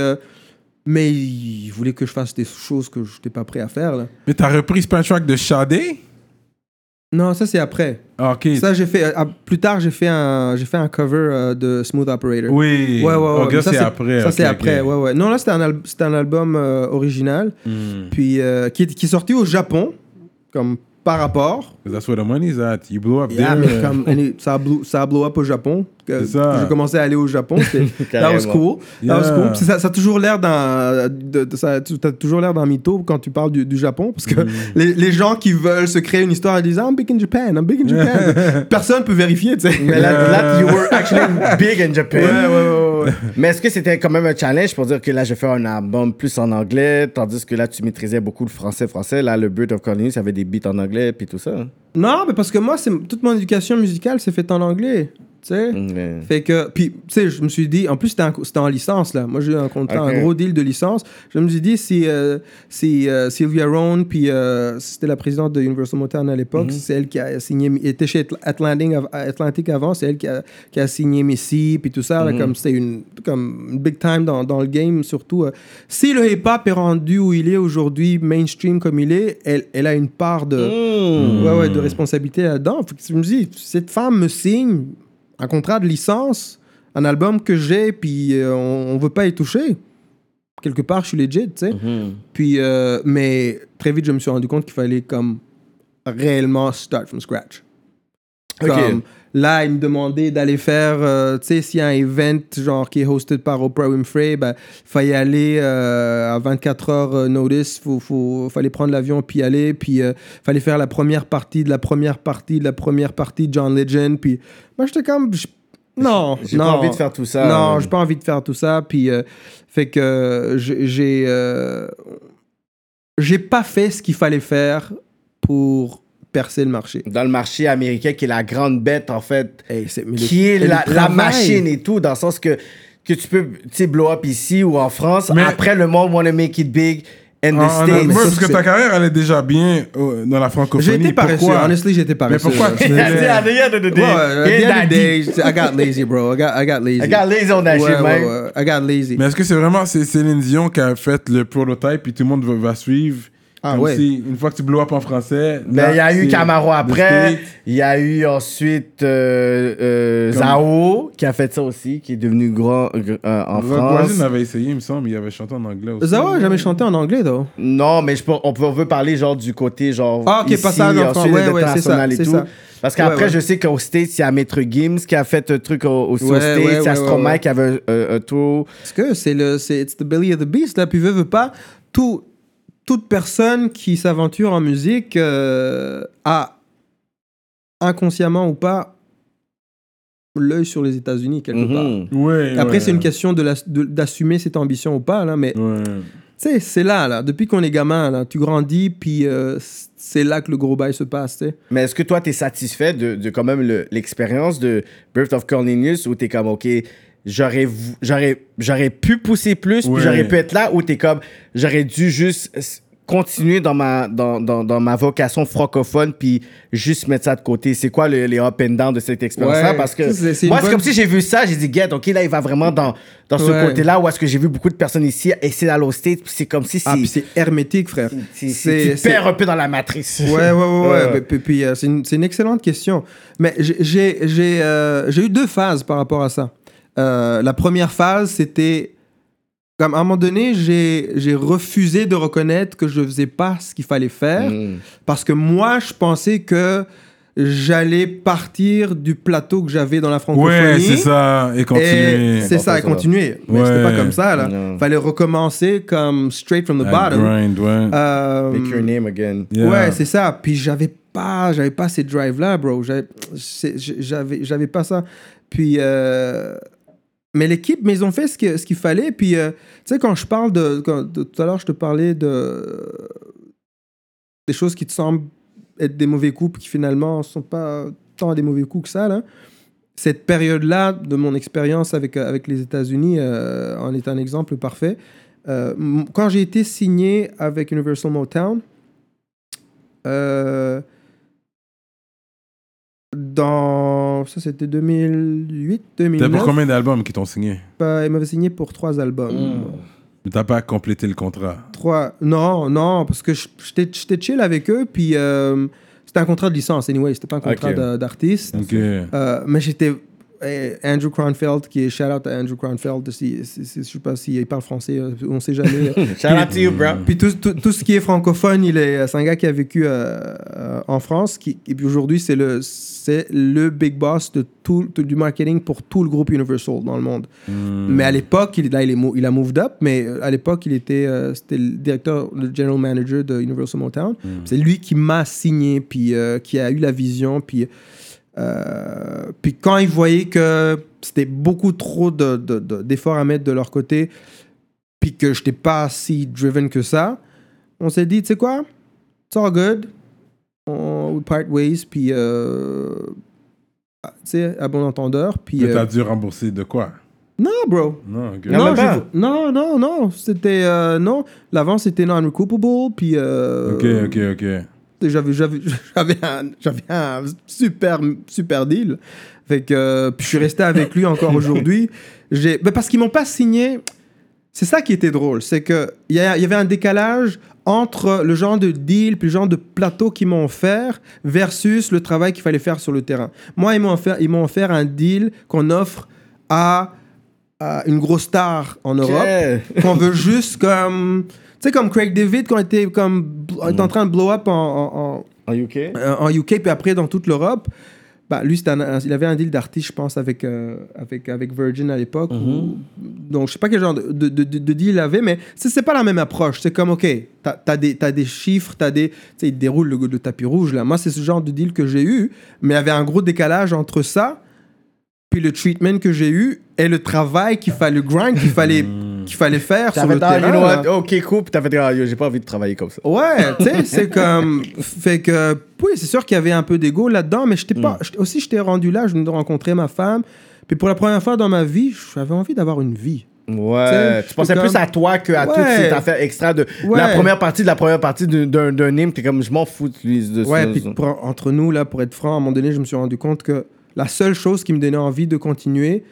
euh, mais ils voulaient que je fasse des choses que je n'étais pas prêt à faire, là. Mais t'as repris ce track de Sade? Non, ça c'est après. Ah, ok. Ça j'ai fait ah, plus tard j'ai fait un j'ai fait un cover euh, de Smooth Operator. Oui. Ouais ouais ouais. Ok, mais ça, c'est après. Ça ok, c'est ok. après. Ouais ouais. Non là c'était un al- c'était un album euh, original Hmm. puis euh, qui, est, qui est sorti au Japon comme par rapport. That's where the money's at. You blew up Yeah, there. mais comme any- ça a blow, ça up au Japon. C'est ça. J'ai commencé à aller au Japon. c'était- That was cool. That was cool. Puis ça, ça a toujours l'air d'un de, de- ça- tu as toujours l'air d'un mytho quand tu parles du, du Japon parce Mm. que les, les gens qui veulent se créer une histoire ils disent I'm big in Japan, I'm big in Japan. Personne peut vérifier, tu sais. Mais là, là, you were actually big in Japan. Ouais, ouais, ouais, ouais. Mais est-ce que c'était quand même un challenge pour dire que là, je fais un album plus en anglais, tandis que là, tu maîtrisais beaucoup le français-français. Là, le Bird of Cornelius avait des beats en anglais, puis tout ça. Non, mais parce que moi, c'est toute mon éducation musicale s'est faite en anglais. Tu sais? Mais- Fait que, puis, tu sais, je me suis dit, en plus, c'était en, en licence, là. Moi, j'ai eu un contrat, Ok. un gros deal de licence. Je me suis dit, si, euh, si euh, Sylvia Rohn, puis euh, c'était la présidente de Universal Motown à l'époque, c'est elle qui a signé, elle était chez Atl- Atlantic, av- Atlantic avant, c'est elle qui a, qui a signé Missy, puis tout ça, là, comme c'était une, comme une big time dans, dans le game, surtout. si le hip-hop est rendu où il est aujourd'hui, mainstream comme il est, elle, elle a une part de Hmm. ouais, ouais, de responsabilité là-dedans. Faut que je me dis, cette femme me signe un contrat de licence un album que j'ai, puis euh, on, on veut pas y toucher. Quelque part, je suis legit, tu sais. Mhm. Puis, euh, mais très vite, je me suis rendu compte qu'il fallait comme réellement start from scratch. Là, il me demandait d'aller faire, euh, tu sais, s'il y a un event genre qui est hosted par Oprah Winfrey, ben, fallait aller euh, à 24 heures euh, notice, faut, faut, fallait prendre l'avion puis y aller, puis euh, fallait faire la première partie de la première partie de la première partie de John Legend, puis moi j'étais comme, non, J'ai pas envie de faire tout ça. non, j'ai pas envie de faire tout ça. Puis, fait que j'ai. J'ai pas fait ce qu'il fallait faire pour percer le marché. Dans le marché américain, qui est la grande bête, en fait, Hey, mais le- qui est le la, la machine et tout, dans le sens que, que tu peux, blow up ici ou en France. Mais- Après, le monde wanna make it big in the en- States. ouais, parce que ta carrière, elle est déjà bien euh, dans la francophonie. J'ai été paresseux. Pourquoi Honestly, j'étais Mais paresseux. pourquoi tu At the- end of the day, at the end of the day, I got lazy, bro. I got, I got lazy. I got lazy on that Ouais, shit, ouais, man. ouais. I got lazy. Mais est-ce que c'est vraiment Céline Dion qui a fait le prototype et tout le monde va, va suivre Ah Comme ouais. si, une fois que tu blow up en français. Mais là, il y a eu Camaro après. Il y a eu ensuite euh, euh, Comme- Zao qui a fait ça aussi, qui est devenu grand euh, en Rock France. Voisine avait essayé, il me semble, il avait chanté en anglais aussi. Zawa a jamais chanté en anglais, though. Non, mais je peux- on, peut, on veut parler genre du côté genre. Ah, ok, ici, pas ça. Ouais, ouais, c'est ça, international et c'est tout. ça. Parce qu'après, Ouais, je sais qu'au States, il y a Maître Gims qui a fait un truc au- aussi au States. ouais, il y a Stromae ouais, ouais. qui avait un, un- un tour. Parce que c'est le, c'est it's the belly of the beast là. Puis veut veut pas, tout, toute personne qui s'aventure en musique euh, a inconsciemment ou pas l'œil sur les États-Unis quelque part. Mhm. Ouais, Après, ouais. c'est une question d'assumer cette ambition ou pas là, mais Ouais. tu sais, c'est là là. Depuis qu'on est gamin là, tu grandis puis euh, c'est là que le gros bail se passe. Mais est-ce que toi, tu es satisfait de, de quand même le- l'expérience de Birth of Cornelius où tu es comme, OK, j'aurais j'aurais j'aurais pu pousser plus, Ouais. puis j'aurais pu être là, ou tu es comme, j'aurais dû juste continuer dans ma, dans, dans, dans ma vocation francophone, puis juste mettre ça de côté. C'est quoi le- les up and down de cette expérience-là? Ouais. Parce que C'est- c'est moi, c'est bonne- comme si j'ai vu ça, j'ai dit, get, OK, là, il va vraiment dans, dans ce Ouais. côté-là, où est-ce que j'ai vu beaucoup de personnes ici essayer d'aller au States, puis c'est comme si Ah, c'est... c'est hermétique, frère. c'est- c'est- c'est- Tu c'est- perds un peu dans la matrice. Ouais, ouais, ouais, ouais. Puis, puis, euh, c'est une, c'est une excellente question. Mais j'ai- j'ai j'ai, euh, j'ai eu deux phases par rapport à ça. Euh, la première phase, c'était. Comme à un moment donné, j'ai j'ai refusé de reconnaître que je faisais pas ce qu'il fallait faire Mm. parce que moi, je pensais que j'allais partir du plateau que j'avais dans la francophonie. Ouais, c'est ça. Et Et continuer. c'est ça, et ça. continuer. Mais c'était Ouais. pas comme ça, là. Fallait recommencer comme straight from the That bottom. grind, ouais. Euh, Make your name again. Yeah. Ouais, c'est ça. Puis j'avais pas, j'avais pas ces drives-là, bro. J'avais, c'est- j'avais, j'avais pas ça. Puis, euh, mais l'équipe, mais ils ont fait ce que- ce qu'il fallait. Puis, euh, tu sais, quand je parle de, tout à l'heure, je te parlais de des choses qui te semblent être des mauvais coups, qui finalement sont pas tant des mauvais coups que ça. Cette période-là de mon expérience avec, euh, avec les États-Unis euh, en est un exemple parfait. Quand j'ai été signé avec Universal Motown, dans. Ça, c'était 2008, T'as 2009. pour combien d'albums qui t'ont signé? Euh, il m'avait signé pour trois albums. Mais T'as pas complété le contrat? Trois. Non, non, parce que j'étais j'étais chill avec eux, puis euh, c'était un contrat de licence, anyway, c'était pas un contrat d'artiste. Ok. Euh, mais j'étais. Eh, Andrew Cronfeld, qui est shout out à Andrew Cronfeld, si, si- si- je sais pas s'il parle français, euh, on sait jamais. Shout out to you, bro. Puis tout, tout, tout ce qui est francophone, il est, c'est un gars qui a vécu euh, euh, en France, qui, et puis aujourd'hui, c'est le, c'est le big boss de tout, tout- du marketing pour tout le groupe Universal dans le monde. Hmm. Mais à l'époque, il, là, il, est mo- il a moved up, mais à l'époque, il était, euh, c'était le directeur, le general manager de Universal Motown. C'est lui qui m'a signé, puis euh, qui a eu la vision, puis, euh, puis quand il voyait que c'était beaucoup trop de, de- de- d'efforts à mettre de leur côté, puis que je n'étais pas si driven que ça, on s'est dit, tu sais quoi, it's all good, on we part ways, puis, euh, tu sais, à bon entendeur, puis... Mais euh, t'as dû rembourser de quoi? Non, bro, Non. Ah, non, non, non, c'était euh, non. L'avance était non recoupable, puis euh, Ok, ok, ok. J'avais j'avais j'avais un, j'avais un super super deal. Fait que euh, puis je suis resté avec lui encore aujourd'hui. J'ai ben parce qu'ils m'ont pas signé. C'est ça qui était drôle, c'est que il y, avait un décalage entre le genre de deal puis le genre de plateau qu'ils m'ont offert versus le travail qu'il fallait faire sur le terrain. Moi, ils m'ont offert, ils m'ont offert un deal qu'on offre à, à une grosse star en Europe, qu'on veut juste comme. Tu sais, comme Craig David, il était, comme, était en train de blow up en- en- en, En UK? euh, en UK, puis après dans toute l'Europe. Bah, lui, un- il avait un deal d'artiste, je pense, avec, euh, avec, avec Virgin à l'époque. ou- Donc, je sais pas quel genre de, de, de- de deal il avait, mais c'est pas la même approche. C'est comme, OK, t'as as des, des chiffres, t'as des. Tu sais, il déroule le, le tapis rouge, là. Moi, c'est ce genre de deal que j'ai eu, mais il y avait un gros décalage entre ça, puis le treatment que j'ai eu, et le travail qu'il fallait, le grind qu'il fallait, qu'il fallait faire sur le ah, you terrain. know what? Ok, cool. Puis t'avais dit, ah, j'ai pas envie de travailler comme ça. Ouais, tu sais, c'est comme. Fait que, oui, c'est sûr qu'il y avait un peu d'ego là-dedans, mais j'étais pas. j'étais- Aussi, j'étais rendu là, je venais de rencontrer ma femme. Puis pour la première fois dans ma vie, j'avais envie d'avoir une vie. Ouais. T'sais, Tu pensais plus à toi qu'à Ouais. toute cette affaire extra de Ouais. la première partie de la première partie d'un- d'un d'un hymne. T'es comme, je m'en fous de, de Ouais, puis entre nous, là, pour être franc, à un moment donné, je me suis rendu compte que la seule chose qui me donnait envie de continuer,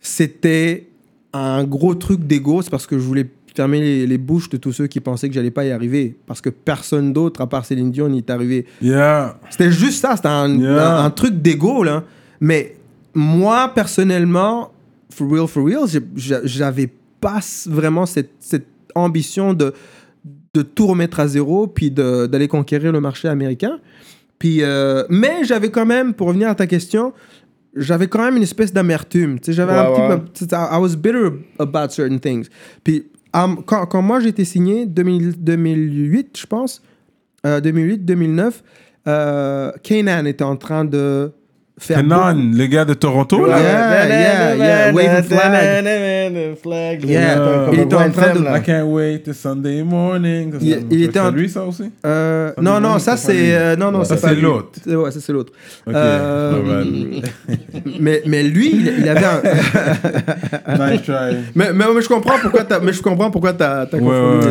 c'était un gros truc d'ego. C'est parce que je voulais fermer les, les bouches de tous ceux qui pensaient que j'allais pas y arriver. Parce que personne d'autre, à part Céline Dion, n'y est arrivé. Yeah. C'était juste ça, c'était un, Yeah. un- un truc d'ego, là. Mais moi, personnellement, for real, for real, j'avais pas vraiment cette, cette ambition de, de tout remettre à zéro, puis d'aller conquérir le marché américain. Puis, euh, mais j'avais quand même, pour revenir à ta question, j'avais quand même une espèce d'amertume. Tu sais, j'avais un petit ouais. I was bitter about certain things. Puis, um, quand, quand moi été signé, 2000 2008, je pense, euh, 2008-2009, euh, Kanan était en train de faire. Kenan, le gars de Toronto, là. Yeah, yeah, yeah, waving flag. flag. Yeah. Il était en train de-. I can't wait to Sunday morning. Il- était c'est en- lui, ça aussi? Euh, non, c'est non, ça c'est c'est. euh, non, non, Ça, c'est c'est l'autre. C'est- Ouais, ça c'est l'autre. Ok, Euh, mais, mais lui, il, avait un. nice try. mais, mais, mais je comprends pourquoi t'as, mais je comprends pourquoi t'as, t'as confondu.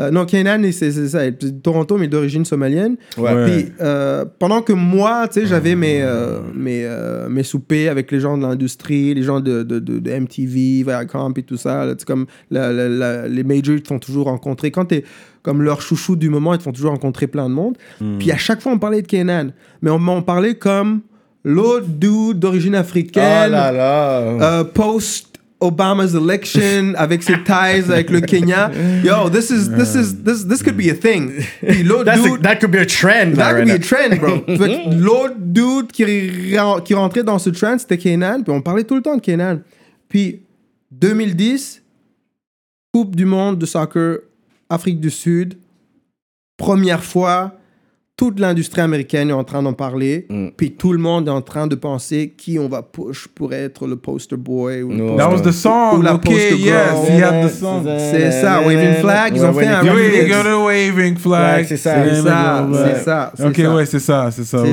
Euh, non, Kanan, c'est, c'est ça. il est de Toronto, mais d'origine somalienne. Ouais. Puis euh, pendant que moi, tu sais, j'avais mes, mes, euh, mes soupers avec les gens de l'industrie, les gens de, de, de, de MTV, Viacom et tout ça. sais, comme la- la- la- les majors, ils te font toujours rencontrer. Quand t'es comme leur chouchou du moment, ils te font toujours rencontrer plein de monde. Puis à chaque fois, on parlait de Kenan. Mais on m'en parlait comme l'autre dude d'origine Oh africaine, là là. euh, post Obama's election avec ses ties avec le Kenya. Yo, this is this is this this could be a thing. Puis l'autre a- dude, that could be a trend. that could be a trend, bro. L'autre dude qui, qui rentrait dans ce trend, c'était Kenan. Puis on parlait tout le temps de Kenan. Puis 2010, Coupe du monde de soccer, Afrique du Sud. Première fois, toute l'industrie américaine est en train d'en parler. Mm. Puis tout le monde est en train de penser qui on va push pour être le poster boy. Ou le No. poster- That was the song. Ou la Okay, poster yes, girl. he had the song. C'est ça, Waving Flag, ils ont fait un remix. got a waving flag. C'est ça. C'est ça, c'est ça. c'est Ok, ça. ouais, c'est ça, c'est ça.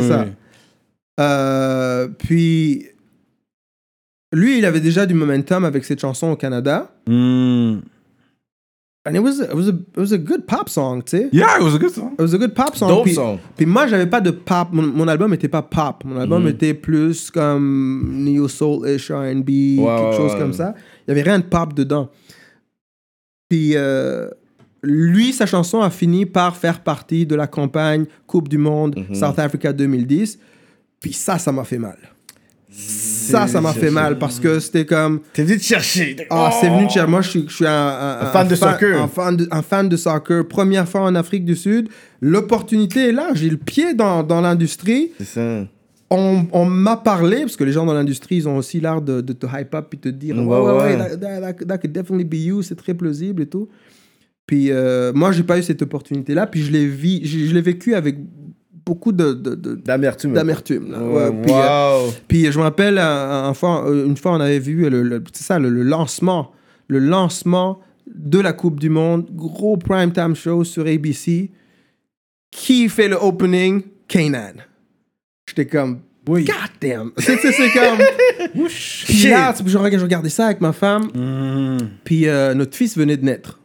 C'est puis, lui, il avait déjà du momentum avec cette chanson au Canada. Mm. And it was, a, it was, a, it was a good pop song, tu sais. Yeah, it was a good song. It was a good pop song. Dope puis, song. puis moi, j'avais pas de pop. Mon, mon album était pas pop. Mon album Mhm. était plus comme neo soul-ish, R&B, quelque ouais, chose comme ça. Il y avait rien de pop dedans. Puis euh, lui, sa chanson a fini par faire partie de la campagne Coupe du Monde Mhm. South Africa 2010. Puis ça, ça m'a fait mal. Ça, ça m'a fait mal parce que c'était comme. T'es venu te chercher. Ah, c'est venu de chez moi. Je suis, je suis un, un- Un fan de soccer. Un fan de, un fan de soccer. Première fois en Afrique du Sud. L'opportunité est là. J'ai le pied dans, dans l'industrie. C'est ça. On, on m'a parlé, parce que les gens dans l'industrie, ils ont aussi l'art de, de te hype up et te dire Ouais, Ouais, ouais, that, that- that- that could definitely be you. C'est très plausible et tout. Puis euh, moi, j'ai pas eu cette opportunité-là. Puis je l'ai vi- je, je l'ai vécu avec beaucoup de, D'amertume. d'amertume. Ouais, puis, euh, wow. puis je me rappelle, un, un fois, euh, une fois, on avait vu le, le- c'est ça, le, le lancement, le lancement de la Coupe du Monde, gros prime time show sur ABC. Qui fait le opening? Kanan. J'étais comme, Oui. God damn. C'est c'est- c'est comme. Puis là, je regardais, je regardais ça avec ma femme. Mm. Puis euh, notre fils venait de naître.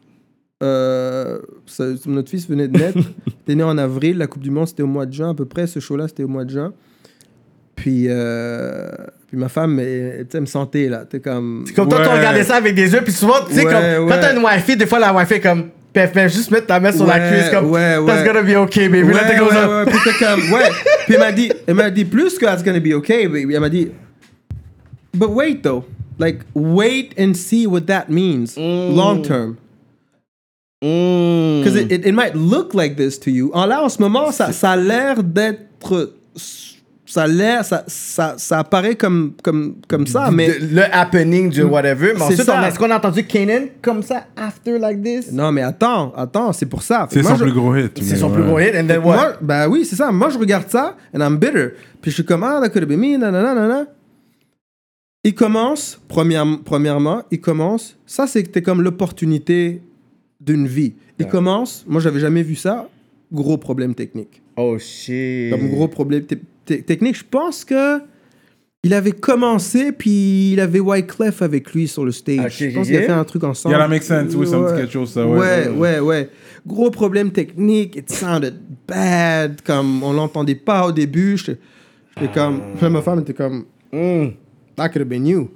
Euh, ça- notre fils venait de naître. T'es né en avril. La Coupe du Monde, c'était au mois de juin à peu près. Ce show-là, c'était au mois de juin. Puis, euh, puis ma femme, elle, elle me sentait là. T'es comme. Comme toi, tu regardais ça avec des yeux, puis souvent, tu sais, Ouais, comme, ouais. quand t'as une wifi, des fois, la wifi est comme, puis elle fait juste mettre ta main sur la cuisse, comme, ouais, that's ouais. gonna be okay, baby. Ouais, Là, t'es ouais, comme ça. ouais. Puis t'es comme, ouais. Puis elle m'a dit, elle m'a dit plus que it's gonna be okay, baby. Elle m'a dit, but wait though. Like, wait and see what that means long term. Mm. Because it, it, it might look like this to you. En là, en ce moment, ça, ça a l'air d'être. Ça a l'air. Ça, ça, ça apparaît comme, comme, comme ça, mais. De- le happening du whatever. Mais C'est ensuite, est-ce qu'on a entendu Kanan comme ça, after like this? Non, mais attends, attends, c'est pour ça. C'est Moi, son je- plus gros hit. C'est son ouais. plus gros hit, and then what? Moi, bah oui, c'est ça. Moi, je regarde ça, and I'm bitter. Puis je suis comme, ah, that could have been me, nanana, nanana. Il commence, première- premièrement, il commence, ça c'était comme l'opportunité d'une vie. Il commence, moi j'avais jamais vu ça, gros problème technique. Oh shit. Comme gros problème te- te- technique, je pense que il avait commencé, puis il avait Wyclef avec lui sur le stage. Ok, je pense qu'il a fait un truc ensemble. Yeah, that makes sense. Oui, ça me dit quelque chose, ça, ouais. Ouais, ouais, ouais. Gros problème technique. It sounded bad. Comme on l'entendait pas au début. J'étais comme. Ma femme était comme. Mm. That could have been you.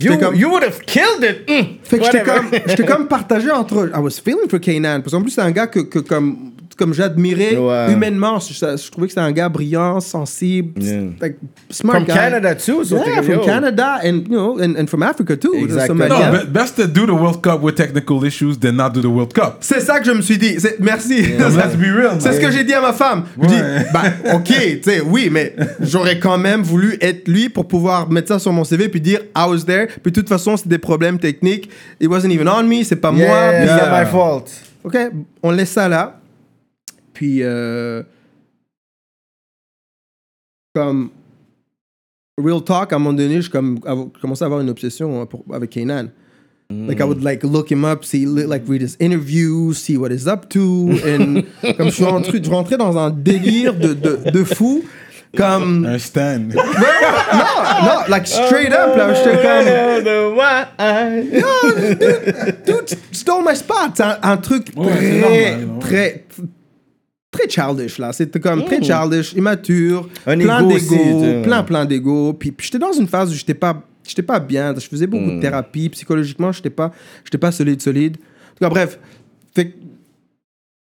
You, comme- you would have killed it. Mm. Fait que j'étais comme, comme partagé entre. I was feeling for Kanan. Parce qu'en plus, c'est un gars que, que comme, comme j'admirais Ouais. humainement. Je, je trouvais que c'était un gars brillant, sensible, Yeah. like, smart From guy. Canada too. So Yeah, from yo. Canada and, you know, and, and from Africa too. Somalia. No, be- best to do the World Cup with technical issues than not do the World Cup. C'est ça que je me suis dit. C'est- Merci. Let's be real. C'est ce que j'ai dit à ma femme. Je dis, Ouais. bah, ok, tu sais, oui, mais j'aurais quand même voulu être lui pour pouvoir mettre ça sur mon CV puis dire, I was there. Puis de toute façon, c'est des problèmes techniques. It wasn't even on me, c'est pas moi. Yeah, not my fault. Ok, on laisse ça là. Puis, euh, comme, real talk, à un moment donné, je comme, commençais à avoir une obsession pour- avec Kanan. Like I would like look him up, see li- like read his interviews, see what he's up to, and comme je suis rentré, je rentrais dans un délire de, de, de fou, comme Un stand. non, like straight up là, j'étais comme dude, tu stole my spot, un, un truc Ouais, c'est très, normal, ouais. très, très childish là, c'était comme très childish, immature, Un plein aussi, d'ego, plein plein d'ego, puis, puis j'étais dans une phase où j'étais pas, j'étais pas bien, je faisais beaucoup de thérapie, psychologiquement j'étais pas, j'étais pas solide solide. En tout cas bref, fait que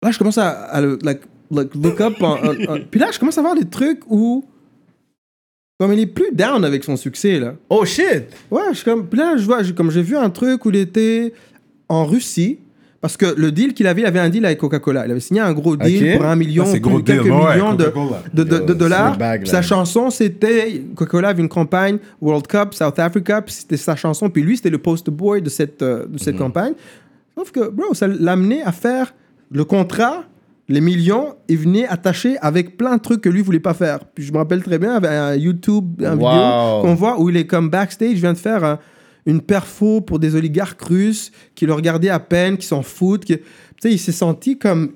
là je commence à, à le- like, like, look up, puis là je commence à voir des trucs où comme il est plus down avec son succès là. Oh shit. Ouais, je suis comme, puis là, je vois, j'ai- comme j'ai vu un truc où il était en Russie, parce que le deal qu'il avait, il avait un deal avec Coca-Cola. Il avait signé un gros deal pour un million, Ah, gros quelques deal, ouais, millions de, Coca-Cola. de, de- de Yo, dollars. bag, sa chanson, c'était, Coca-Cola avait une campagne World Cup, South Africa, c'était sa chanson, puis lui, c'était le poster boy de cette, euh, de Mhm. cette campagne. Sauf que, bro, ça l'a amené à faire le contrat, les millions, il venait attaché avec plein de trucs que lui voulait pas faire. Puis je me rappelle très bien, avec un YouTube, un Wow. vidéo qu'on voit où il est comme backstage, vient de faire un- une perfo pour des oligarques russes qui le regardaient à peine, qui s'en foutent. qui- Tu sais, il s'est senti comme,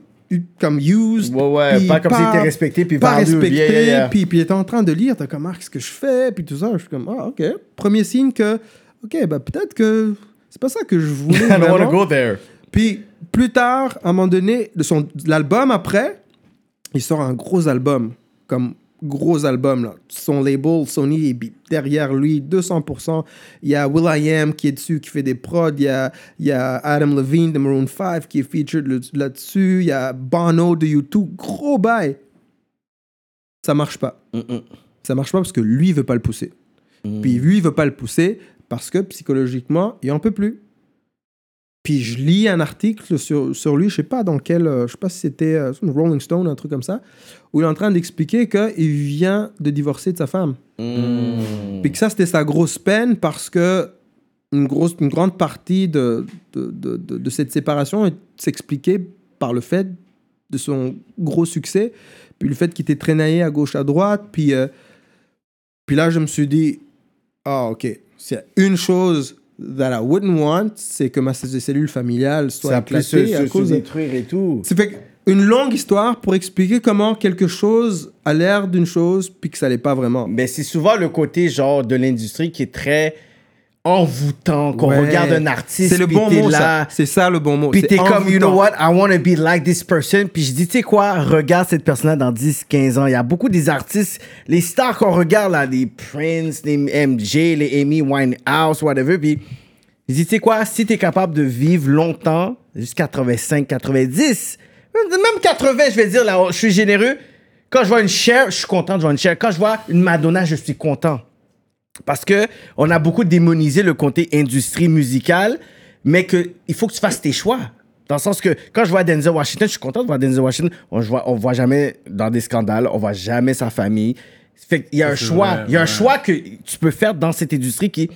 comme used. Ouais, ouais, pas comme s'il était respecté, puis Pas respecté, yeah, yeah, yeah. Puis, puis il était en train de lire, t'es comme, ah, qu'est-ce que je fais? Puis tout ça, je suis comme, ah, ok. Premier signe que, ok, bah peut-être que c'est pas ça que je voulais. I don't want to vraiment. go there. Puis plus tard, à un moment donné, de son l'album après, il sort un gros album, comme gros album là. Son label Sony est derrière lui 200%. Il y a Will.i.am qui est dessus, qui fait des prods. Il y a, il y a Adam Levine de Maroon 5 qui est featured là-dessus. Il y a Bono de YouTube, gros bail. Ça marche pas. Ça marche pas parce que lui veut pas le pousser. Puis lui il veut pas le pousser parce que psychologiquement, il en peut plus. Puis je lis un article sur, sur lui, je sais pas dans quel, euh, je sais pas si c'était euh, Rolling Stone, un truc comme ça, où il est en train d'expliquer qu'il vient de divorcer de sa femme. Puis que ça, c'était sa grosse peine parce que une, grosse, une grande partie de, de, de, de- de cette séparation s'expliquait par le fait de son gros succès, puis le fait qu'il était traînaillé à gauche, à droite, puis, euh, puis là, je me suis dit, ah, ok, s'il y a une chose that I wouldn't want, c'est que ma cellule familiale soit Ça se, éclatée à se, se cause de... détruire et tout. C'est fait une longue histoire pour expliquer comment quelque chose a l'air d'une chose, puis que ça l'est pas vraiment. Mais c'est souvent le côté genre de l'industrie qui est très envoûtant, qu'on Ouais. regarde un artiste, C'est le bon mot, là, ça. C'est ça le bon mot. Puis t'es comme, you know what, I want to be like this person. Puis je dis, tu sais quoi, regarde cette personne-là dans 10, 15 ans. Il y a beaucoup des artistes, les stars qu'on regarde là, les Prince, les MJ, les Amy Winehouse, whatever. Puis je dis, tu sais quoi, si t'es capable de vivre longtemps, jusqu'à 85, 90, même 80, je vais dire, là, je suis généreux. Quand je vois une Cher, je suis content de voir une Cher. Quand je vois une Madonna, je suis content. Parce que on a beaucoup démonisé le côté industrie musicale, mais que il faut que tu fasses tes choix. Dans le sens que quand je vois Denzel Washington, je suis content de voir Denzel Washington. On ne voit, on voit jamais dans des scandales, on voit jamais sa famille. Fait il y a un choix, vrai, il y a un ouais. choix que tu peux faire dans cette industrie qui est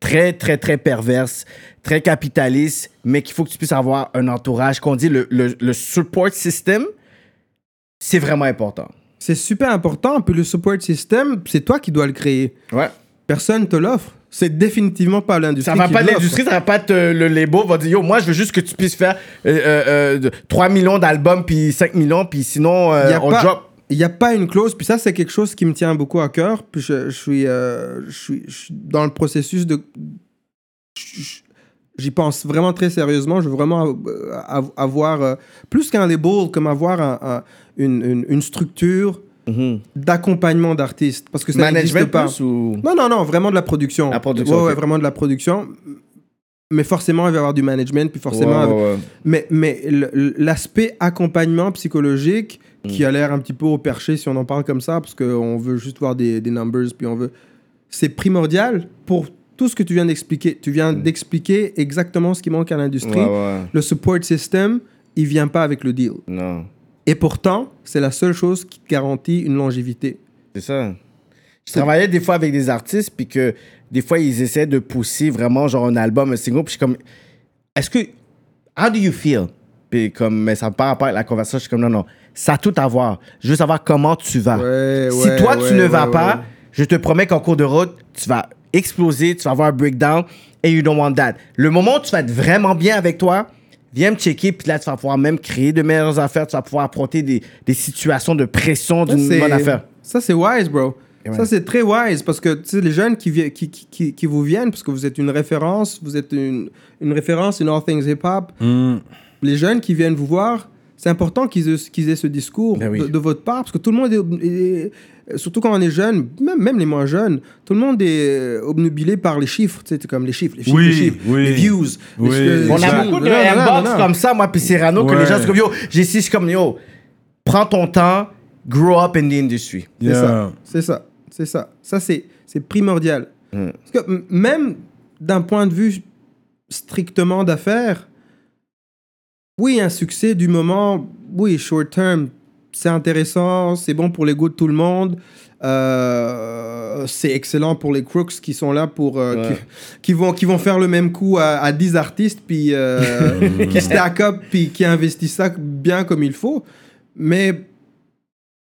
très, très, très perverse, très capitaliste, mais qu'il faut que tu puisses avoir un entourage, qu'on dit le, le, le support system, c'est vraiment important. C'est super important. Puis le support system, c'est toi qui dois le créer. Ouais. Personne te l'offre. C'est définitivement pas l'industrie. Ça va qui pas l'industrie, ça va pas te, le label va dire yo, moi je veux juste que tu puisses faire euh, euh, euh, de- 3 millions d'albums puis 5 millions puis sinon euh, Il y a on pas- drop. Il n'y a pas une clause, puis ça, c'est quelque chose qui me tient beaucoup à cœur. Puis je, je suis, euh, je, suis, je suis dans le processus de. J'y pense vraiment très sérieusement. Je veux vraiment euh, av- avoir, euh, plus qu'un label, comme avoir un- un- une, une- une structure d'accompagnement d'artistes. Parce que ça n'existe pas. plus ou Non, non, non, vraiment de la production. La production, Ouais, ouais, ok. vraiment de la production. Mais forcément, il va y avoir du management, puis forcément, ouais, mais, mais l'aspect accompagnement psychologique qui a l'air un petit peu au perché si on en parle comme ça, parce qu'on veut juste voir des, des numbers, puis on veut. C'est primordial pour tout ce que tu viens d'expliquer. Tu viens d'expliquer exactement ce qui manque à l'industrie. Le support system, il vient pas avec le deal. Non. Et pourtant, c'est la seule chose qui te garantit une longévité. C'est ça. Je travaillais des fois avec des artistes, puis que des fois, ils essaient de pousser vraiment genre un album, un single, puis je suis comme, est-ce que, how do you feel? Puis comme, mais ça me part à la conversation, je suis comme, non, non, ça a tout à voir. Je veux savoir comment tu vas. Ouais, si ouais, toi, ouais, tu ne vas pas, je te promets qu'en cours de route, tu vas exploser, tu vas avoir un breakdown, et you don't want that. Le moment où tu vas être vraiment bien avec toi, viens me checker, puis là, tu vas pouvoir même créer de meilleures affaires, tu vas pouvoir apporter des, des situations de pression d'une bonne affaire. Ça, c'est wise, bro. Ouais. Ça, c'est très wise parce que tu sais, les jeunes qui, qui, qui, qui vous viennent, parce que vous êtes une référence, vous êtes une, une référence in all things hip-hop, Hmm. les jeunes qui viennent vous voir, c'est important qu'ils aient, ce discours Ben oui. de, de votre part parce que tout le monde est, est- surtout quand on est jeune, même, même les moins jeunes, tout le monde est euh, obnubilé par les chiffres, tu sais, comme les chiffres, les chiffres, Oui, les chiffres, oui. les views. Oui, les- On a beaucoup de Non, non, non, inbox non. comme ça, moi, puis Cyrano, que Ouais. les gens sont comme, yo, j'ai ici, je suis comme, yo, prends ton temps, grow up in the industry. C'est Yeah. ça. C'est ça. C'est ça. Ça, c'est, c'est primordial. Mm. Parce que même d'un point de vue strictement d'affaires, oui, un succès du moment, oui, short term, c'est intéressant, c'est bon pour l'ego de tout le monde. euh, c'est excellent pour les crooks qui sont là pour euh, Ouais. qui, qui vont qui vont faire le même coup à, à 10 artistes puis euh, qui stack up puis qui investissent ça bien comme il faut mais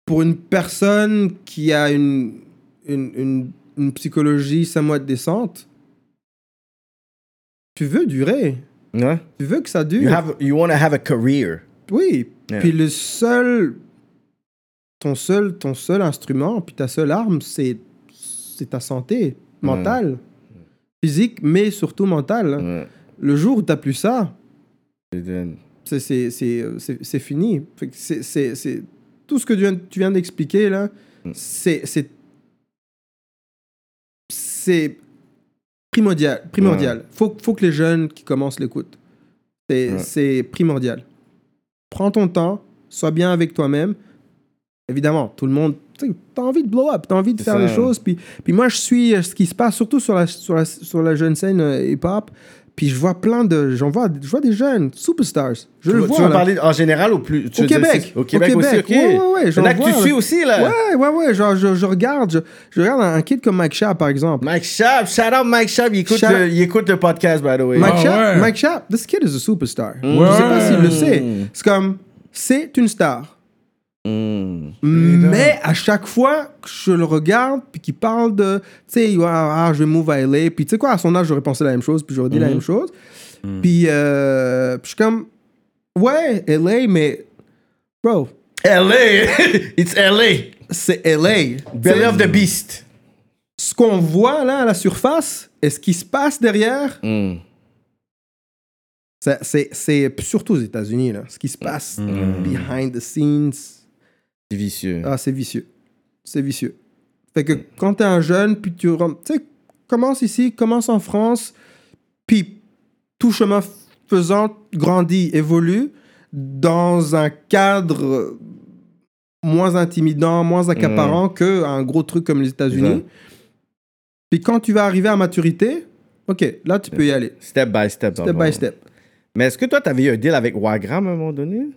pour une personne qui a une, une, une, une psychologie somewhat décente, tu veux durer. Ouais. Tu veux que ça dure? You, have, you want to have a career. Oui. Yeah. Puis le seul. Ton seul, ton seul instrument, puis ta seule arme, c'est, c'est ta santé mentale, physique, mais surtout mentale. Ouais. Le jour où tu plus ça, c'est, c'est, c'est, c'est, c'est fini. C'est, c'est, c'est- tout ce que tu viens, tu viens d'expliquer là, Mm. c'est, c'est, primordial. primordial. Faut, faut que les jeunes qui commencent l'écoutent. C'est, Ouais. c'est primordial. Prends ton temps, sois bien avec toi-même. Évidemment, tout le monde, tu as envie de blow up, tu as envie de faire ça. les choses. Puis, puis moi, je suis ce qui se passe, surtout sur la, sur la, sur la jeune scène euh, hip-hop. Puis je vois plein de. J'en vois, je vois des jeunes, superstars. Je tu le veux, vois. tu veux là. parler en général ou plus tu Au dire Québec. Au Québec, Au aussi, Québec. ok. Ouais, j'en que tu suis aussi, là. Ouais, ouais, ouais. Genre, je, je regarde. Je, je regarde un kid comme Mike Sharp, par exemple. Mike Schaap, shout out Mike Schaap, il écoute, le, il écoute le podcast, by the way. Mike Ah Sharp, ouais. Mike Sharp, this kid is a superstar. Je sais pas s'il le sait. C'est comme, c'est une star. Mm. Mais à chaque fois que je le regarde, puis qu'il parle de, tu sais, ah, ah, je vais move à LA, puis tu sais quoi, à son âge, j'aurais pensé la même chose, puis j'aurais dit la Mhm. même chose. Puis, euh, puis je suis comme, ouais, LA, mais, bro, LA, it's LA. c'est LA. Belly of the Beast. Ce qu'on voit là à la surface et ce qui se passe derrière, c'est surtout aux États-Unis, là, ce qui se passe behind the scenes. C'est vicieux. Ah, c'est vicieux. C'est vicieux. Fait que quand t'es un jeune, puis tu rentres- tu sais, commence ici, commence en France, puis tout chemin faisant, grandit, évolue dans un cadre moins intimidant, moins accaparant que un gros truc comme les États-Unis. Puis quand tu vas arriver à maturité, ok, là tu peux y aller. Step by step. Step by step. Mais est-ce que toi, t'avais eu un deal avec Wagram à un moment donné?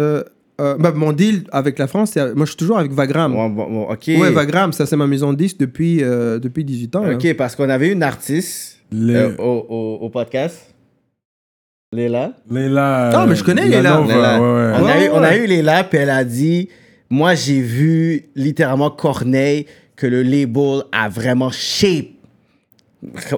Euh, euh, bah, mon deal avec la France, c'est- moi je suis toujours avec Vagram. Ouais, bon, bon, ok. Ouais, Vagram, ça c'est ma maison de disques depuis, euh, depuis 18 ans. Ok, parce qu'on avait une artiste Les- euh, au, au, au podcast. Léla. Léla. Ah, mais je connais Léla Léla. Nova, Léla. ouais, ouais. On, a Ouais, eu, on a eu Léla, puis elle a dit Moi, j'ai vu littéralement Corneille que le label a vraiment shape.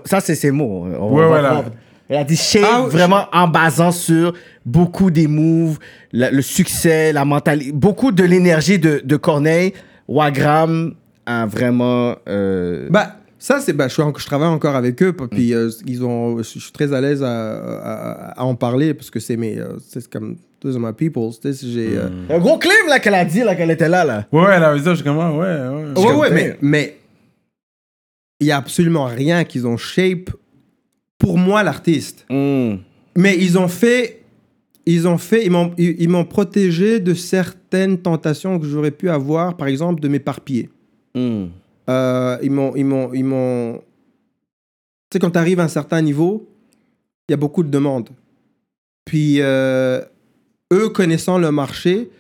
Ça, c'est ses mots. On Ouais, va voilà. voir. Elle a dit shape Ah, vraiment en basant sur beaucoup des moves, la- le succès, la mentalité, beaucoup de l'énergie de, de Corneille. Wagram a vraiment. euh, Bah, ça, c'est. Bah, je, travaille encore avec eux, puis euh, ils ont, je suis très à l'aise à, à- à en parler parce que c'est mes. euh, c'est comme. Those are my people. tu sais, j'ai, euh, Un gros clip là qu'elle a dit là qu'elle était là là. Ouais, ouais, elle avait dit, je suis comme, ah, ouais, ouais. Ouais, ouais, captais. mais mais il y a absolument rien qu'ils ont shape pour moi l'artiste. Hmm. Mais ils ont fait, ils ont fait, ils m'ont, ils, ils m'ont protégé de certaines tentations que j'aurais pu avoir, par exemple de m'éparpiller. Hmm. Euh, ils m'ont, ils m'ont, ils m'ont. Tu sais, quand tu arrives à un certain niveau, il y a beaucoup de demandes. Puis euh, eux connaissant le marché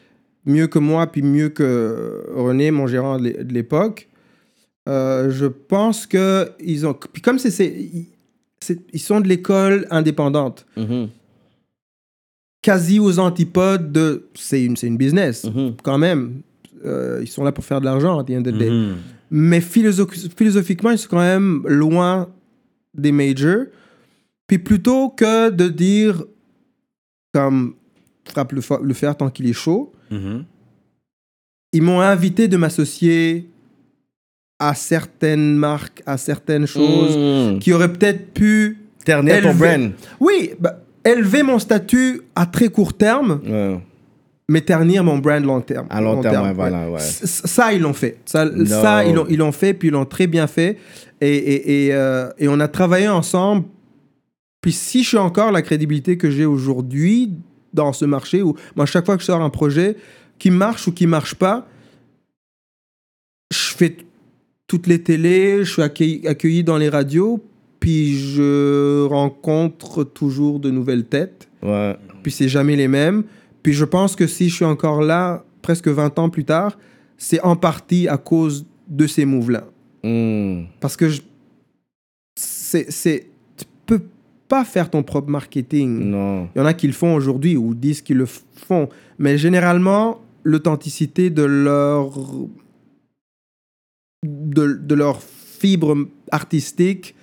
mieux que moi, puis mieux que René, mon gérant de l'é- de l'époque, euh, je pense que ils ont. Puis comme c'est, ils, sont de l'école indépendante, Mhm. quasi aux antipodes de. C'est une, une business, Mhm. quand même. Euh, ils sont là pour faire de l'argent, at the end of the day. Mhm. Mais philosoph- philosophiquement, ils sont quand même loin des majors. Puis plutôt que de dire, comme frappe le, le fer tant qu'il est chaud, ils m'ont invité de m'associer à certaines marques, à certaines choses Hmm. qui auraient peut-être pu, Ternir ton brand. oui, bah, élever mon statut à très court terme, Ouais. mais ternir mon brand long terme. À long terme, ouais, voilà, ouais. Ça, ils l'ont fait. Ça, ça, ils l'ont ils l'ont fait, puis ils l'ont très bien fait. Et, et, et, euh, et on a travaillé ensemble. Puis si je suis encore la crédibilité que j'ai aujourd'hui dans ce marché, où moi, chaque fois que je sors un projet qui marche ou qui marche pas, je fais toutes les télés, je suis accueilli, accueilli dans les radios, puis je rencontre toujours de nouvelles têtes Ouais. puis c'est jamais les mêmes. Puis je pense que si je suis encore là, presque 20 ans plus tard, c'est en partie à cause de ces moves-là. Hmm. Parce que je... c'est, tu peux pas faire ton propre marketing. Non. Il y en a qui le font aujourd'hui ou disent qu'ils le font. Mais généralement, l'authenticité de leur... De, de leur fibre artistique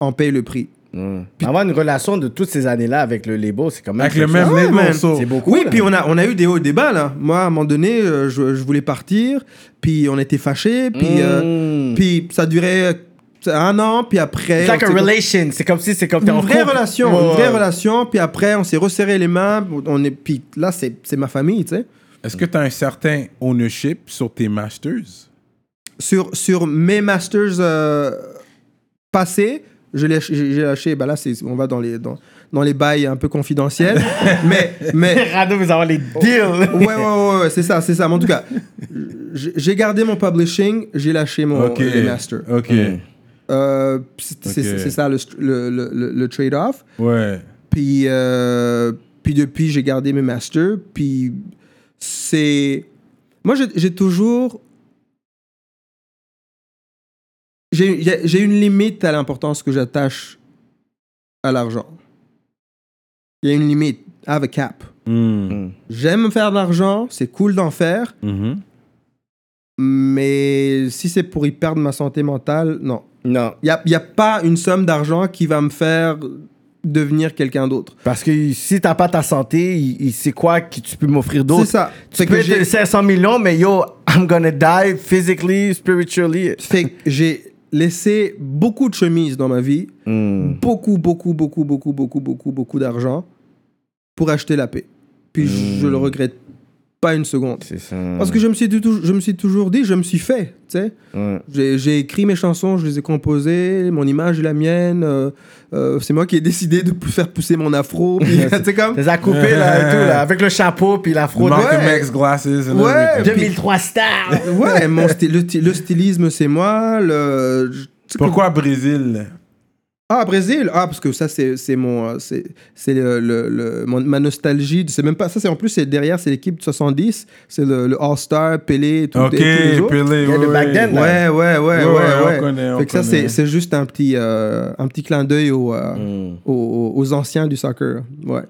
en paye le prix. Ouais. Avoir une relation de toutes ces années-là avec le label, c'est quand même. Avec le même chose. label, man. so. C'est beaucoup. Oui, là. puis on a, on a eu des hauts et des bas, là. Moi, à un moment donné, euh, je, je voulais partir, puis on était fâchés, puis, euh, Hmm. puis ça durait un an, puis après... Like on a s'est- relation. C'est comme si c'est comme t'es Une en vraie relation, une vraie relation, puis après, on s'est resserré les mains, on est, puis là, c'est c'est ma famille, tu sais. Est-ce que tu as un certain ownership sur tes masters? Sur, sur mes masters euh, passés, j'ai lâché, bah là, c'est- on va dans les, dans, dans les bails un peu confidentiels, mais... mais Rado, vous avez les deals. ouais, ouais, ouais, ouais, c'est ça, c'est ça. Mais en tout cas, j'ai gardé mon publishing, j'ai lâché mon Ok. les masters. Ok. Euh, c'est ça le, le, le, trade-off. Ouais. Puis, euh, puis depuis, j'ai gardé mes masters. Puis c'est. Moi, j'ai toujours. J'ai une limite à l'importance que j'attache à l'argent. Il y a une limite. I have a cap. Mm. J'aime faire de l'argent, c'est cool d'en faire, Mhm. mais si c'est pour y perdre ma santé mentale, non. Non. Il n'y a, y a pas une somme d'argent qui va me faire devenir quelqu'un d'autre. Parce que si t'as pas ta santé, sait quoi que tu peux m'offrir C'est d'autre. ça. Tu Fait peux que j'ai- être 500 millions, mais yo, I'm gonna die physically, spiritually. Fait que j'ai laissé beaucoup de chemises dans ma vie, Hmm. beaucoup, beaucoup, beaucoup, beaucoup, beaucoup, beaucoup, beaucoup d'argent pour acheter la paix. Puis je- je le regrette pas une seconde. C'est ça. Parce que je me suis, du tout- je me suis toujours dit, je me suis fait, tu sais. Ouais. J'ai écrit mes chansons, je les ai composées, mon image est la mienne. euh, euh, c'est moi qui ai décidé de faire pousser mon afro. puis, tu sais comme. Les a coupés là et tout, là, avec le chapeau puis la fraude. Malcolm ouais. Glasses and Ouais, everything. 2003 stars. Ouais, mon sty- le, le stylisme, c'est moi. Le, Pourquoi Brésil? Ah, Brésil? Ah, parce que ça, c'est c'est mon. euh, C'est c'est le, le- le- mon- ma nostalgie. C'est même pas. Ça, c'est en plus, c'est derrière, c'est l'équipe de 70. C'est le, le All-Star, Pelé, tout, Ok, et tous les autres. Pelé, ouais, the back then, ouais. là. Ouais, ouais, ouais, Ouais, ouais. ouais, on ouais. connaît, on fait que ça, connaît. c'est c'est juste un petit, euh, un petit clin d'œil aux, euh, Mm. aux, aux anciens du soccer. Ouais.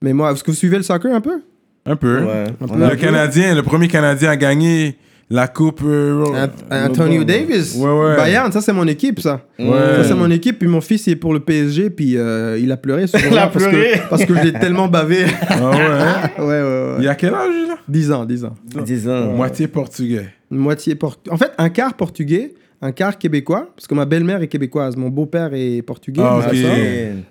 Mais moi, est-ce que vous suivez le soccer un peu? Un peu. Ouais. Un Le peu. Canadien, le premier Canadien à gagner la Coupe. euh, Ant- Antonio Davis. Ouais, ouais. Bayern, ça, c'est mon équipe, ça. Ouais. Ça, c'est mon équipe. Puis mon fils, il est pour le PSG. Puis euh, il a pleuré ce Il jour-là a parce pleuré. que, parce que je l'ai tellement bavé. Ah ouais, hein? ouais, ouais, ouais. Il y a quel âge, là? 10 ans, 10 ans. 10 ans. Moitié portugais. Moitié port- En fait, un quart portugais, un quart québécois, parce que ma belle-mère est québécoise, mon beau-père est portugais. Ah, ma ok. soeur.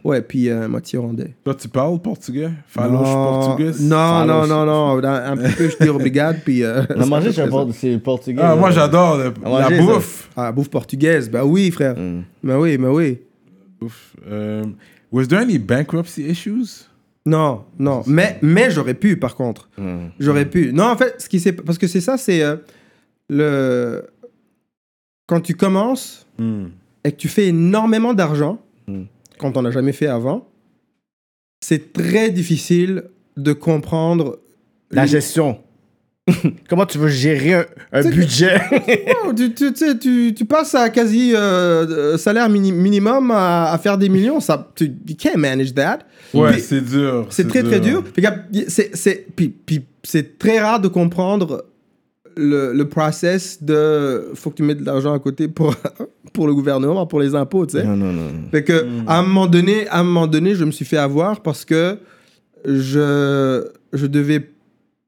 Ouais, puis euh, moitié rwandais. Toi, tu parles portugais? Faloche portugais Non, non, non, non. Un, un petit peu, je dis obrigade, puis. euh, On a mangé ça chez fait ça. le c'est portugais. Ah, moi, j'adore le- On la ça. bouffe. Ah, bouffe portugaise. Bah oui, frère. Mm. Bah oui, bah oui. Bouffe. Euh, was there any bankruptcy issues? Non, non. Mais, mais j'aurais pu, par contre. Mm. J'aurais pu. Non, en fait, ce qui s'est. Parce que c'est ça, c'est. euh, le. Quand tu commences Hmm. et que tu fais énormément d'argent, Mm. quand on n'a jamais fait avant, c'est très difficile de comprendre. La gestion. Comment tu veux gérer un, un C'est que- budget? Tu, tu, tu sais, tu, tu passes à quasi euh, euh, salaire mini- minimum à, à faire des millions. Ça, tu you can't manage that. Ouais, c'est dur. C'est très très dur. Puis- puis c'est très rare de comprendre le, le process de faut que tu mettes de l'argent à côté pour, pour le gouvernement, pour les impôts, tu sais. Non, non, non. Fait que à un moment donné, à un moment donné, je me suis fait avoir parce que je je devais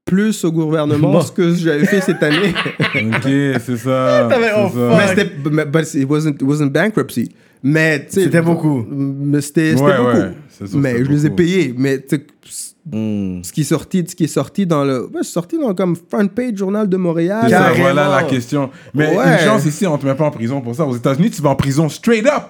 plus au gouvernement Bon. ce que j'avais fait cette année. Ok, c'est ça. Oh, ça. mais c'était it wasn't it wasn't bankruptcy. Mais tu sais, C'était beaucoup. Mais c'était Ouais, beaucoup. ouais, mais je les ai payés. Mais Mm. ce qui est sorti, ce qui est sorti dans le, ouais, sorti dans comme front page journal de Montréal. Ça, voilà la question. Mais Ouais. une chance ici, on te met pas en prison pour ça. Aux États-Unis, tu vas en prison straight up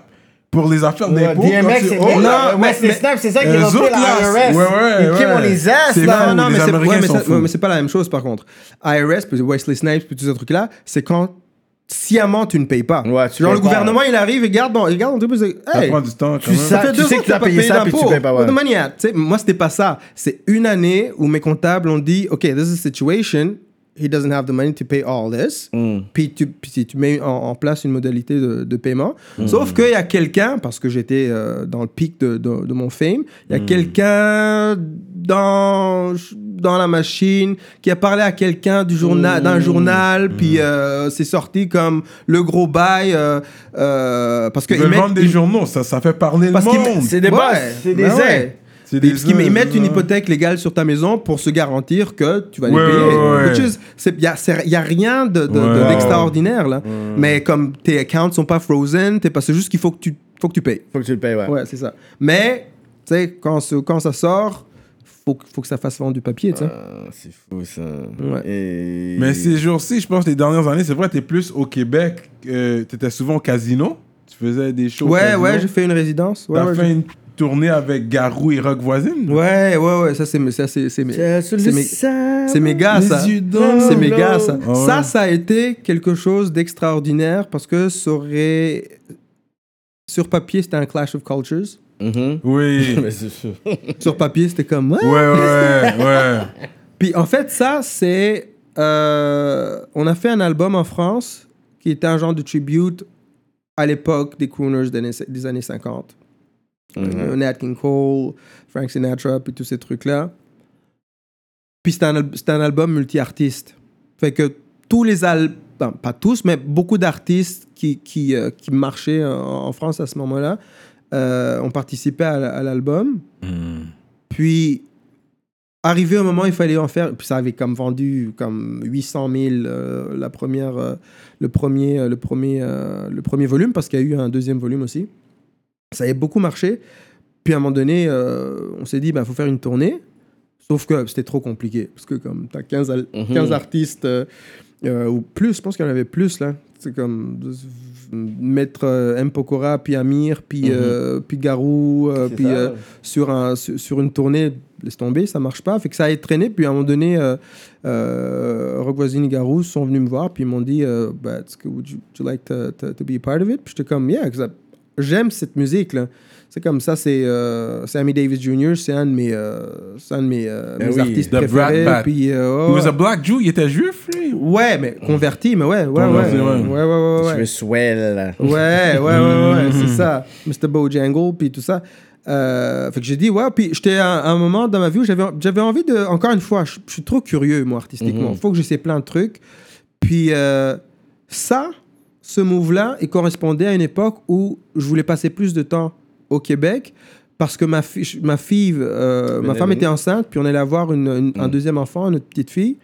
pour les affaires Ouais, d'impôts. DMX, c'est Oh, non, ouais, c'est Snap, c'est ça qui est autres, la là, IRS. ouais, ouais, Ils ouais. on les ass, C'est là. non, ouais, mais c'est pas la même chose par contre. IRS, puis Wesley Snipes, puis tous ces trucs-là, c'est quand sciemment tu ne payes pas. Ouais, tu Genre le pas. gouvernement, il arrive, il garde dans, il garde dans dit, Ça hey, prend du temps quand Tu même. sais- ça fait tu deux sais que tu as payé ça, puis tu d'impôts. payes pas, ouais. Tu sais, moi, c'était pas ça. C'est une année où mes comptables ont dit, OK, this is a situation, he doesn't have the money to pay all this. Mm. Puis tu, puis tu mets en, en place une modalité de, de paiement. Mm. Sauf qu'il y a quelqu'un, parce que j'étais euh, dans le pic de, de- de mon fame, il y Mm. a quelqu'un dans, dans la machine qui a parlé à quelqu'un du journal, Mm. d'un journal, puis euh, c'est sorti comme le gros bail. euh, euh, parce que Ils mettent- des ils- journaux, ça, ça fait parler parce le monde. C'est des Ouais, boss, c'est des ben aides. C'est parce qu'ils ils mettent une hypothèque légale sur ta maison pour se garantir que tu vas les Ouais, payer. ouais, Il n'y a, c'est- y a rien de, de- de- Ouais. d'extraordinaire, là. Mais comme tes accounts sont pas frozen, t'es pas, c'est juste qu'il faut que tu, faut que tu payes. Faut que tu le payes, ouais. Ouais, c'est ça. Mais, tu sais, quand, ce- quand ça sort, faut, que- faut que ça fasse vendre du papier, tu sais. Ah, c'est fou, ça. Ouais. Et... Mais ces jours-ci, je pense, les dernières années, c'est vrai, t'es plus au Québec. Euh, T'étais souvent au casino. Tu faisais des au Ouais, casino. ouais, j'ai fait une résidence. Ouais, T'as ouais, fait j'ai- une tournée avec Garou et Rock Voisine? ouais, ouais, ouais, ça c'est ça, c'est- c'est mes- c'est mes- c'est mes gars, ça. C'est mes gars, ça. Ah ouais. Ça, ça a été quelque chose d'extraordinaire parce que ça aurait. Sur papier, c'était un clash of cultures. Oui. Mais c'est sûr. Sur papier, c'était comme. Ouais. ouais, ouais, ouais. Puis en fait, ça, c'est. euh, on a fait un album en France qui était un genre de tribute à l'époque des crooners des années 50. Nat King Cole, Frank Sinatra, puis tous ces trucs-là. Puis c'était un, un album multi-artiste. Fait que tous les albums, pas tous, mais beaucoup d'artistes qui, qui, euh, qui marchaient en, en France à ce moment-là euh, ont participé à, la- à l'album. Puis, arrivé au moment où il fallait en faire, puis ça avait comme vendu comme 800 000 euh, la première, le, premier, le, premier, le premier volume, parce qu'il y a eu un deuxième volume aussi. Ça avait beaucoup marché. Puis à un moment donné, euh, on s'est dit, il faut faire une tournée. Sauf que c'était trop compliqué. Parce que comme tu as 15, al- Mhm. 15 artistes euh, Euh, ou plus, je pense qu'il y en avait plus, là. C'est comme mettre M. Pokora, puis Amir, puis, euh, puis Garou, puis sur, un, sur, sur une tournée, laisse tomber, ça marche pas. Fait que ça a traîné, puis à un moment donné, Rock Voisine et Garou sont venus me voir, puis ils m'ont dit, bah, would you, would you like to, to, to be a part of it? Puis j'étais comme, yeah, I- j'aime cette musique, là. C'est comme ça, c'est euh, Sammy Davis Jr., c'est un de mes, euh, un de mes, euh, mes oui, artistes préférés. Puis, euh, He ouais, was a black Jew, il était juif, lui? Ouais, mais converti, mais ouais, ouais, ouais. Ouais, ouais. ouais, ouais, ouais. Je me swell. Ouais, ouais, ouais, ouais, ouais, c'est ça. Mr. Bojangle, puis tout ça. Euh, fait que j'ai dit, ouais, puis j'étais à un moment dans ma vie où j'avais, j'avais envie de. Encore une fois, je, je suis trop curieux, moi, artistiquement. Il faut que j'essaie plein de trucs. Puis euh, ça, ce move-là, il correspondait à une époque où je voulais passer plus de temps au Québec parce que ma, fi- ma fille, euh, ma femme était enceinte, puis on allait avoir une- une- un deuxième enfant, notre petite fille.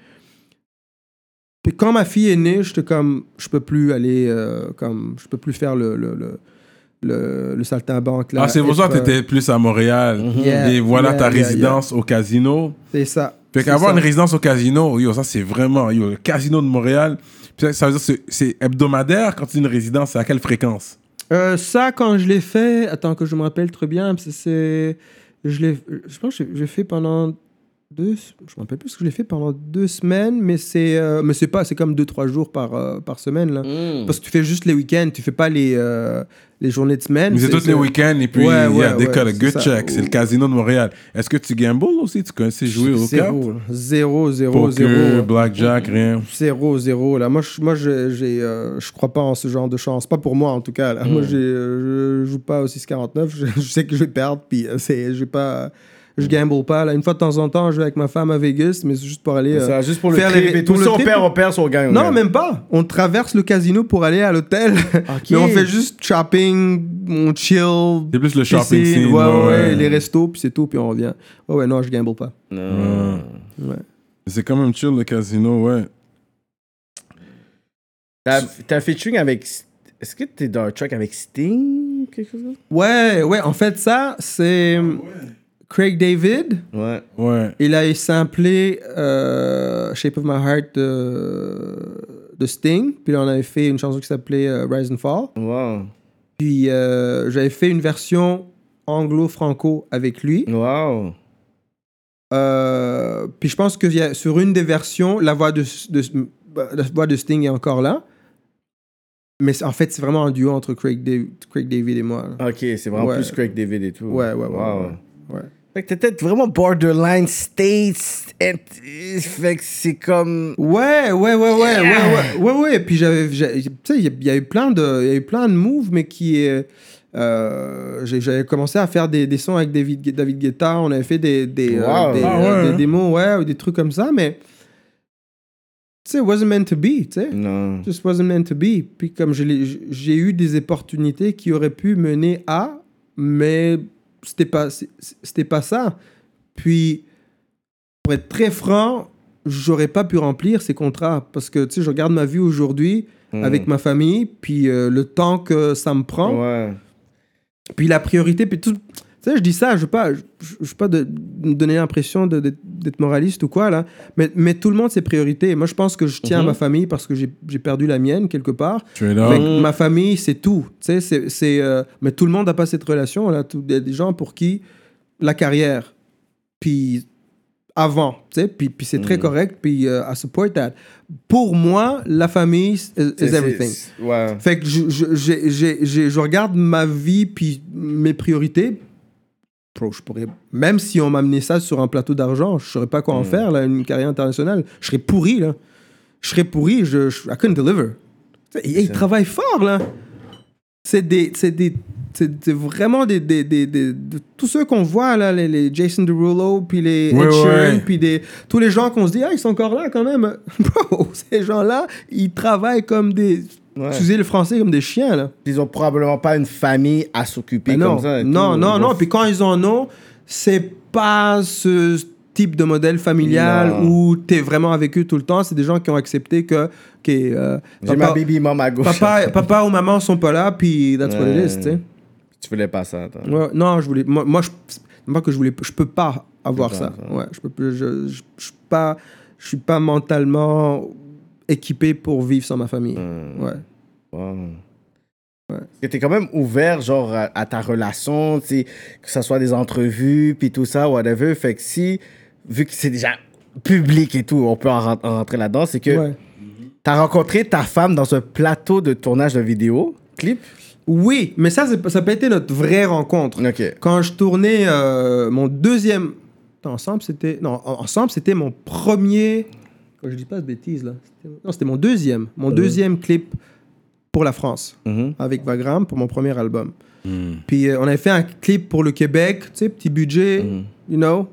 Puis quand ma fille est née, j'étais comme, je peux plus aller, euh, comme, je peux plus faire le, le, le, le, le saltimbanque, là. Ah, c'est pour ça que tu étais plus à Montréal. Yeah, Et voilà yeah, ta yeah, résidence au casino. C'est ça. Fait qu'avoir une résidence au casino, yo, ça c'est vraiment, yo, le casino de Montréal. Ça, veut dire que c'est- hebdomadaire quand tu as une résidence, à quelle fréquence? Euh, ça, quand je l'ai fait, attends que je me rappelle très bien, c'est- je je pense que j'ai fait pendant deux, je me rappelle plus ce que je l'ai fait pendant deux semaines, mais c'est, euh, mais c'est pas, c'est comme deux trois jours par euh, par semaine là, Mm. parce que tu fais juste les week-ends, tu fais pas les euh, les journées de semaine. Mais c'est tous les week-ends et puis Ouais, il y a des cas de good check. C'est le casino de Montréal. Est-ce que tu gambles aussi? Tu connaissais jouer au cap? zéro, zéro, zéro, Poker, zéro. blackjack, rien. Zéro, zéro. Là. Moi, je, moi je, j'ai, euh, je crois pas en ce genre de chance. Pas pour moi, en tout cas. Là. Moi, j'ai, euh, je joue pas au 649. Je, je sais que je vais perdre. Puis, euh, c'est, j'ai pas, je gamble pas. Là. Une fois de temps en temps, je vais avec ma femme à Vegas, mais c'est juste pour aller. Euh, ça, juste pour le faire trip les- et tout. Si le on trip. perd, on perd, si on gagne, on Non, gagne. même pas. On traverse le casino pour aller à l'hôtel. mais on fait juste shopping, on chill. C'est plus le shopping piscine, scene. ouais, ouais, ouais, les restos, puis c'est tout, puis on revient. Ouais, ouais, non, je gamble pas. Non. Ouais. C'est quand même chill le casino, ouais. T'as un featuring avec. Est-ce que t'es dans un track avec Sting Quelque chose Ouais, ouais, en fait, ça, c'est Craig David. Ouais. Ouais. Il a samplé euh, Shape of My Heart de, de Sting. Puis là, on avait fait une chanson qui s'appelait euh, Rise and Fall. Wow. Puis euh, j'avais fait une version anglo-franco avec lui. Wow. Euh, puis je pense que il y a- sur une des versions, la voix de, de- la voix de Sting est encore là. Mais en fait, c'est vraiment un duo entre Craig, Dav- Craig David et moi. là. Ok, c'est vraiment Ouais. plus Craig David et tout. Ouais, ouais, ouais, Wow. ouais, ouais. Fait que t'étais vraiment borderline States. et- Fait que c'est comme. Ouais, ouais, ouais, ouais, ouais, ouais, ouais, ouais. Puis j'avais, j'ai- tu sais, il y a- il y, a eu plein de, il y a eu plein de moves, mais qui, euh, euh, j'avais commencé à faire des, des sons avec David, David Guetta. On avait fait des, des, euh, Wow. des, Ah euh, ouais, des hein. démos, ouais, ou des trucs comme ça, mais tu sais, wasn't meant to be, tu sais. Non. Just wasn't meant to be. Puis comme j'ai eu des opportunités qui auraient pu mener à, mais c'était pas, c'était pas ça. Puis, pour être très franc, j'aurais pas pu remplir ces contrats parce que tu sais, je regarde ma vie aujourd'hui Mm. avec ma famille, puis euh, le temps que ça me prend, Ouais. puis la priorité, puis tout. Tu sais, je dis ça, je veux pas, je, je veux pas de, me donner l'impression de- d'être moraliste ou quoi là, mais, mais tout le monde ses priorités. Et moi, je pense que je tiens Mhm. à ma famille parce que j'ai j'ai perdu la mienne quelque part. Tu es là. ma famille, c'est tout. Tu sais, c'est, c'est, euh, mais tout le monde n'a pas cette relation. Là. Il y a des gens pour qui la carrière, puis avant, tu sais, puis, puis c'est très Mhm. correct, puis euh, I support that. Pour moi, la famille is, is C'est- everything. Fait que je, je, j'ai- je regarde ma vie, puis mes priorités. Bro, je pourrais, même si on m'amenait ça sur un plateau d'argent, je ne saurais pas quoi en Mhm. faire, là, une carrière internationale. Je serais pourri, là. Je serais pourri, je, je I couldn't deliver. Et- ils travaillent fort, là. C'est des, c'est des, c'est vraiment des, des, des, des- de- tous ceux qu'on voit là, les, les Jason Derulo, puis les Ouais, Ed Sheeran, ouais. puis des, tous les gens qu'on se dit ah ils sont encore là quand même. Bro, ces gens-là, ils travaillent comme des, Ouais. excusez le français, comme des chiens là. Ils ont probablement pas une famille à s'occuper non, comme ça. et non, tout. non, Ils non. Puis quand ils en ont, c'est pas ce type de modèle familial Non. où tu es vraiment avec eux tout le temps. C'est des gens qui ont accepté que, euh, J'ai ma baby mom à gauche. papa, papa ou maman sont pas là, puis that's what it is, tu sais. Tu voulais pas ça, toi. Ouais, non, je voulais. Moi, moi je, moi que je voulais, je peux pas avoir ça. Ouais, je peux plus. Je, je, je suis pas, je suis pas mentalement équipé pour vivre sans ma famille. Hmm. Ouais. Wow. Ouais. Tu es quand même ouvert, genre, à, à ta relation, que ce soit des entrevues, puis tout ça, whatever. Fait que si, vu que c'est déjà public et tout, on peut en, ren- en rentrer là-dedans, c'est que Ouais. tu as rencontré ta femme dans un plateau de tournage de vidéo, clip? Oui, mais ça, ça pas été notre vraie rencontre. Ok. Quand je tournais euh, mon deuxième. Ensemble, c'était. Non, en- ensemble, c'était mon premier. Je dis pas de bêtises, là. Non, c'était mon deuxième. Mon deuxième clip pour la France, Mhm. avec Vagram, pour mon premier album. Puis euh, on avait fait un clip pour le Québec, tu sais, petit budget, you know,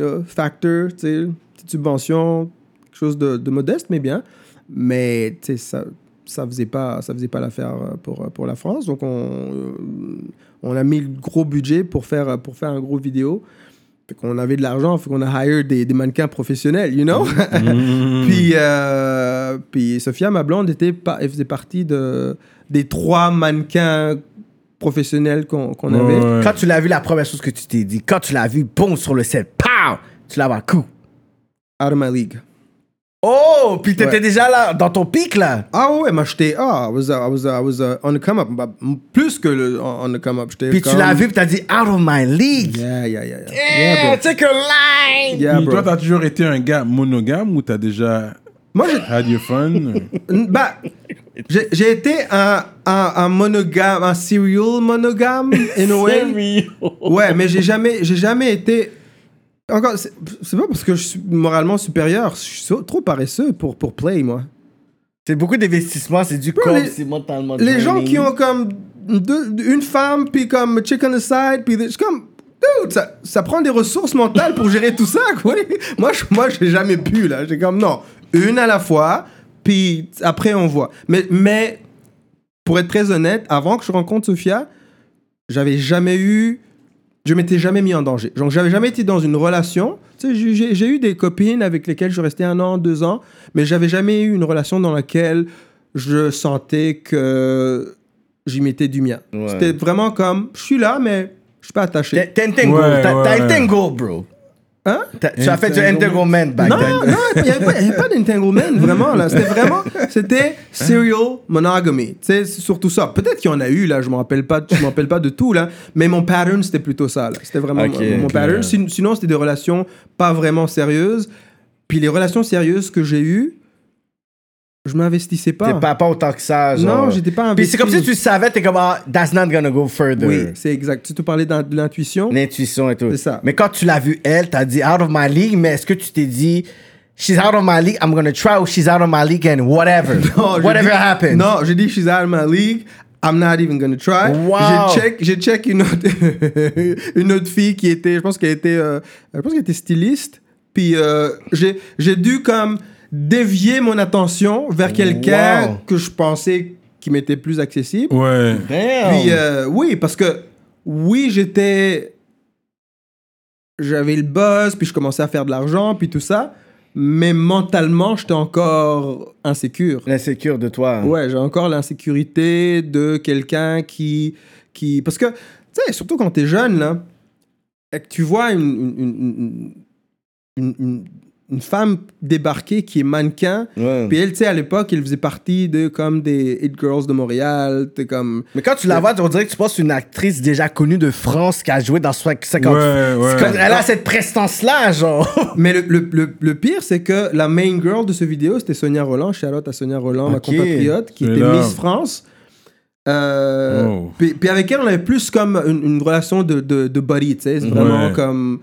euh, factor, tu sais, petite subvention, quelque chose de, de modeste, mais bien. Mais, tu sais, ça ça faisait pas ça faisait pas l'affaire euh, pour, pour la France donc on, on a mis le gros budget pour faire pour faire un gros vidéo fait qu'on avait de l'argent fait qu'on a hire des, des mannequins professionnels you know? Puis euh, puis Sophia ma blonde était pas elle faisait partie de des trois mannequins professionnels qu'on avait. Quand tu l'as vu, la première chose que tu t'es dit, quand tu l'as vu, boum, sur le set, pow, tu l'as vu, coup. out of my league Oh, puis t'étais Ouais. déjà là, dans ton pic, là. ah ouais moi j'étais ah I was, I was, I was uh, on the come up Bah, plus que le on the come up j'étais Puis tu comme- l'as vu, puis t'as dit, out of my league. yeah yeah yeah yeah, Yeah, take a line. Yeah, bro. toi, t'as toujours été un gars monogame ou t'as déjà moi j'ai had your fun? Bah, j'ai j'ai été un, un, un monogame, un serial monogame, in a way. Ouais, mais j'ai jamais, j'ai jamais été. Encore, c'est pas parce que je suis moralement supérieur, je suis trop paresseux pour, pour play, moi. C'est beaucoup d'investissement, c'est du corps, les- c'est mentalement Les gens qui ont comme deux- une femme, puis comme chick on the side, puis c'est comme. Dude, ça, ça prend des ressources mentales pour gérer tout ça, quoi. Moi, je, moi, j'ai jamais pu, là. J'ai comme, non, une à la fois, puis après, on voit. Mais, mais, pour être très honnête, avant que je rencontre Sophia, j'avais jamais eu. Je m'étais jamais mis en danger. Donc, j'avais jamais été dans une relation. Tu sais, j'ai- eu des copines avec lesquelles je restais un an, deux ans, mais j'avais jamais eu une relation dans laquelle je sentais que j'y mettais du mien. Ouais. C'était vraiment comme, je suis là, mais je suis pas attaché. T'as ouais. entangled, bro. Hein? Tu as fait du Entanglement. back Non, then. non, il n'y avait pas, il y avait pas d'entanglement, vraiment. Là. C'était vraiment, c'était serial monogamy. Tu sais, c'est surtout ça. Peut-être qu'il y en a eu, là, je ne me rappelle pas, je me rappelle pas de tout, là, mais mon pattern, c'était plutôt ça. là. C'était vraiment mon, pattern. Sin- Sinon, c'était des relations pas vraiment sérieuses. Puis les relations sérieuses que j'ai eues, je m'investissais pas. T'es pas, pas autant que ça, genre. Non, j'étais pas Puis investi. c'est comme si tu savais, t'es comme, ah, that's not gonna go further. Oui, c'est exact. Tu te parlais de l'intuition. L'intuition et tout. C'est ça. Mais quand tu l'as vu, elle, t'as dit out of my league, mais est-ce que tu t'es dit, she's out of my league, I'm gonna try, ou she's out of my league and whatever? Non, whatever dit- happens. Non, j'ai dit she's out of my league. I'm not even gonna try. Wow. J'ai check, j'ai check une autre, une autre fille qui était, je pense qu'elle était, euh, je pense qu'elle était styliste. Puis euh, j'ai, j'ai dû comme dévier mon attention vers quelqu'un Wow. que je pensais qui m'était plus accessible. Ouais. Damn. Puis euh, oui, parce que oui, j'étais. J'avais le buzz, puis je commençais à faire de l'argent, puis tout ça. Mais mentalement, j'étais encore insécure. L'insécure de toi. Ouais, j'ai encore l'insécurité de quelqu'un qui, qui. Parce que, tu sais, surtout quand t'es jeune, là, et que tu vois une, une, une, une, une- femme débarquer qui est mannequin, Ouais. puis elle, tu sais, à l'époque, elle faisait partie de comme des Hit Girls de Montréal, t'es comme. Mais quand tu la vois, on dirait que tu penses une actrice déjà connue de France qui a joué dans 50 Ouais, ouais. Comme- Elle a cette prestance-là, genre. Mais le, le, le, le pire, c'est que la main girl de ce vidéo, c'était Sonia Roland. Charlotte à Sonia Roland, ma compatriote, qui était là. Miss France. Euh, Oh. puis, puis avec elle, on avait plus comme une, une relation de, de, de buddy, tu sais. C'est vraiment Ouais. comme.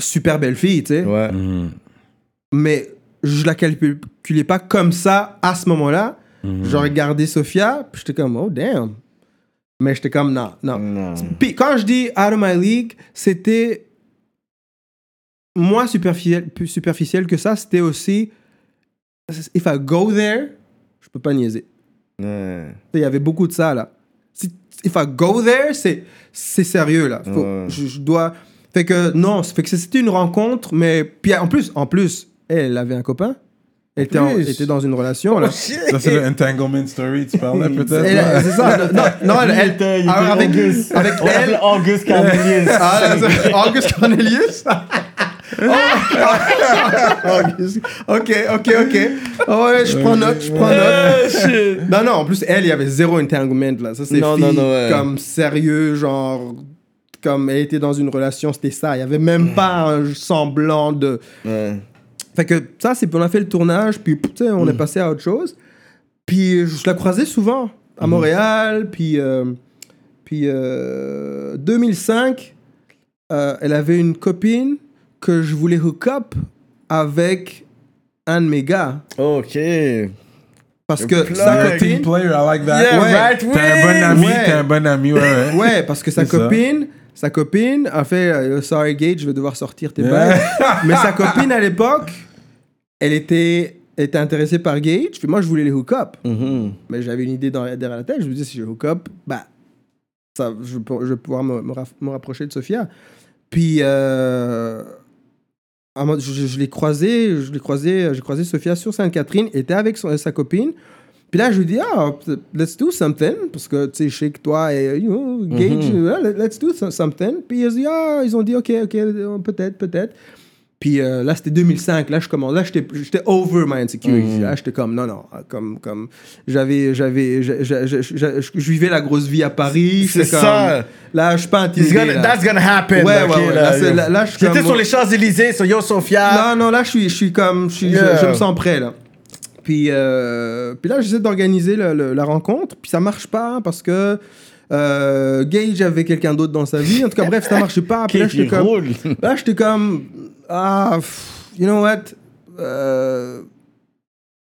Super belle fille, tu sais. Ouais. Mhm. Mais je la calculais pas comme ça à ce moment-là. Mhm. Je regardais Sophia, puis j'étais comme, oh damn. Mais j'étais comme, non, non. Non. Puis quand je dis out of my league, c'était moins superficiel, plus superficiel que ça. C'était aussi, if I go there, je peux pas niaiser. Il y avait beaucoup de ça là. Si, if I go there, c'est sérieux là. Faut- je dois. Fait que non, fait que c'était une rencontre, mais puis en plus, en plus, elle avait un copain. Elle était, en- était dans une relation là. Ça, c'est le entanglement story, tu parlais peut-être? Elle-? C'est ça. Non, non, elle, elle- alors, avec, avec elle, Carmelius. Ah, là, c'est- August Cornelius. ok, ok, ok. Oh, ouais, je prends note, je prends note. Non, non, en plus, elle, il y avait zéro entanglement, là. Ça, c'est Non, fille non, non, ouais. comme sérieux, genre... Comme elle était dans une relation, c'était ça. Il y avait même pas un semblant de... Ouais. Fait que ça, c'est... On a fait le tournage, puis, tu sais, on est passé à autre chose. Puis, je la croisais souvent à Montréal, puis... euh, puis, euh, 2005, euh, elle avait une copine que je voulais hook up avec un de mes gars. Ok. Parce que plug. sa Team copine. player, I like that. Yeah, Ouais. right, T'es un bon ami, ouais. t'es un bon ami, ouais. ouais. Parce que sa copine, sa copine a fait euh, Sorry, Gage, je vais devoir sortir tes bagues. Mais sa copine, à l'époque, elle était, était intéressée par Gage. Puis moi, je voulais les hook up. Mhm. Mais j'avais une idée dans, derrière la tête. Je me disais, si je hook up, bah, ça, je, vais pouvoir me, me rapprocher de Sophia. Puis, euh, à un moment, je, je- je l'ai croisé, je l'ai croisé, j'ai croisé Sophia sur Sainte-Catherine, elle était avec son- sa copine. Puis là, je lui dis, ah, let's do something. Parce que, tu sais, je sais que toi et, you know, Gage, euh, let's do so- something. Puis ils ont dit, ah, ils ont dit, ok, ok, peut-être, peut-être. Puis euh, là, c'était 2005. Là, je commence. Là, j'étais over my insecurity. Là, j'étais comme, non, non. Comme, comme, j'avais, j'avais, je, vivais la grosse vie à Paris. C'est ça. Là, je suis pas intimidé. gonna- là. that's gonna happen. Ouais, ok, ouais, ouais. Là, là- là, suis J'étais sur les Champs-Élysées, sur Yo Sophia. Non, non, là, je suis, je suis comme. Je- Yeah. je me sens prêt, là. Puis, euh, puis là, j'essaie d'organiser la rencontre. Puis ça marche pas parce que euh, Gage avait quelqu'un d'autre dans sa vie. En tout cas, bref, ça marchait pas. Puis là, j'étais comme. Là, j'étais comme. Ah, pff, you know what? Euh,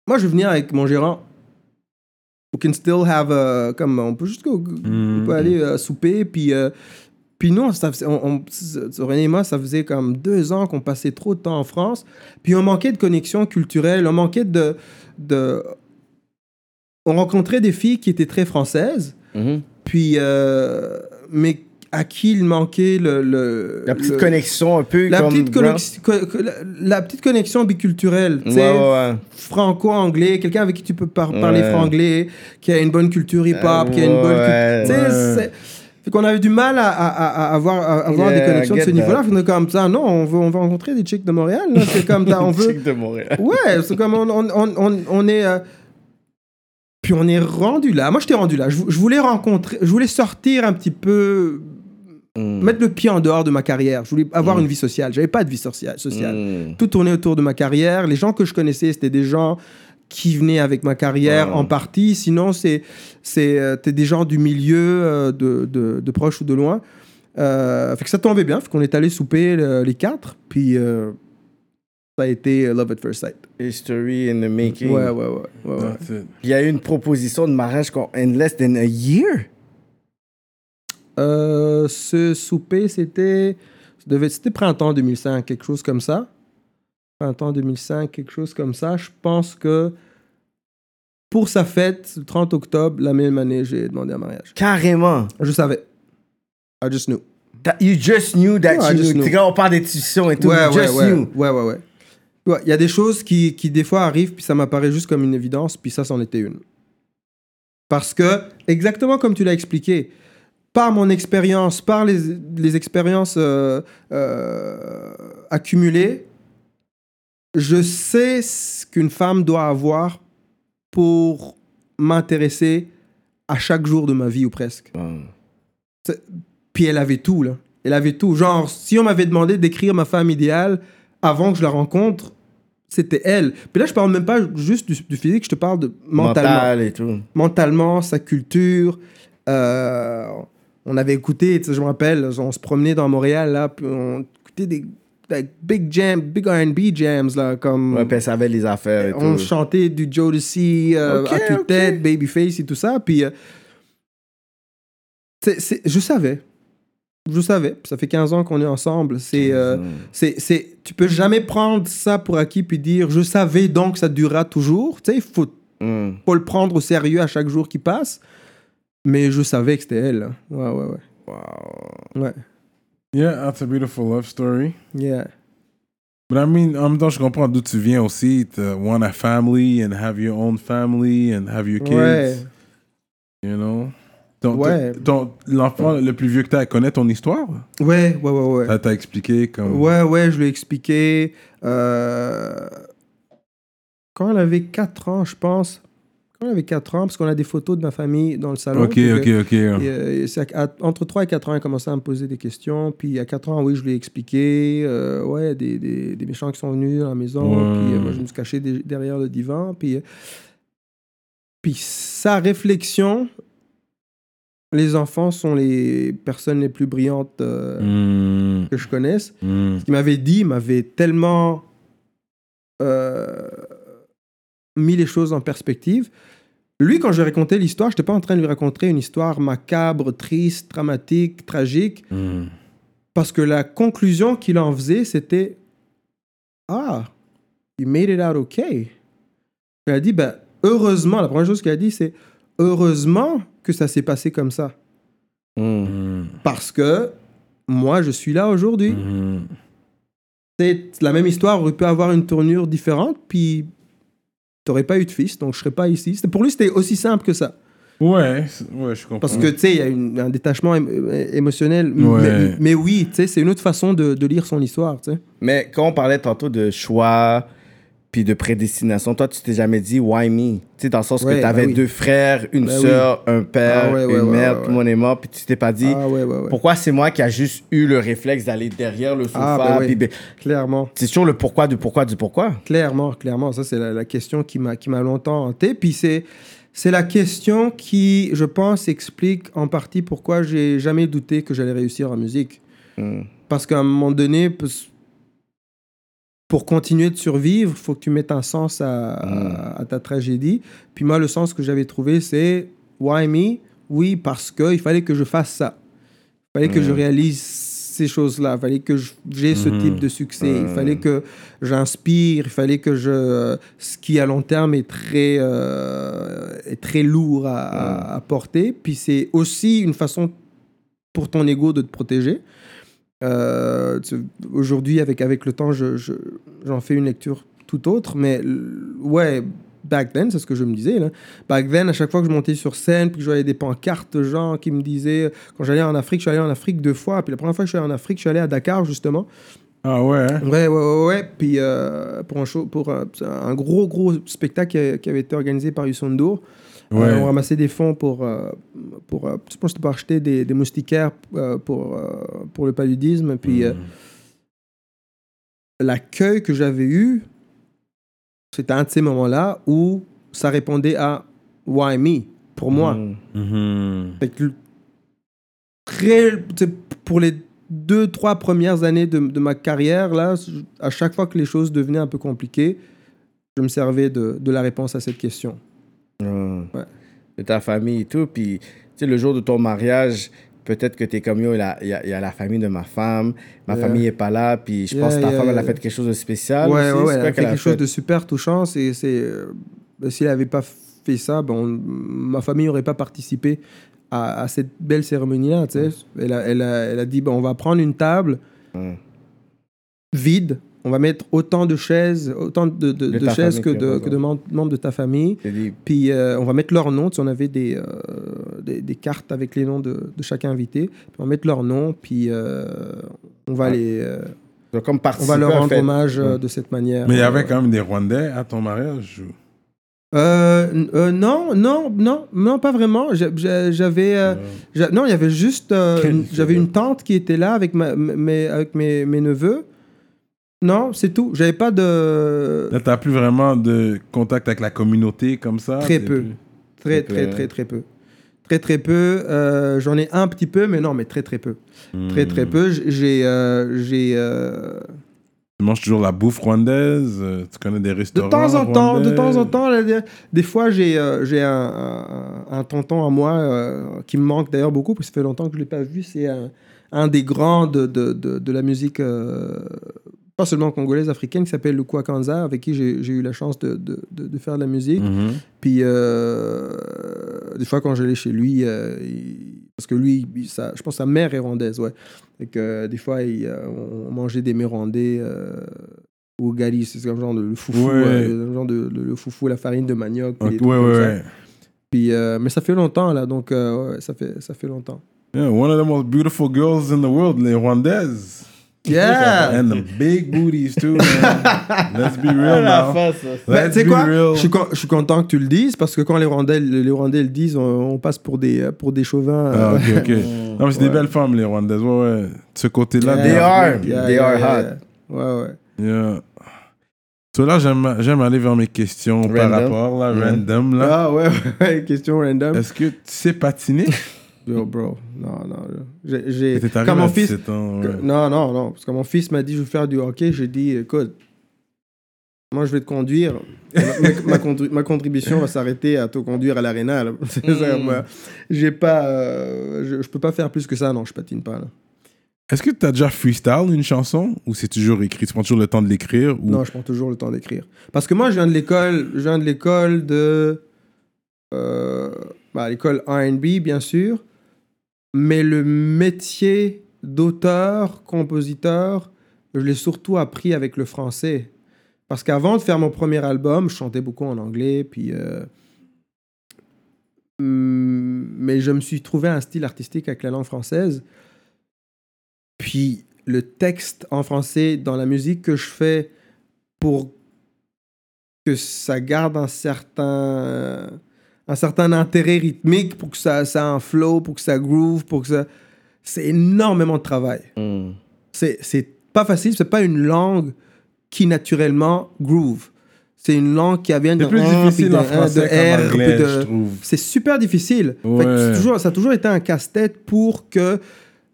moi, je vais venir avec mon gérant. We can still have a. Comme, on peut juste on peut aller euh, souper. Puis. Puis nous, ça on, on- et moi, ça faisait comme deux ans qu'on passait trop de temps en France. Puis on manquait de connexion culturelle, on manquait de, de... On rencontrait des filles qui étaient très françaises, Mhm. puis... euh, mais à qui il manquait le... le- La petite le- connexion un peu La comme... petite, connexion, co- co- la, la petite connexion biculturelle, tu Ouais, sais, ouais, ouais. franco-anglais, quelqu'un avec qui tu peux par- parler franglais, qui a une bonne culture hip-hop, qui a une bonne. Tu sais, fait qu'on avait du mal à, à- à- à avoir, à avoir Yeah, des connexions de ce niveau-là. Fait comme ça, non, on veut, on veut rencontrer des chicks de Montréal. C'est comme ça, on veut... De Montréal. Ouais, c'est comme on, on, on, on, est... euh, Puis on est rendu là. Moi, je t'ai rendu là. Je, vou- je voulais rencontrer... Je voulais sortir un petit peu... Mm. Mettre le pied en dehors de ma carrière. Je voulais avoir une vie sociale. J'avais pas de vie sociale. sociale. Mm. Tout tournait autour de ma carrière. Les gens que je connaissais, c'était des gens qui venaient avec ma carrière Ouais. en partie. Sinon, c'est c'est euh, t'es des gens du milieu, euh, de, de, de proche ou de loin. Euh, fait que ça tombait bien. Fait qu'on est allé souper les quatre. Puis euh, ça a été Love at First Sight. History in the making. Ouais, ouais, ouais. ouais. Il y a eu une proposition de mariage in less than a year? Euh, ce souper, c'était. C'était printemps 2005, quelque chose comme ça. Printemps 2005, quelque chose comme ça. Je pense que pour sa fête, le 30 octobre, la même année, j'ai demandé un mariage. Carrément. Je savais. I just knew. That- you just knew that I you knew. quand on parle d'intuition et tout. Ouais, you ouais, just ouais. knew. Ouais, ouais, ouais. Ouais, Il y a des choses qui, qui, des fois, arrivent, puis ça m'apparaît juste comme une évidence, puis ça, c'en était une. Parce que, exactement comme tu l'as expliqué, par mon expérience, par les, les expériences euh, euh, accumulées, je sais ce qu'une femme doit avoir pour m'intéresser à chaque jour de ma vie ou presque. Ouais. Puis elle avait tout, là. Elle avait tout. Genre, si on m'avait demandé d'écrire ma femme idéale avant que je la rencontre, c'était elle. Puis là, je parle même pas juste du, du physique, je te parle de mentalement. Mental et tout. Mentalement, sa culture. euh, on avait écouté, je me rappelle, on se promenait dans Montréal, là, puis on écoutait des like, big jams, big R&B jams, là, comme... Ouais, elle savait les affaires et on tout. chantait du Jodeci, euh, Ok, à toute ok. tête, Babyface et tout ça. Puis, euh, je savais. Je savais. Ça fait 15 ans qu'on est ensemble. C'est, euh, c'est, tu peux jamais prendre ça pour acquis puis dire je savais donc ça durera toujours. Tu sais, il faut Mm. pas le prendre au sérieux à chaque jour qui passe. Mais je savais que c'était elle. Ouais, ouais, ouais. Wow. Ouais. Yeah, that's a beautiful love story. Yeah. But I mean, en même temps, je comprends d'où tu viens aussi. To want a family and have your own family and have your kids. Ouais. You know? Ton- Ouais. ton- L'enfant le plus vieux que t'as, elle connaît ton histoire? Ouais, ouais, ouais, ouais. Ça t'a expliqué comme. Ouais, ouais, je lui ai expliqué. euh, Quand elle avait 4 ans, je pense. Quand avait 4 ans, parce qu'on a des photos de ma famille dans le salon. Ok, ok, ok. et, euh, et à- entre 3 et 4 ans, elle commençait à me poser des questions. Puis à 4 ans, oui, je lui ai expliqué. euh, ouais, des, des, des méchants qui sont venus à la maison. Ouais. Puis euh, moi, je me suis caché derrière le divan. Puis, euh, puis sa réflexion, les enfants sont les personnes les plus brillantes euh, Hmm, que je connaisse hmm. ce qu'il m'avait dit m'avait tellement euh, mis les choses en perspective. Lui, quand je racontais l'histoire, je n'étais pas en train de lui raconter une histoire macabre, triste, dramatique, tragique, Hmm. parce que la conclusion qu'il en faisait, c'était Ah, you made it out okay. Il a dit ben, Heureusement, la première chose qu'il a dit, c'est Heureusement que ça s'est passé comme ça. Hmm. Parce que moi, je suis là aujourd'hui. Hmm. C'est la même histoire aurait pu avoir une tournure différente, puis t'aurais pas eu de fils, donc je serais pas ici. C'était- Pour lui, c'était aussi simple que ça. Ouais, ouais, je comprends. Parce que, tu sais, il y a une- un détachement émo- émotionnel. Ouais. Mais, mais oui, tu sais, c'est une autre façon de, de lire son histoire, tu sais. Mais quand on parlait tantôt de choix puis de prédestination, toi, tu t'es jamais dit why me? Tu sais, dans le sens Ouais, que tu avais oui. deux frères, une Bah sœur, un père, Ah ouais, ouais, une mère, tout le monde est mort, puis tu t'es pas dit Ah pourquoi c'est moi qui a juste eu le réflexe d'aller derrière le sofa? Ah, ben puis ben, Clairement, c'est toujours le pourquoi du pourquoi du pourquoi. clairement, clairement. Ça, c'est la, la question qui m'a longtemps hanté. Puis c'est c'est la question qui, je pense, explique en partie pourquoi j'ai jamais douté que j'allais réussir en musique. Hmm. Parce qu'à un moment donné, pour continuer de survivre, il faut que tu mettes un sens à, à- à ta tragédie. Puis moi, le sens que j'avais trouvé, c'est Why me? Oui, parce qu'il fallait que je fasse ça. Il fallait que je réalise ces choses-là. Il fallait que j'ai ce Mhm. type de succès. Il fallait que j'inspire. Il fallait que je. Ce qui, à long terme, est très, euh, est très lourd à, à- à porter. Puis c'est aussi une façon pour ton ego de te protéger. Euh, Aujourd'hui, avec, avec le temps, je- je- j'en fais une lecture tout autre. Mais ouais, back then, c'est ce que je me disais. Là. Back then, à chaque fois que je montais sur scène, puis que je voyais des pancartes de gens qui me disaient... Quand j'allais en Afrique, je suis allé en Afrique deux fois. Puis la première fois que je suis allé en Afrique, je suis allé à Dakar, justement. Ah ouais, hein? Ouais, ouais, ouais, ouais. Puis euh, pour, un show, pour un gros, gros spectacle qui, a- qui avait été organisé par Yusundur. Ouais. Euh, on ramassait des fonds pour, euh, pour, euh, je pense pour acheter des, des moustiquaires euh, pour, euh, pour le paludisme. Puis euh, l'accueil que j'avais eu, c'était un de ces moments-là où ça répondait à Why me pour moi. Hmm. Fait que le- très, tu sais, pour les deux, trois premières années de, de ma carrière, là, à chaque fois que les choses devenaient un peu compliquées, je me servais de, de la réponse à cette question. Ouais. De ta famille et tout. Puis, tu sais, le jour de ton mariage, peut-être que t'es comme yo, il y a, il y a- il y a la famille de ma femme, ma Yeah. famille est pas là, puis je Yeah, pense que ta yeah, femme, elle a fait quelque chose de spécial. ouais, aussi. elle a fait quelque chose fait? de super touchant. C'est, c'est, euh, ben, si elle n'avait pas fait ça, ben, on- ma famille n'aurait pas participé à, à cette belle cérémonie-là. tu sais. Elle, a, elle, a, elle a dit ben, on va prendre une table Hmm. vide. On va mettre autant de chaises, autant de, de- De de ta chaises que de, que membres de ta famille. Puis euh, on va mettre leur nom. Tu sais, on avait des, euh, des, des cartes avec les noms de, de chaque invité. Puis on va mettre leur nom. Puis euh, on, va Ah. les, euh, vas comme on va leur en rendre fait. hommage de cette manière. Mais il y avait quand même des Rwandais à ton mariage Euh, euh, non, non, non, non, pas vraiment. J'a- j'a- J'avais, euh, j'a- non, il y avait juste, euh, j'avais une tante qui était là avec ma, mes, avec mes, mes neveux. Non, c'est tout. J'avais pas de Là, t'as plus vraiment de contact avec la communauté comme ça Très peu. plus- très, très, euh, très, très peu, très, très peu. Euh, J'en ai un petit peu, mais non, mais très, très peu, très, très Hmm. peu. J'ai, euh, j'ai, euh, Tu manges toujours la bouffe rwandaise Tu connais des de restaurants temps en temps, de temps en temps, là, des, des fois, j'ai, j'ai un, un, un tonton à moi qui me manque d'ailleurs beaucoup, parce que ça fait longtemps que je l'ai pas vu. C'est un, un des grands de, de, de, de la musique, pas seulement congolaise, africaine, qui s'appelle le Kwakanza, avec qui j'ai, eu la chance de, de, de, de faire de la musique. Mhm. Puis, euh, des fois, quand j'allais chez lui, euh, il- parce que lui, il- je pense sa mère est rwandaise, ouais. Et que euh, des fois, il, on mangeait des mérandais euh, au gali, c'est comme genre de, le foufou, Ouais. le genre de le, le foufou, la farine de manioc. puis ouais, ouais, ça. Puis, mais ça fait longtemps, là, donc ça, fait, ça fait longtemps. Yeah, one of the most beautiful girls in the world, les Rwandaises. Yeah! And the big booties too, man. Let's be real now. Ben, tu sais quoi? Je suis, con- je suis content que tu le dises parce que quand les Rwandais, les Rwandais le disent, on, on passe pour des, pour des chauvins. Ah, euh, ok, ok. Non, mais c'est des belles femmes, les Rwandaises. Ouais, ouais. De ce côté-là, Yeah, They are. yeah, They yeah, are yeah, hot. yeah. Ouais, ouais. Yeah. So là, j'aime j'aime aller vers mes questions par Random. rapport, là, random, là. Ah ouais, ouais, question random. Est-ce que tu sais patiner? Yo, bro, non, non. J'ai, quand arrivé mon à fils, 17 ans, que- ouais. non, non, non, parce que mon fils m'a dit je veux faire du hockey, j'ai dit écoute, moi je vais te conduire, ma, ma- ma contri- ma contribution va s'arrêter à te conduire à l'aréna. là. C'est ça, moi. J'ai pas, euh, je, je peux pas faire plus que ça, non, je patine pas. Est-ce que tu as déjà freestyle une chanson? Ou c'est toujours écrit? Tu prends toujours le temps de l'écrire? Ou... Non, je prends toujours le temps d'écrire. Parce que moi, je viens de l'école, je viens de l'école de, euh, bah, l'école R&B bien sûr, mais le métier d'auteur, compositeur, je l'ai surtout appris avec le français. Parce qu'avant de faire mon premier album, je chantais beaucoup en anglais, puis. euh, hum, mais je me suis trouvé un style artistique avec la langue française. Puis le texte en français dans la musique que je fais pour que ça garde un certain, un certain intérêt rythmique, pour que ça, ça a un flow, pour que ça groove, pour que ça... C'est énormément de travail. Mm. C'est c'est pas facile, c'est pas une langue qui naturellement groove. C'est une langue qui vient de C'est plus un, difficile de en français de R, anglais, de- c'est super difficile. Ouais. toujours, ça a toujours été un casse-tête pour que.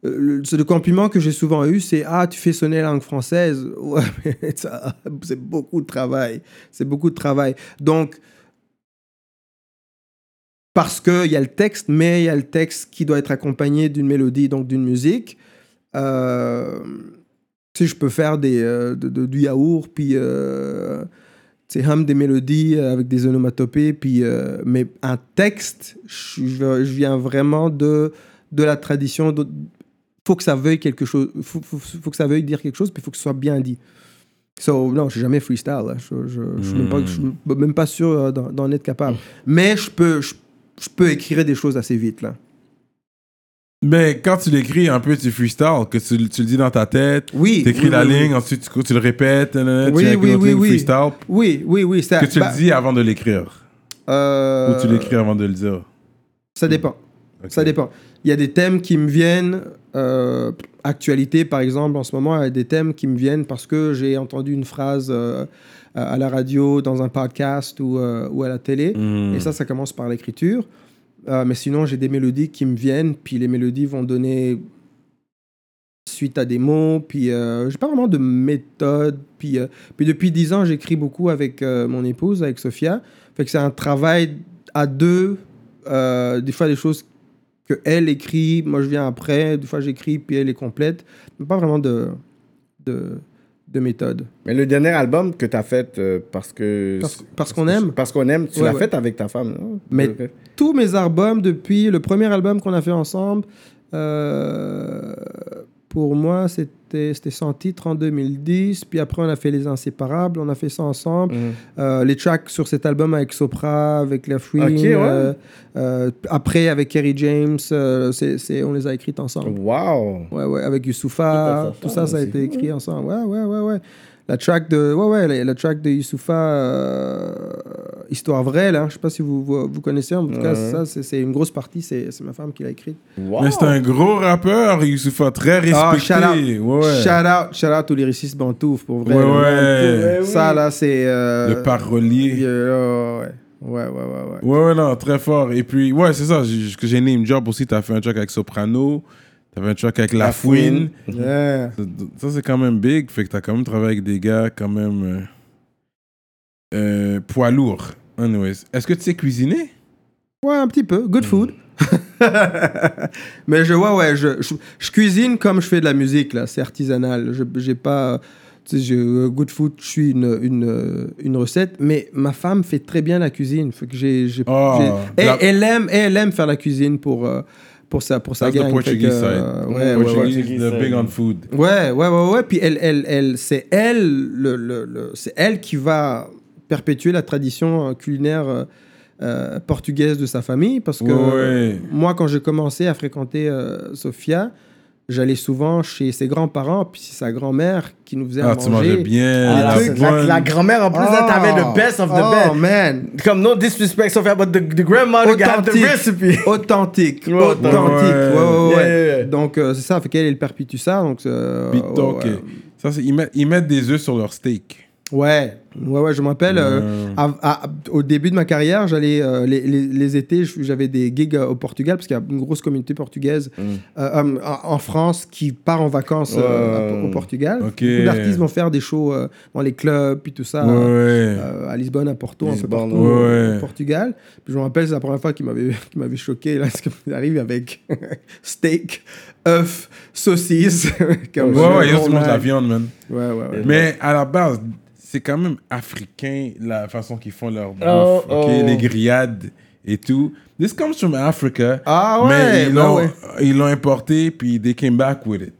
euh, le, compliment que j'ai souvent eu, c'est Ah, tu fais sonner la langue française. Ouais, c'est beaucoup de travail. C'est beaucoup de travail. Donc, parce qu'il y a le texte, mais il y a le texte qui doit être accompagné d'une mélodie, donc d'une musique. Euh, sais, je peux faire des, euh, de- de- du yaourt, puis euh, hum des mélodies euh, avec des onomatopées, puis, mais un texte, je, viens vraiment de, de la tradition. Il faut que ça veuille quelque chose, faut, faut, faut que ça veuille dire quelque chose, puis il faut que ce soit bien dit. So, non, je suis jamais freestyle. là. Je, je, je suis même pas, même sûr d'en d'en être capable. Mais je peux, je, je peux écrire des choses assez vite. là. Mais quand tu l'écris un peu, tu freestyle, que tu, tu le dis dans ta tête, Oui. tu écris oui, la oui, ligne, ensuite tu, tu le répètes, Oui, tu oui, oui, oui. freestyle, Oui, oui, oui. Ça, que tu bah, le dis avant de l'écrire. euh, Ou tu l'écris avant de le dire. Ça dépend. Ça dépend. Il y a des thèmes qui me viennent, euh, actualité par exemple, en ce moment, il y a des thèmes qui me viennent parce que j'ai entendu une phrase euh, à la radio, dans un podcast ou, euh, ou à la télé. Hmm. Et ça, ça commence par l'écriture. Euh, mais sinon, j'ai des mélodies qui me viennent, puis les mélodies vont donner suite à des mots, puis euh, j'ai pas vraiment de méthode. Puis, euh, puis depuis dix ans, j'écris beaucoup avec euh, mon épouse, avec Sophia. Fait que c'est un travail à deux. Euh, des fois, des choses que elle écrit, moi je viens après. Des fois, j'écris, puis elle est complète. Mais pas vraiment de, de, de méthode. Mais le dernier album que tu as fait euh, parce que. Parce- parce qu'on aime. Parce qu'on aime, tu Ouais, l'as ouais. fait avec ta femme. non? Mais- tous mes albums depuis le premier album qu'on a fait ensemble, euh, pour moi, c'était sans titre en 2010. Puis après, on a fait Les Inséparables, on a fait ça ensemble. Mhm. Euh, les tracks sur cet album avec Sopra, avec La Free. Ok, ouais. après, avec Kerry James, euh, c'est c'est- on les a écrites ensemble. Wow! Ouais, ouais, avec Youssoufa, tout ça, ça a été écrit ensemble. Ouais, ouais, ouais, ouais. La track de, ouais, ouais, la, la track de Youssoufa, euh, Histoire vraie, là. Je sais pas si vous, vous, vous connaissez. En tout cas, Ouais. ça, c'est c'est une grosse partie. C'est c'est ma femme qui l'a écrite. Wow! Mais c'est un gros rappeur, Youssoufa, très respecté. Ah, shout out. Ouais, ouais. Shout out, shout out aux lyricistes Bantouf, pour vrai. Ouais. Ça, là, c'est. euh, Le parolier. euh, ouais. Ouais, ouais, ouais, ouais. Ouais, ouais, non, très fort. Et puis, ouais, c'est ça, j'ai- ce que j'ai name job aussi, t'as fait un track avec Soprano, t'as fait un track avec La Fouine. Yeah. Ça, ça, c'est quand même big, fait que t'as quand même travaillé avec des gars quand même euh, euh, poids lourds. Anyways, est-ce que tu sais cuisiner? Ouais, un petit peu. Mm. Good food. Mais je vois, ouais, je, je, je cuisine comme je fais de la musique, là. C'est artisanal. J'ai pas. Tu sais, je- good food, je suis une, une, une recette. Mais ma femme fait très bien la cuisine. Fait que j'ai. Oh, la- elle, aime, elle aime faire la cuisine pour, euh, pour sa, pour sa That's the gang. Portuguese que, side. ouais, big on food. Ouais, ouais, ouais, ouais. Puis elle, elle, elle, c'est elle, le, le, le- c'est elle qui va perpétuer la tradition euh, culinaire euh, euh, portugaise de sa famille. Parce que Ouais. moi, quand j'ai commencé à fréquenter euh, Sofia, j'allais souvent chez ses grands-parents, puis c'est sa grand-mère qui nous faisait à Ah, tu mangeais manger. bien. Ah, la la, la- grand-mère, en plus, là, t'avais le best of the oh, best. man. Comme no disrespect, Sophia, but the, the grandmother got the Authentique. recipe. Authentique. Ouais, Authentique. Ouais, ouais, ouais. Yeah, yeah, yeah. Donc, euh, c'est ça, fait qu'elle, elle perpétue ça. Donc, euh, Puis, ouais, ok. ouais. Ça, ils, mettent, ils mettent des œufs sur leur steak. Ouais, ouais, ouais, je me rappelle, euh, Ouais. à- à- au début de ma carrière, j'allais euh, les, les- les étés, j'avais des gigs euh, au Portugal parce qu'il y a une grosse communauté portugaise Mm. euh, euh, en France qui part en vacances au Portugal. Ok. Beaucoup d'artistes vont faire des shows dans les clubs puis tout ça. ouais. à Lisbonne, à Porto, un peu Lisbonne, partout ouais. au Portugal. Puis je me rappelle, c'est la première fois qu'il m'avait m'avait choqué là, parce qu'il arrive avec steak, œuf, saucisse. comme Ouais, ouais, Ouais, de la viande, man. ouais, ouais, ouais. Mais à la base, c'est quand même africain la façon qu'ils font leur bouffe. Oh, ok? oh. Les grillades et tout. This comes from Africa. Ah ouais, mais ils bah l'ont ouais. ils l'ont importé, puis they came back with it.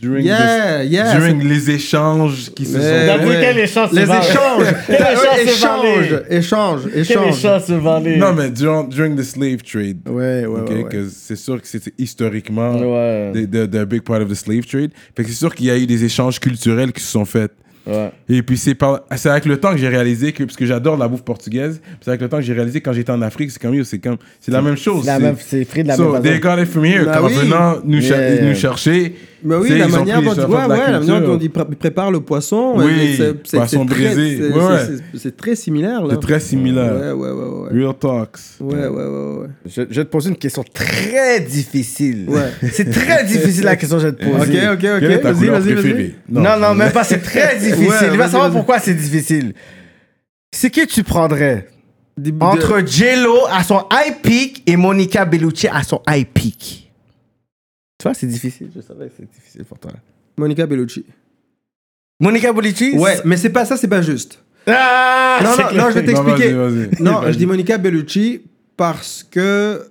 During, Yeah, this- yeah, during les échanges qui se Mais- sont ouais. quel échange Les échanges, Quel échange se échange, échange, Quel échange. valait? Non, mais during, during the slave trade. Ouais, ouais, ok, ouais, ouais. que C'est sûr que c'était historiquement Ouais. the, the- the big part of the slave trade. Fait que c'est sûr qu'il y a eu des échanges culturels qui se sont faits. Ouais. Et puis c'est par- c'est avec le temps que j'ai réalisé que parce que j'adore la bouffe portugaise, c'est avec le temps que j'ai réalisé quand j'étais en Afrique, c'est comme c'est comme c'est la même chose. C'est la même- c'est frit de la so, même they façon. got it from here. Quand oui. venant nous, cher- nous chercher, Mais oui, la manière dont ils, ouais, ouais, la manière dont préparent le poisson, Oui, ouais, c'est- très- brisé. c'est- Ouais, très similaire c'est très similaire. Ouais, ouais, ouais, ouais. Real talks. Ouais, ouais, ouais, ouais. Je, je vais te poser une question très difficile. Ouais. C'est très difficile la question que je vais te poser. ok, ok. Vas-y, vas-y, vas-y. Non, non, même pas, c'est très difficile. Il va savoir pourquoi c'est difficile. C'est que tu prendrais? Entre J-Lo à son high peak et Monica Bellucci à son high peak. Tu vois, c'est difficile. Je savais que c'est difficile pour toi. Monica Bellucci. Monica Bellucci Ouais, mais c'est pas ça, c'est pas juste. Ah, Non, non, non, je vais Non, t'expliquer. vas-y, vas-y. Non, je dis Monica Bellucci parce que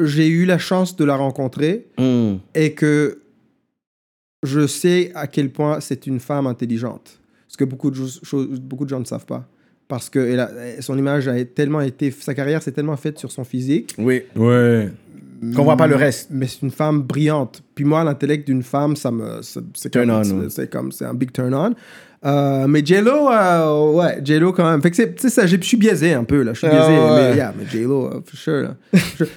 j'ai eu la chance de la rencontrer Hmm. et que je sais à quel point c'est une femme intelligente. Ce que beaucoup de, choses- beaucoup de gens ne savent pas. Parce que elle a- son image a tellement été. Sa carrière s'est tellement faite sur son physique. Oui. Ouais. Qu'on voit pas le reste. Mais c'est une femme brillante. Puis moi, l'intellect d'une femme, ça me. c'est- comme, on, c'est- ouais. C'est comme. C'est un big turn on. Euh, mais J-Lo, euh, ouais, J-Lo quand même. Fait que c'est, tu sais, ça, je suis biaisé un peu, là. Je suis Ah, biaisé. ouais. Mais, yeah, mais J-Lo, uh, for sure,